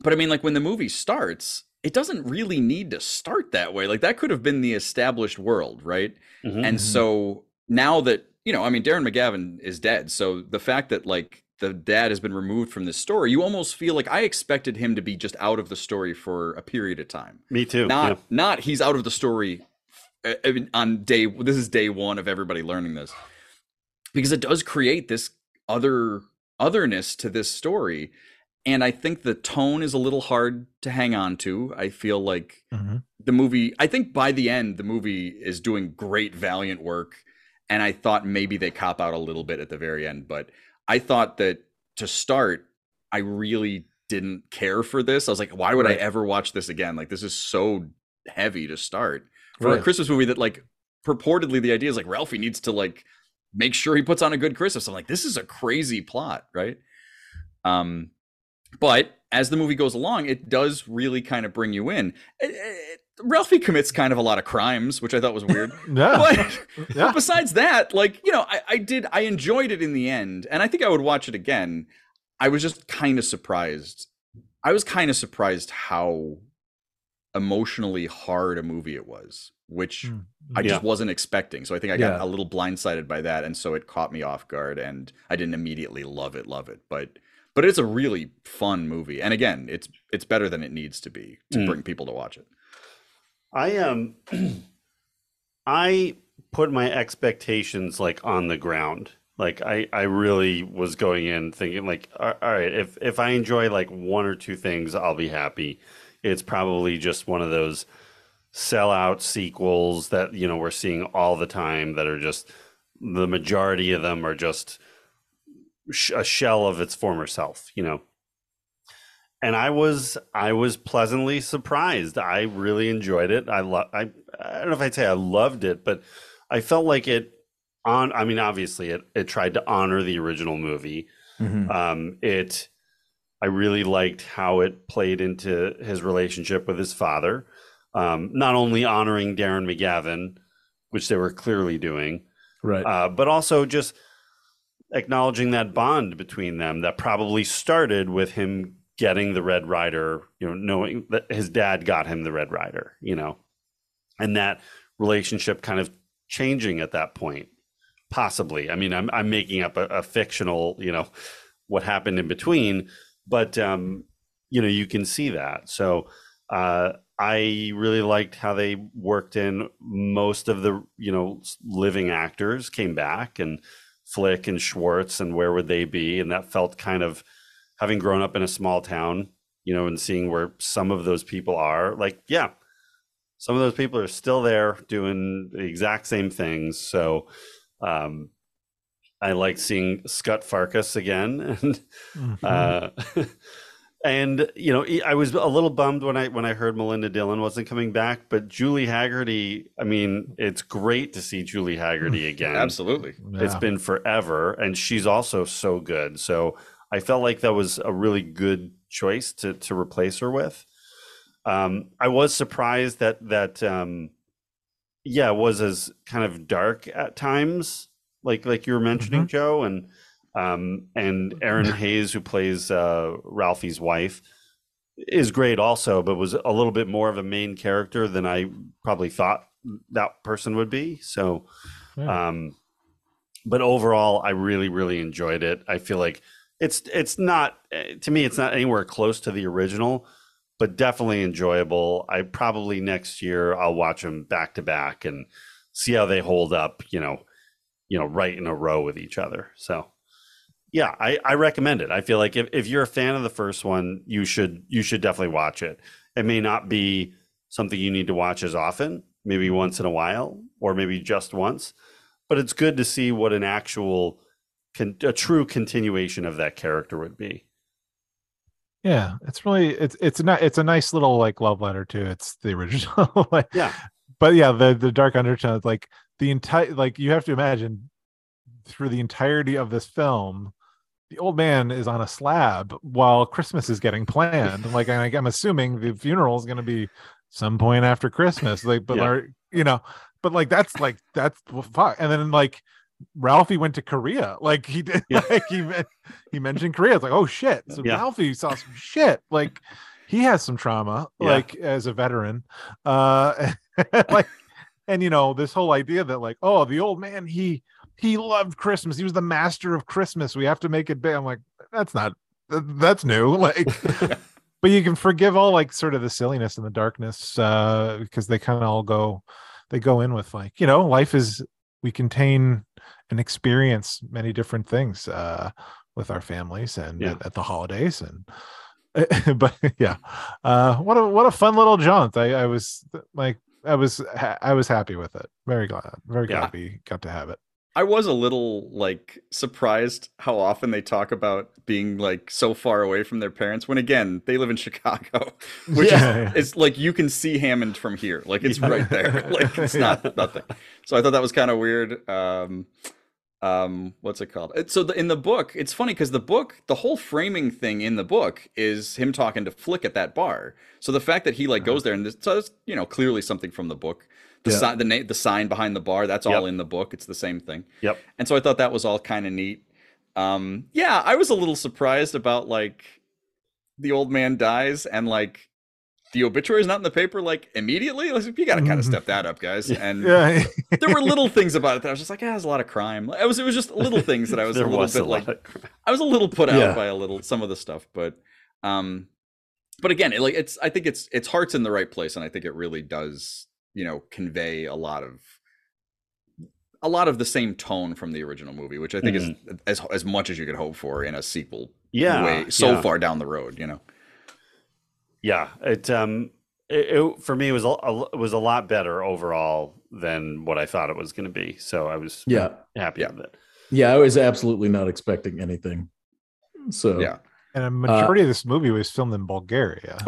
But I mean, like when the movie starts, it doesn't really need to start that way. Like that could have been the established world, right? Mhm. And so now that, you know, I mean, Darren McGavin is dead. So the fact that like the dad has been removed from this story, you almost feel like I expected him to be just out of the story for a period of time. Me too. Not, yeah. not he's out of the story on day, this is day one of everybody learning this because it does create this other otherness to this story. And I think the tone is a little hard to hang on to. I feel like Mhm. the movie i think by the end the movie is doing great valiant work and i thought maybe they cop out a little bit at the very end but i thought that to start i really didn't care for this i was like why would Right. i ever watch this again like this is so heavy to start for a christmas movie that like purportedly the idea is like ralphie needs to like make sure he puts on a good christmas i'm like this is a crazy plot right um but as the movie goes along, it does really kind of bring you in. It- it- Ralphie commits kind of a lot of crimes, which I thought was weird. yeah but, Yeah. but besides that, like you know, I, I did I enjoyed it in the end, and I think I would watch it again. I was just kind of surprised. I was kind of surprised how emotionally hard a movie it was, which Mm. I just Yeah. wasn't expecting. So I think I got Yeah. a little blindsided by that, and so it caught me off guard, and I didn't immediately love it, love it, but but it's a really fun movie, and again, it's it's better than it needs to be to Mm. bring people to watch it. I um I put my expectations like on the ground. Like I I really was going in thinking like all all right, if if I enjoy like one or two things, I'll be happy. It's probably just one of those sellout sequels that you know we're seeing all the time that are just the majority of them are just sh- a shell of its former self, you know and I was I was pleasantly surprised. I really enjoyed it. I love I I don't know if I'd say I loved it, but I felt like it on I mean obviously it it tried to honor the original movie. Mhm. Um it I really liked how it played into his relationship with his father. Um not only honoring Darren McGavin, which they were clearly doing, Right. uh, but also just acknowledging that bond between them that probably started with him getting the Red Ryder, you know, knowing that his dad got him the Red Ryder, you know. and that relationship kind of changing at that point. Possibly. I mean, I'm I'm making up a, a fictional, you know, what happened in between, but um, you know, you can see that. So uh, I really liked how they worked in most of the you know living actors came back and Flick and Schwartz and where would they be, and that felt kind of having grown up in a small town, you know, and seeing where some of those people are. Like, yeah, some of those people are still there doing the exact same things. So um, I like seeing Scott Farkus again, and Mhm. uh, and you know I was a little bummed when I when I heard Melinda Dillon wasn't coming back, but Julie Hagerty. I mean, it's great to see Julie Hagerty again. Absolutely. it's been forever, and she's also so good. So I felt like that was a really good choice to to replace her with. Um, I was surprised that that um, yeah, it was as kind of dark at times, like like you were mentioning, Joe, and um, and Erinn Hayes, who plays uh, Ralphie's wife, is great also, but was a little bit more of a main character than I probably thought that person would be. So, Yeah. um, but overall, I really really enjoyed it. I feel like it's it's not eh, to me, it's not anywhere close to the original, but definitely enjoyable. I probably next year I'll watch them back to back and see how they hold up. You know, you know, right in a row with each other. So yeah, I, I recommend it. I feel like if, if you're a fan of the first one, you should you should definitely watch it. It may not be something you need to watch as often, maybe once in a while, or maybe just once, but it's good to see what an actual a true continuation of that character would be. yeah it's really it's it's not it's a nice little like love letter too. it's the original like Yeah. but yeah the the dark undertone like the entire like you have to imagine through the entirety of this film the old man is on a slab while christmas is getting planned like I, i'm assuming the funeral is going to be some point after christmas like but Yeah. are- you know but like that's like that's well, fuck and then like Ralphie went to Korea. Like he did, Yeah. like he he mentioned Korea. It's like, oh shit. So Yeah. Ralphie saw some shit. Like he has some trauma, Yeah. like as a veteran. Uh like and you know, this whole idea that like, oh, the old man, he he loved Christmas. He was the master of Christmas. We have to make it big. I'm like, that's not that's new. Like but you can forgive all like sort of the silliness and the darkness uh because they kind of all go they go in with like you know life is we contain and experience many different things uh with our families and Yeah. at, at the holidays and but yeah uh what a what a fun little jaunt i i was like i was ha- i was happy with it very glad very glad Yeah. we got to have it I was a little like surprised how often they talk about being like so far away from their parents when again they live in Chicago, which Yeah. is it's like you can see Hammond from here, like it's Yeah. right there, like it's not nothing. So I thought that was kind of weird. Um, um, what's it called? So the, in the book, it's funny because the book, the whole framing thing in the book is him talking to Flick at that bar. So the fact that he like goes there and this, so it's you know clearly something from the book. The Yeah. sign, the name, the sign behind the bar, that's all in the book. It's the same thing. Yep. And so I thought that was all kind of neat. Um, yeah, I was a little surprised about like the old man dies and like the obituary is not in the paper like immediately. Like, you got to kind of step that up, guys. And yeah there were little things about it that I was just like, yeah, there's a lot of crime. I was, it was just little things that I was a little was bit a like. I was a little put out Yeah. by a little some of the stuff, but um, but again, it, like it's, I think it's its heart's in the right place, and I think it really does, you know, convey a lot of a lot of the same tone from the original movie, which I think is as as much as you could hope for in a sequel. Mm-hmm. Yeah, way, so yeah. far down the road, you know. Yeah, it um it, it for me was a, a was a lot better overall than what I thought it was going to be. So I was Yeah. happy Yeah. with it. Yeah, I was absolutely not expecting anything. So Yeah. And a majority of this movie was filmed in bulgaria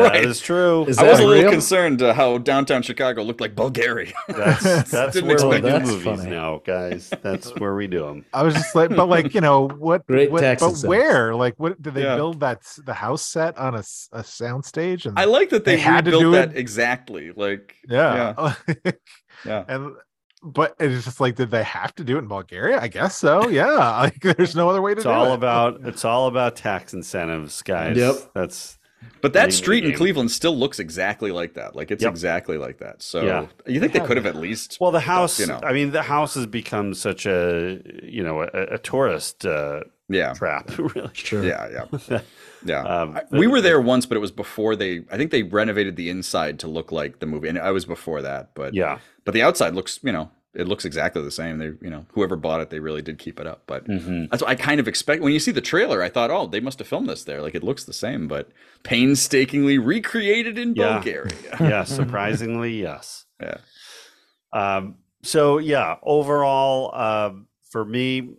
That is true. Is I was that a little real? concerned uh, how downtown Chicago looked like Bulgaria. That's that's Didn't where we expect do that. movies funny. now, guys. That's where we do them. I was just like, but like you know what? Great what tax but incentive. where? Like, what did they Yeah. build that the house set on a, sound stage? And I like that they, They had to do that it. exactly. Like yeah, yeah. and but it's just like, did they have to do it in Bulgaria? I guess so. Yeah, like there's no other way to It's do all it. about it's all about tax incentives, guys. Yep. That's But that name of the street in. Cleveland still looks exactly like that. Like it's Yep. exactly like that. So Yeah. you think they could have at least Well, the house. you know. I mean, the house has become such a you know a, a tourist uh, yeah. trap. really. Sure. Yeah, yeah. Yeah. Um, I- we were there once, but it was before they I think they renovated the inside to look like the movie. And I was before that, but Yeah. But the outside looks, you know, it looks exactly the same. They, you know, whoever bought it, they really did keep it up. But Mhm. that's what I kind of expect. When you see the trailer, I thought, oh, they must have filmed this there. Like it looks the same, but painstakingly recreated in Yeah. Bulgaria. yeah, surprisingly, yes. Yeah. Um, so yeah, overall, uh, for me,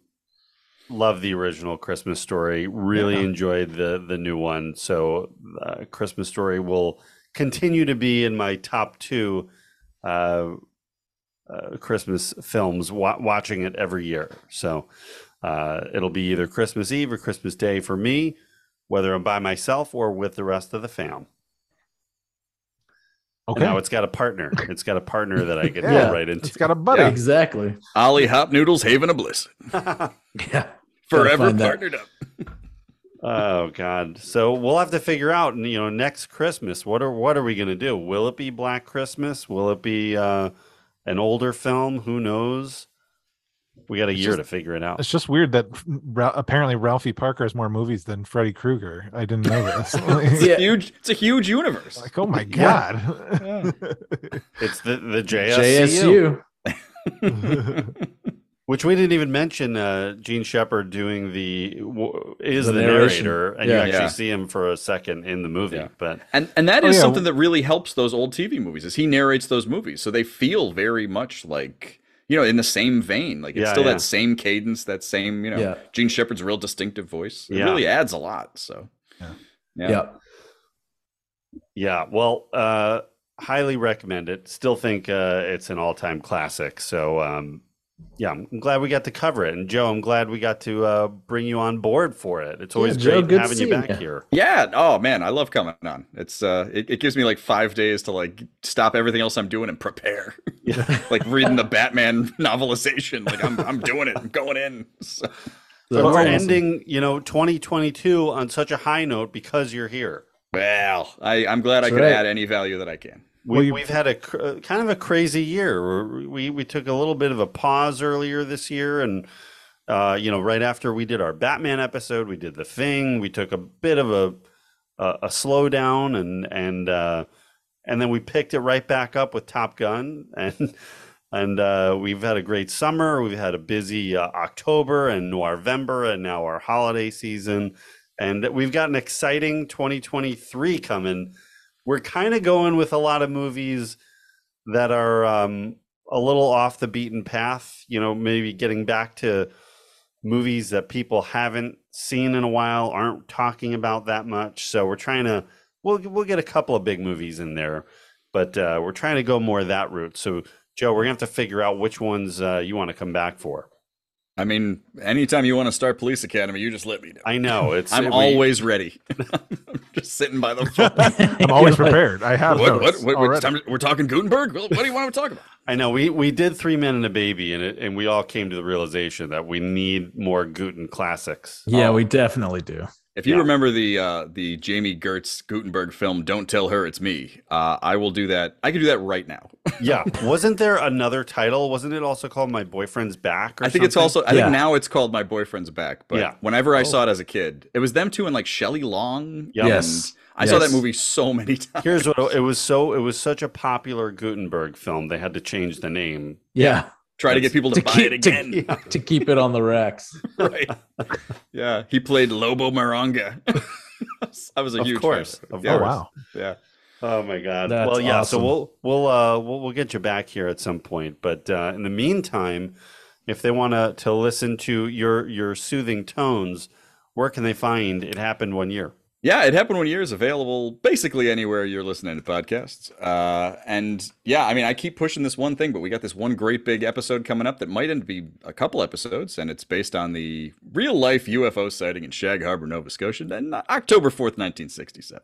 love the original Christmas Story. Really Yeah. enjoyed the the new one. So, uh, Christmas Story will continue to be in my top two uh, uh, Christmas films. Wa- watching it every year, so uh, it'll be either Christmas Eve or Christmas Day for me, whether I'm by myself or with the rest of the fam. And Okay. now it's got a partner. It's got a partner that I can Yeah, get right into. It's got a buddy. Yeah. Exactly. Ollie Hopnoodle's Haven of Bliss. Yeah. Forever find that. partnered up. oh God! So we'll have to figure out. You know, next Christmas, what are what are we going to do? Will it be Black Christmas? Will it be uh, an older film? Who knows? We got a It's year just- to figure it out. It's just weird that Ra- apparently Ralphie Parker has more movies than Freddy Krueger. I didn't know this. It's Yeah. a huge it's a huge universe. like, oh my god. It's the the JSU, JSU. Which we didn't even mention. Uh, Jean Shepherd doing the w- is The the, narrator, and you actually Yeah. see him for a second in the movie. Yeah. But And and that Oh, is yeah. something that really helps those old TV movies is he narrates those movies. So they feel very much like you know, in the same vein. Like it's Yeah, still yeah. that same cadence, that same, you know, Yeah. Jean Shepherd's real distinctive voice. It Yeah. really adds a lot. So Yeah. yeah. Yeah. Yeah, well, uh, highly recommend it. Still think uh, it's an all-time classic. So, um, yeah, I'm glad we got to cover it. And Joe, I'm glad we got to uh, bring you on board for it. It's always Joe, great good having you back ya. here. Yeah. Oh man, I love coming on. It's uh it, it gives me like five days to like stop everything else I'm doing and prepare. Yeah. like reading the Batman novelization. Like I'm I'm doing it. I'm going in. So, But That's we're awesome. ending, you know, 2022 on such a high note because you're here. well, I, I'm glad I could right. add any value that I can. We, We've had a uh, kind of a crazy year. We we took a little bit of a pause earlier this year, and uh, you know, right after we did our Batman episode, we did the Thing. We took a bit of a a, a slowdown, and and uh, and then we picked it right back up with Top Gun, and and uh, we've had a great summer. We've had a busy uh, October and November, and now our holiday season, and we've got an exciting 2023 coming we're kind of going with a lot of movies that are um, a little off the beaten path. You know, maybe getting back to movies that people haven't seen in a while, aren't talking about that much. So we're trying to we'll we'll get a couple of big movies in there, but uh, we're trying to go more that route. So Joe, we're gonna have to figure out which ones uh, you want to come back for. I mean, anytime you want to start Police Academy, you just let me know. I know it's I'm we- always ready. I'm just sitting by the phone. I'm always prepared. I have what, what, what, what, time- we're talking Guttenberg? What do you want to talk about? I know we we did Three Men and a Baby, and it, and we all came to the realization that we need more Guten classics. Yeah, Oh. we definitely do. If you Yeah. remember the uh, the Jami Gertz Guttenberg film, "Don't Tell Her It's Me," uh, I will do that. I can do that right now. Yeah, wasn't there another title? Wasn't it also called My Boyfriend's Back? Or I think it's also. I Yeah. think now it's called My Boyfriend's Back. But Yeah. whenever I Oh. saw it as a kid, it was them two and like Shelley Long. Yep. Yes. and I saw that movie so many times. Here's what it was. So it was such a popular Guttenberg film, they had to change the name. Yeah. Try to get people to, To buy keep- it to- again. To keep it on the racks. right. Yeah, he played Lobo Moronga. I was a Of huge course, fan. of yeah, oh wow. Yeah. Oh my god! That's well, yeah. awesome. So we'll we'll uh we'll, we'll get you back here at some point. But uh, in the meantime, if they want to to listen to your your soothing tones, where can they find it? Happened one year. Yeah, it happened one year is available basically anywhere you're listening to podcasts. Uh, and yeah, I mean, I keep pushing this one thing, but we got this one great big episode coming up that might end up be a couple episodes, and it's based on the real life UFO sighting in Shag Harbor, Nova Scotia, on October 4th, 1967.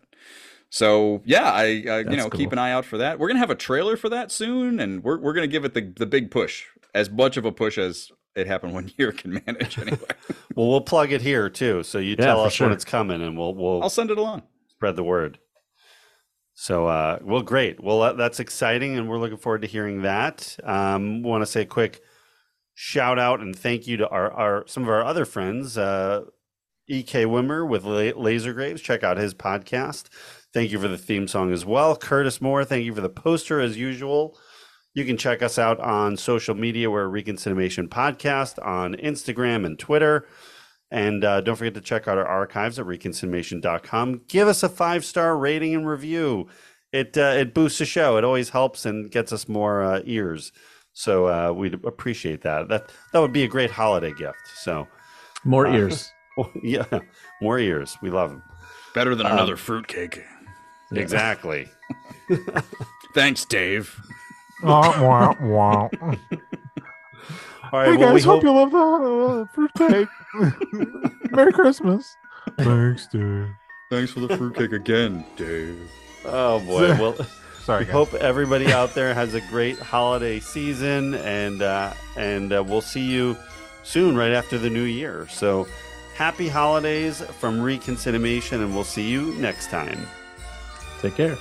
So yeah, I uh, you know keep an eye out for that. We're gonna have a trailer for that soon, and we're we're gonna give it the the big push, as much of a push as it happened one year can manage anyway. Well, we'll plug it here too, so you Yeah, tell us sure. when it's coming, and we'll we'll I'll send it along. spread the word. So, uh, well, great. Well, that, that's exciting, and we're looking forward to hearing that. Um, Want to say a quick shout out and thank you to our, our some of our other friends. Uh, E.K. Wimmer with La- Laser Graves. Check out his podcast. Thank you for the theme song as well. Curtis Moore, thank you for the poster as usual. You can check us out on social media. We're ReconCinemation Podcast on Instagram and Twitter. And uh, don't forget to check out our archives at reconcinemation.com. Give us a five star rating and review. It uh, it boosts the show. It always helps and gets us more uh, ears. So uh, we'd appreciate that. That that would be a great holiday gift. So More uh, ears. yeah, more ears. We love them. Better than Um, another fruitcake. Exactly. Thanks, Dave. Wah, wah, wah. All right. hey well, we guys, hope, hope you love the uh, fruitcake. Merry Christmas. Thanks, Dave. Thanks for the fruitcake again, Dave. Oh boy. Well, Sorry, we guys. hope everybody out there has a great holiday season, and uh, and uh, we'll see you soon, right after the new year. So, happy holidays from ReconCinemation, and we'll see you next time. Take care.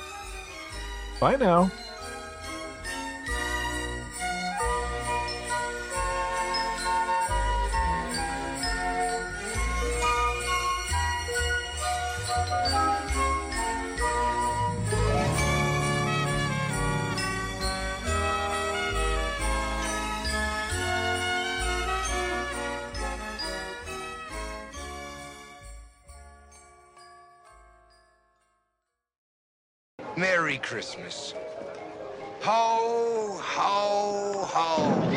Bye now. Christmas. Ho, ho, ho.